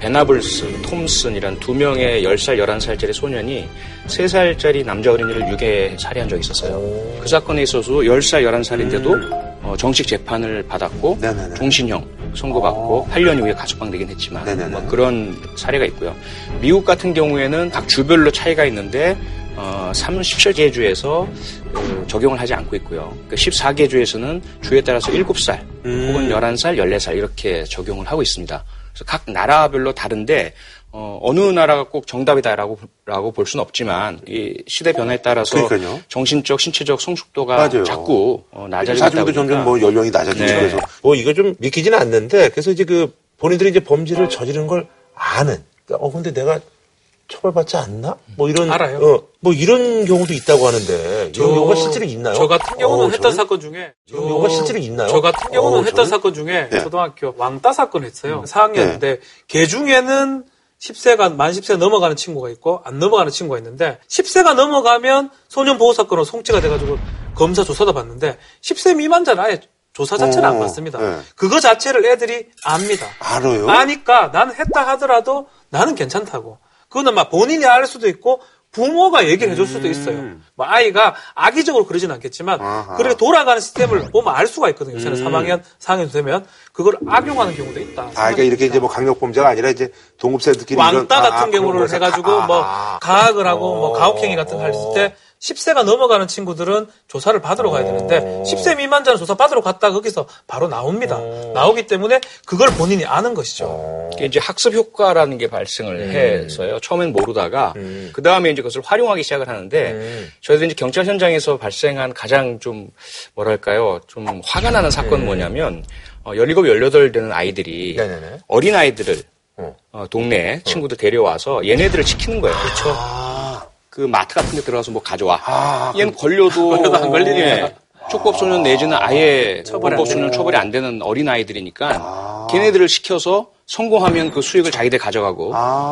[SPEAKER 12] 베나블스, 톰슨이란 두 명의 10살, 11살짜리 소년이 3살짜리 남자 어린이를 유괴 살해한 적이 있었어요. 그 사건에 있어서도 10살, 11살인데도 어, 정식 재판을 받았고 종신형 선고받고 8년 이후에 가석방되긴 했지만 뭐 그런 사례가 있고요. 미국 같은 경우에는 각 주별로 차이가 있는데 어, 37개 주에서 그, 적용을 하지 않고 있고요. 그 14개 주에서는 주에 따라서 7살 혹은 11살, 14살 이렇게 적용을 하고 있습니다. 그래서 각 나라별로 다른데 어, 어느 나라가 꼭 정답이다라고 라고 볼 수는 없지만 이 시대 변화에 따라서
[SPEAKER 1] 그러니까요.
[SPEAKER 12] 정신적, 신체적 성숙도가
[SPEAKER 1] 맞아요.
[SPEAKER 12] 자꾸 어, 낮아지다 보니까
[SPEAKER 1] 점점 뭐 연령이 낮아지고
[SPEAKER 12] 네.
[SPEAKER 1] 그래서 뭐 이거 좀 믿기지는 않는데 그래서 이제 그 본인들이 이제 범죄를 저지른 걸 아는 그러니까 어 근데 내가 처벌받지 않나? 뭐 이런
[SPEAKER 13] 알아요.
[SPEAKER 1] 어, 뭐 이런 경우도 있다고 하는데 이런 경우가 실제로 있나요?
[SPEAKER 13] 저 같은 경우는
[SPEAKER 1] 어,
[SPEAKER 13] 했던
[SPEAKER 1] 저는
[SPEAKER 13] 사건 중에
[SPEAKER 1] 이런 경우가 실제로 있나요?
[SPEAKER 13] 저 같은 경우는
[SPEAKER 1] 어,
[SPEAKER 13] 했던
[SPEAKER 1] 저는-
[SPEAKER 13] 사건 중에
[SPEAKER 1] 네.
[SPEAKER 13] 초등학교 왕따 사건 했어요.
[SPEAKER 1] 음.
[SPEAKER 13] 4학년인데 걔 중에는 10세가 만 10세 넘어가는 친구가 있고 안 넘어가는 친구가 있는데 10세가 넘어가면 소년 보호 사건으로 송치가 돼가지고 검사 조사도 받는데 10세 미만자는 아예 조사 자체를 안
[SPEAKER 1] 어,
[SPEAKER 13] 받습니다.
[SPEAKER 1] 네.
[SPEAKER 13] 그거 자체를 애들이 압니다.
[SPEAKER 1] 알아요?
[SPEAKER 13] 아니까 나는 했다 하더라도 나는 괜찮다고. 그거는 막 본인이 알 수도 있고 부모가 얘기를 해줄 수도 있어요. 뭐 아이가 악의적으로 그러진 않겠지만 그렇게 돌아가는 시스템을 보면 알 수가 있거든요. 요새는
[SPEAKER 1] 음.
[SPEAKER 13] 3학년, 4학년 되면 그걸 악용하는 경우도 있다.
[SPEAKER 1] 아, 그러니까 이렇게 이제 뭐 강력범죄가 아니라 이제 동급생들끼리
[SPEAKER 13] 왕따
[SPEAKER 1] 이런- 아,
[SPEAKER 13] 같은
[SPEAKER 1] 아,
[SPEAKER 13] 경우를 해가지고
[SPEAKER 1] 가-
[SPEAKER 13] 뭐
[SPEAKER 1] 아.
[SPEAKER 13] 가학을 하고 뭐
[SPEAKER 1] 어.
[SPEAKER 13] 가혹행위 같은 거 했을 때 10세가 넘어가는 친구들은 조사를 받으러 가야 되는데 10세 미만자는 조사 받으러 갔다 거기서 바로 나옵니다. 나오기 때문에 그걸 본인이 아는 것이죠.
[SPEAKER 12] 이게 이제 학습 효과라는 게 발생을
[SPEAKER 1] 음.
[SPEAKER 12] 해서요. 처음엔 모르다가 그 다음에 이제 그것을 활용하기 시작을 하는데
[SPEAKER 1] 음.
[SPEAKER 12] 저희도 이제 경찰 현장에서 발생한 가장 좀 뭐랄까요 좀 화가 나는 사건은 뭐냐면 어, 17, 18 되는 아이들이
[SPEAKER 1] 네네네.
[SPEAKER 12] 어린 아이들을 어, 동네 친구들 데려와서 얘네들을 시키는 거예요. 그렇죠. 그 마트 같은 데 들어가서 뭐 가져와. 얘는 걸려도
[SPEAKER 13] 걸려도 안 걸리니까.
[SPEAKER 12] 예. 촉법 소년 내지는 아예 불법소년
[SPEAKER 13] 되는.
[SPEAKER 12] 처벌이 안 되는 어린 아이들이니까 걔네들을 시켜서 성공하면 그 수익을 자기들 가져가고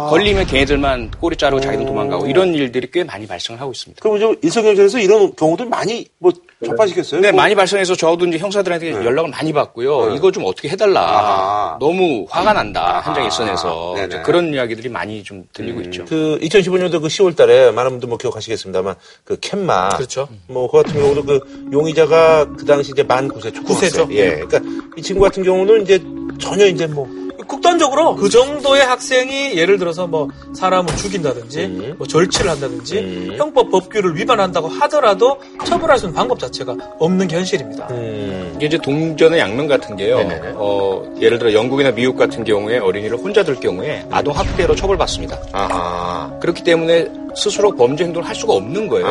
[SPEAKER 12] 걸리면 걔네들만 꼬리 자르고 자기들 도망가고 이런 일들이 꽤 많이 발생을 하고 있습니다.
[SPEAKER 1] 그럼 이제 일선경찰에서 이런 경우들 많이 뭐 접하시겠어요?
[SPEAKER 12] 네,
[SPEAKER 1] 뭐-
[SPEAKER 12] 많이 발생해서 저도 이제 형사들한테 연락을 많이 받고요. 이거 좀 어떻게 해달라. 너무 화가 난다. 현장 일선에서. 이제 그런 이야기들이 많이 좀 들리고 있죠.
[SPEAKER 1] 그 2015년도 그 10월 달에 많은 분들 뭐 기억하시겠습니다만 그 캔마
[SPEAKER 13] 그렇죠.
[SPEAKER 1] 뭐 그 같은 경우도 그 용의자가 그 당시 이제 만 9세 초등학생
[SPEAKER 13] 구세죠.
[SPEAKER 1] 예. 그러니까 이 친구 같은 경우는 이제 전혀 이제 뭐
[SPEAKER 13] 극단적으로 그 정도의 학생이 예를 들어서 뭐 사람을 죽인다든지 뭐 절취를 한다든지 형법 법규를 위반한다고 하더라도 처벌할 수 있는 방법 자체가 없는 현실입니다.
[SPEAKER 12] 이게 이제 동전의 양면 같은 게요. 어, 예를 들어 영국이나 미국 같은 경우에 어린이를 혼자 둘 경우에 아동 학대로 처벌받습니다. 그렇기 때문에 스스로 범죄 행동을 할 수가 없는 거예요.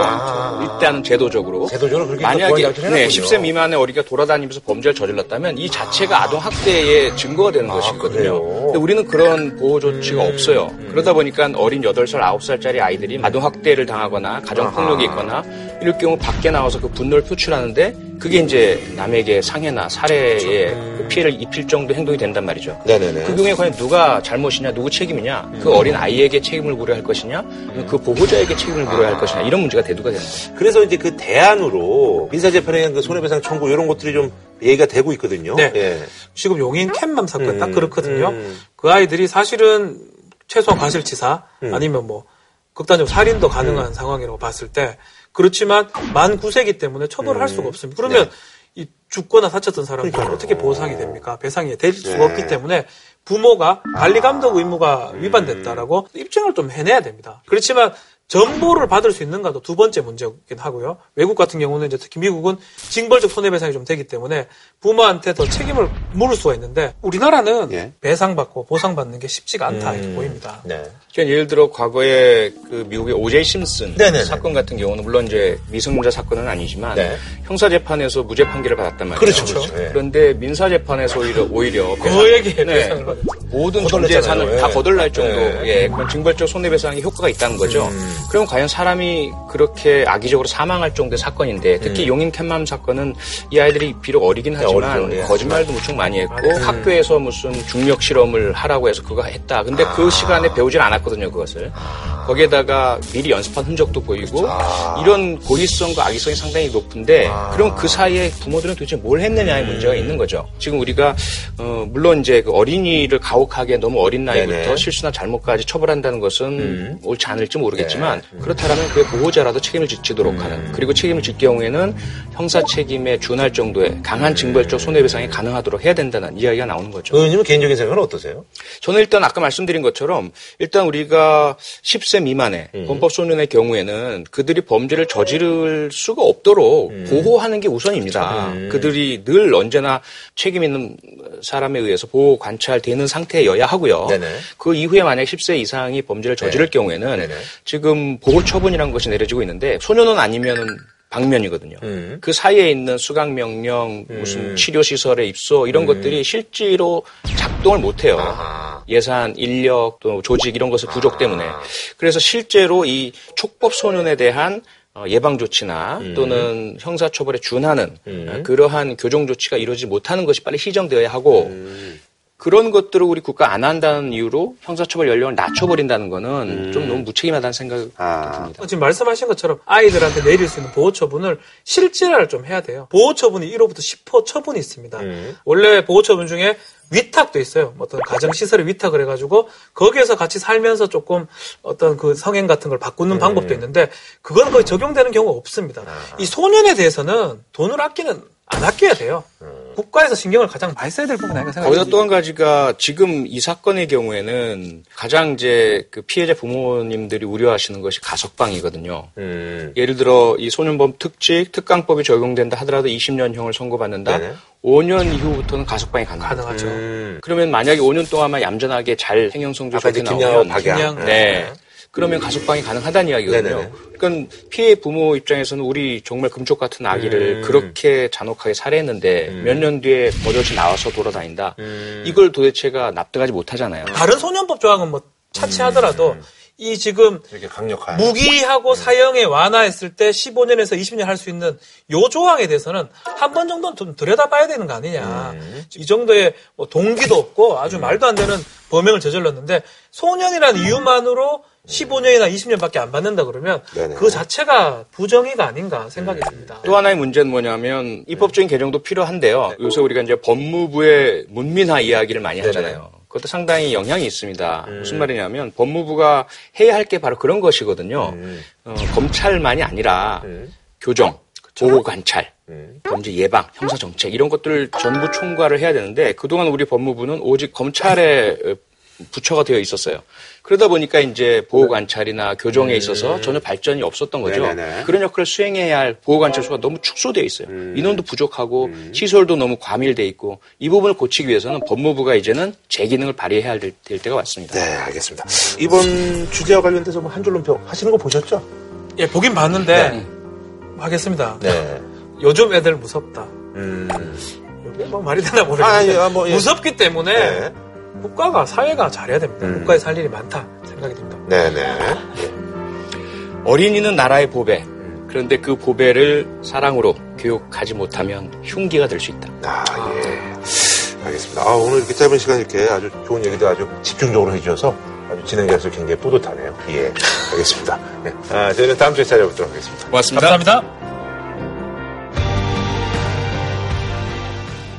[SPEAKER 12] 일단은 제도적으로.
[SPEAKER 1] 제도적으로 그렇게
[SPEAKER 12] 만약에 네,
[SPEAKER 1] 해놨군요.
[SPEAKER 12] 10세 미만의 어린이가 돌아다니면서 범죄를 저질렀다면 이 자체가 아 동 학대의 증거가 되는
[SPEAKER 1] 아,
[SPEAKER 12] 것이거든요. 근데 우리는 그런 보호 조치가
[SPEAKER 1] 음.
[SPEAKER 12] 없어요. 그러다 보니까 어린 8살, 9살짜리 아이들이 아동 학대를 당하거나 가정 폭력이 있거나 이럴 경우 밖에 나와서 그 분노를 표출하는데 그게 이제 남에게 상해나 살해에 그 피해를 입힐 정도 행동이 된단 말이죠.
[SPEAKER 1] 네네네.
[SPEAKER 12] 그 경우에 과연 누가 잘못이냐, 누구 책임이냐, 그 어린 아이에게 책임을 물어야 할 것이냐, 그 보호자에게 책임을 물어야 할 것이냐, 이런 문제가 대두가 되는 거예요.
[SPEAKER 1] 그래서 이제 그 대안으로 민사재판에 그 손해배상 청구 이런 것들이 좀 얘기가 되고 있거든요.
[SPEAKER 13] 네.
[SPEAKER 1] 예.
[SPEAKER 13] 지금 용인 캔맘 사건
[SPEAKER 1] 음,
[SPEAKER 13] 딱 그렇거든요.
[SPEAKER 1] 음.
[SPEAKER 13] 그 아이들이 사실은 최소한 과실치사
[SPEAKER 1] 음.
[SPEAKER 13] 아니면 뭐 극단적 살인도 가능한 상황이라고 봤을 때 그렇지만 만 9세기 때문에 처벌을 할 수가 없습니다. 그러면 이 죽거나 다쳤던 사람들 어떻게 보상이 됩니까? 배상이 될 수가 네. 없기 때문에 부모가 관리 감독 의무가 위반됐다라고 입증을 좀 해내야 됩니다. 그렇지만 정보를 받을 수 있는가도 두 번째 문제긴 하고요. 외국 같은 경우는 이제 특히 미국은 징벌적 손해배상이 좀 되기 때문에 부모한테 더 책임을 물을 수가 있는데 우리나라는 예. 배상받고 보상받는 게 쉽지가 않다 음. 이렇게 보입니다. 네.
[SPEAKER 12] 그러니까 예를 들어 과거에 그 미국의 오제이 심슨 네네네. 사건 같은 경우는 물론 이제 미성년자 사건은 아니지만 네. 형사 재판에서 무죄 판결을 받았단 말이에요.
[SPEAKER 1] 그렇죠. 그렇죠.
[SPEAKER 12] 네. 그런데 민사 재판에서 오히려 오히려
[SPEAKER 13] 그에게
[SPEAKER 12] 네. 모든 전 재산을 다 거덜날 정도의 예, 그런 징벌적 손해배상의 효과가 있다는 거죠. 음. 그럼 과연 사람이 그렇게 악의적으로 사망할 정도의 사건인데 특히 음. 용인 캔맘 사건은 이 아이들이 비록 어리긴 네, 하지만 네, 거짓말도 무척 많이 했고 음. 학교에서 무슨 중력 실험을 하라고 해서 그거 했다. 근데 그 아. 그 시간에 배우질 않았거든요, 그것을. 아. 거기에다가 미리 연습한 흔적도 보이고 아. 이런 고의성과 악의성이 상당히 높은데 아. 그럼 그 사이에 부모들은 도대체 뭘 했느냐의 음. 문제가 있는 거죠. 지금 우리가 어, 물론 이제 그 어린이를 가혹하게 너무 어린 나이부터 네네. 실수나 잘못까지 처벌한다는 것은 음. 옳지 않을지 모르겠지만 네. 음. 그렇다면 그의 보호자라도 책임을 지도록 음. 하는 그리고 책임을 질 경우에는 형사 책임에 준할 정도의 강한 징벌적 손해배상이 가능하도록 해야 된다는 이야기가 나오는 거죠.
[SPEAKER 1] 의원님은 개인적인 생각은 어떠세요?
[SPEAKER 12] 저는 일단 아까 말씀드린 것처럼 일단 우리가 10세 미만의 음. 범법 소년의 경우에는 그들이 범죄를 저지를 수가 없도록 음. 보호하는 게 우선입니다. 음. 그들이 늘 언제나 책임 있는 사람에 의해서 보호 관찰되는 상태여야 하고요. 네네. 그 이후에 만약 10세 이상이 범죄를 저지를 네. 경우에는 네네. 지금 보호 처분이라는 것이 내려지고 있는데 소년은 아니면은 방면이거든요. 음. 그 사이에 있는 수강 명령, 무슨 음. 치료 시설의 입소 이런 음. 것들이 실제로 작동을 못 해요. 예산, 인력, 또 조직 이런 것의 부족 때문에. 그래서 실제로 이 촉법 소년에 대한 어, 예방 조치나 음. 또는 형사 처벌에 준하는 음. 그러한 교정 조치가 이루어지지 못하는 것이 빨리 시정되어야 하고 음. 그런 것들을 우리 국가 안 한다는 이유로 형사처벌 연령을 낮춰버린다는 거는 음. 좀 너무 무책임하다는 생각이 아. 듭니다.
[SPEAKER 13] 지금 말씀하신 것처럼 아이들한테 내릴 수 있는 보호 처분을 실질화를 좀 해야 돼요. 보호 처분이 1호부터 10호 처분이 있습니다. 음. 원래 보호 처분 중에 위탁도 있어요. 어떤 가정시설에 위탁을 해가지고 거기에서 같이 살면서 조금 어떤 그 성행 같은 걸 바꾸는 음. 방법도 있는데 그건 거의 적용되는 경우가 없습니다. 아. 이 소년에 대해서는 돈을 아끼는 안 아껴야 돼요. 음. 국가에서 신경을 가장 많이 써야 될 부분 아닌가 생각합니다.
[SPEAKER 12] 거기다 또한 가지가 지금 이 사건의 경우에는 가장 이제 그 피해자 부모님들이 우려하시는 것이 가석방이거든요. 음. 예를 들어 이 소년범 특직 특강법이 적용된다 하더라도 20년형을 선고받는다. 네네. 5년 이후부터는 가석방이 가능하죠. 음. 그러면 만약에 5년 동안만 얌전하게 잘 행영성조 적이 나오면
[SPEAKER 1] 김양,
[SPEAKER 12] 네. 네. 그러면 가석방이 가능하다는 이야기거든요. 네네. 그러니까 피해 부모 입장에서는 우리 정말 금쪽 같은 아기를 음. 그렇게 잔혹하게 살해했는데 음. 몇년 뒤에 버젓이 나와서 돌아다닌다. 음. 이걸 도대체가 납득하지 못하잖아요.
[SPEAKER 13] 다른 소년법 조항은 뭐 차치하더라도 음. 이 지금 무기하고 음. 사형에 완화했을 때 15년에서 20년 할 수 있는 요 조항에 대해서는 한 번 정도는 좀 들여다봐야 되는 거 아니냐. 음. 이 정도의 뭐 동기도 없고 아주 말도 안 되는 범행을 저질렀는데 소년이라는 이유만으로 15년이나 20년밖에 안 받는다 그러면 네네. 그 자체가 부정의가 아닌가 생각이 음. 듭니다.
[SPEAKER 12] 또 하나의 문제는 뭐냐면 입법적인 개정도 필요한데요. 네. 요새 우리가 이제 법무부의 문민화 이야기를 많이 하잖아요. 그것도 상당히 영향이 있습니다. 음. 무슨 말이냐면 법무부가 해야 할 게 바로 그런 것이거든요. 음. 어, 검찰만이 아니라 음. 교정, 보호 관찰, 음. 범죄 예방, 형사 정책 이런 것들을 전부 총괄을 해야 되는데 그동안 우리 법무부는 오직 검찰에 부처가 되어 있었어요. 그러다 보니까 이제 보호 관찰이나 교정에 음. 있어서 전혀 발전이 없었던 거죠. 네네네. 그런 역할을 수행해야 할 보호 관찰 수가 너무 축소되어 있어요. 음. 인원도 부족하고 음. 시설도 너무 과밀돼 있고 이 부분을 고치기 위해서는 법무부가 이제는 제 기능을 발휘해야 될, 될 때가 왔습니다.
[SPEAKER 1] 네, 알겠습니다. 이번 주제와 관련돼서 뭐 한 줄로 표 하시는 거 보셨죠?
[SPEAKER 13] 예, 보긴 봤는데 네. 하겠습니다. 네. 요즘 애들 무섭다. 음. 뭐 말이 되나 모르겠는데 아, 뭐, 예. 무섭기 때문에. 네. 국가가 사회가 잘해야 됩니다. 음. 국가에 살 일이 많다 생각이 듭니다.
[SPEAKER 1] 네네.
[SPEAKER 12] 어린이는 나라의 보배. 그런데 그 보배를 사랑으로 교육하지 못하면 흉기가 될 수 있다.
[SPEAKER 1] 아, 예. 알겠습니다. 아, 오늘 이렇게 짧은 시간 이렇게 아주 좋은 얘기도 아주 집중적으로 해주셔서 아주 진행자로서 굉장히 뿌듯하네요. 예. 알겠습니다. 네. 아, 저희는 다음 주에 찾아뵙도록 하겠습니다.
[SPEAKER 12] 고맙습니다.
[SPEAKER 13] 감사합니다.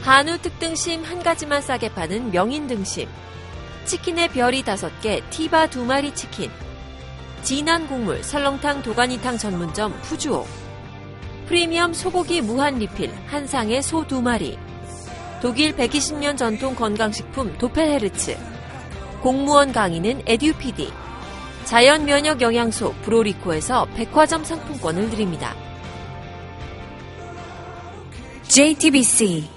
[SPEAKER 14] 한우 특등심 한 가지만 싸게 파는 명인 등심. 치킨의 별이 다섯 개, 티바 두 마리 치킨. 진한 국물 설렁탕 도가니탕 전문점 푸주오. 프리미엄 소고기 무한 리필 한 상에 소 두 마리. 독일 120년 전통 건강식품 도펠헤르츠. 공무원 강의는 에듀피디. 자연 면역 영양소 브로리코에서 백화점 상품권을 드립니다.
[SPEAKER 15] JTBC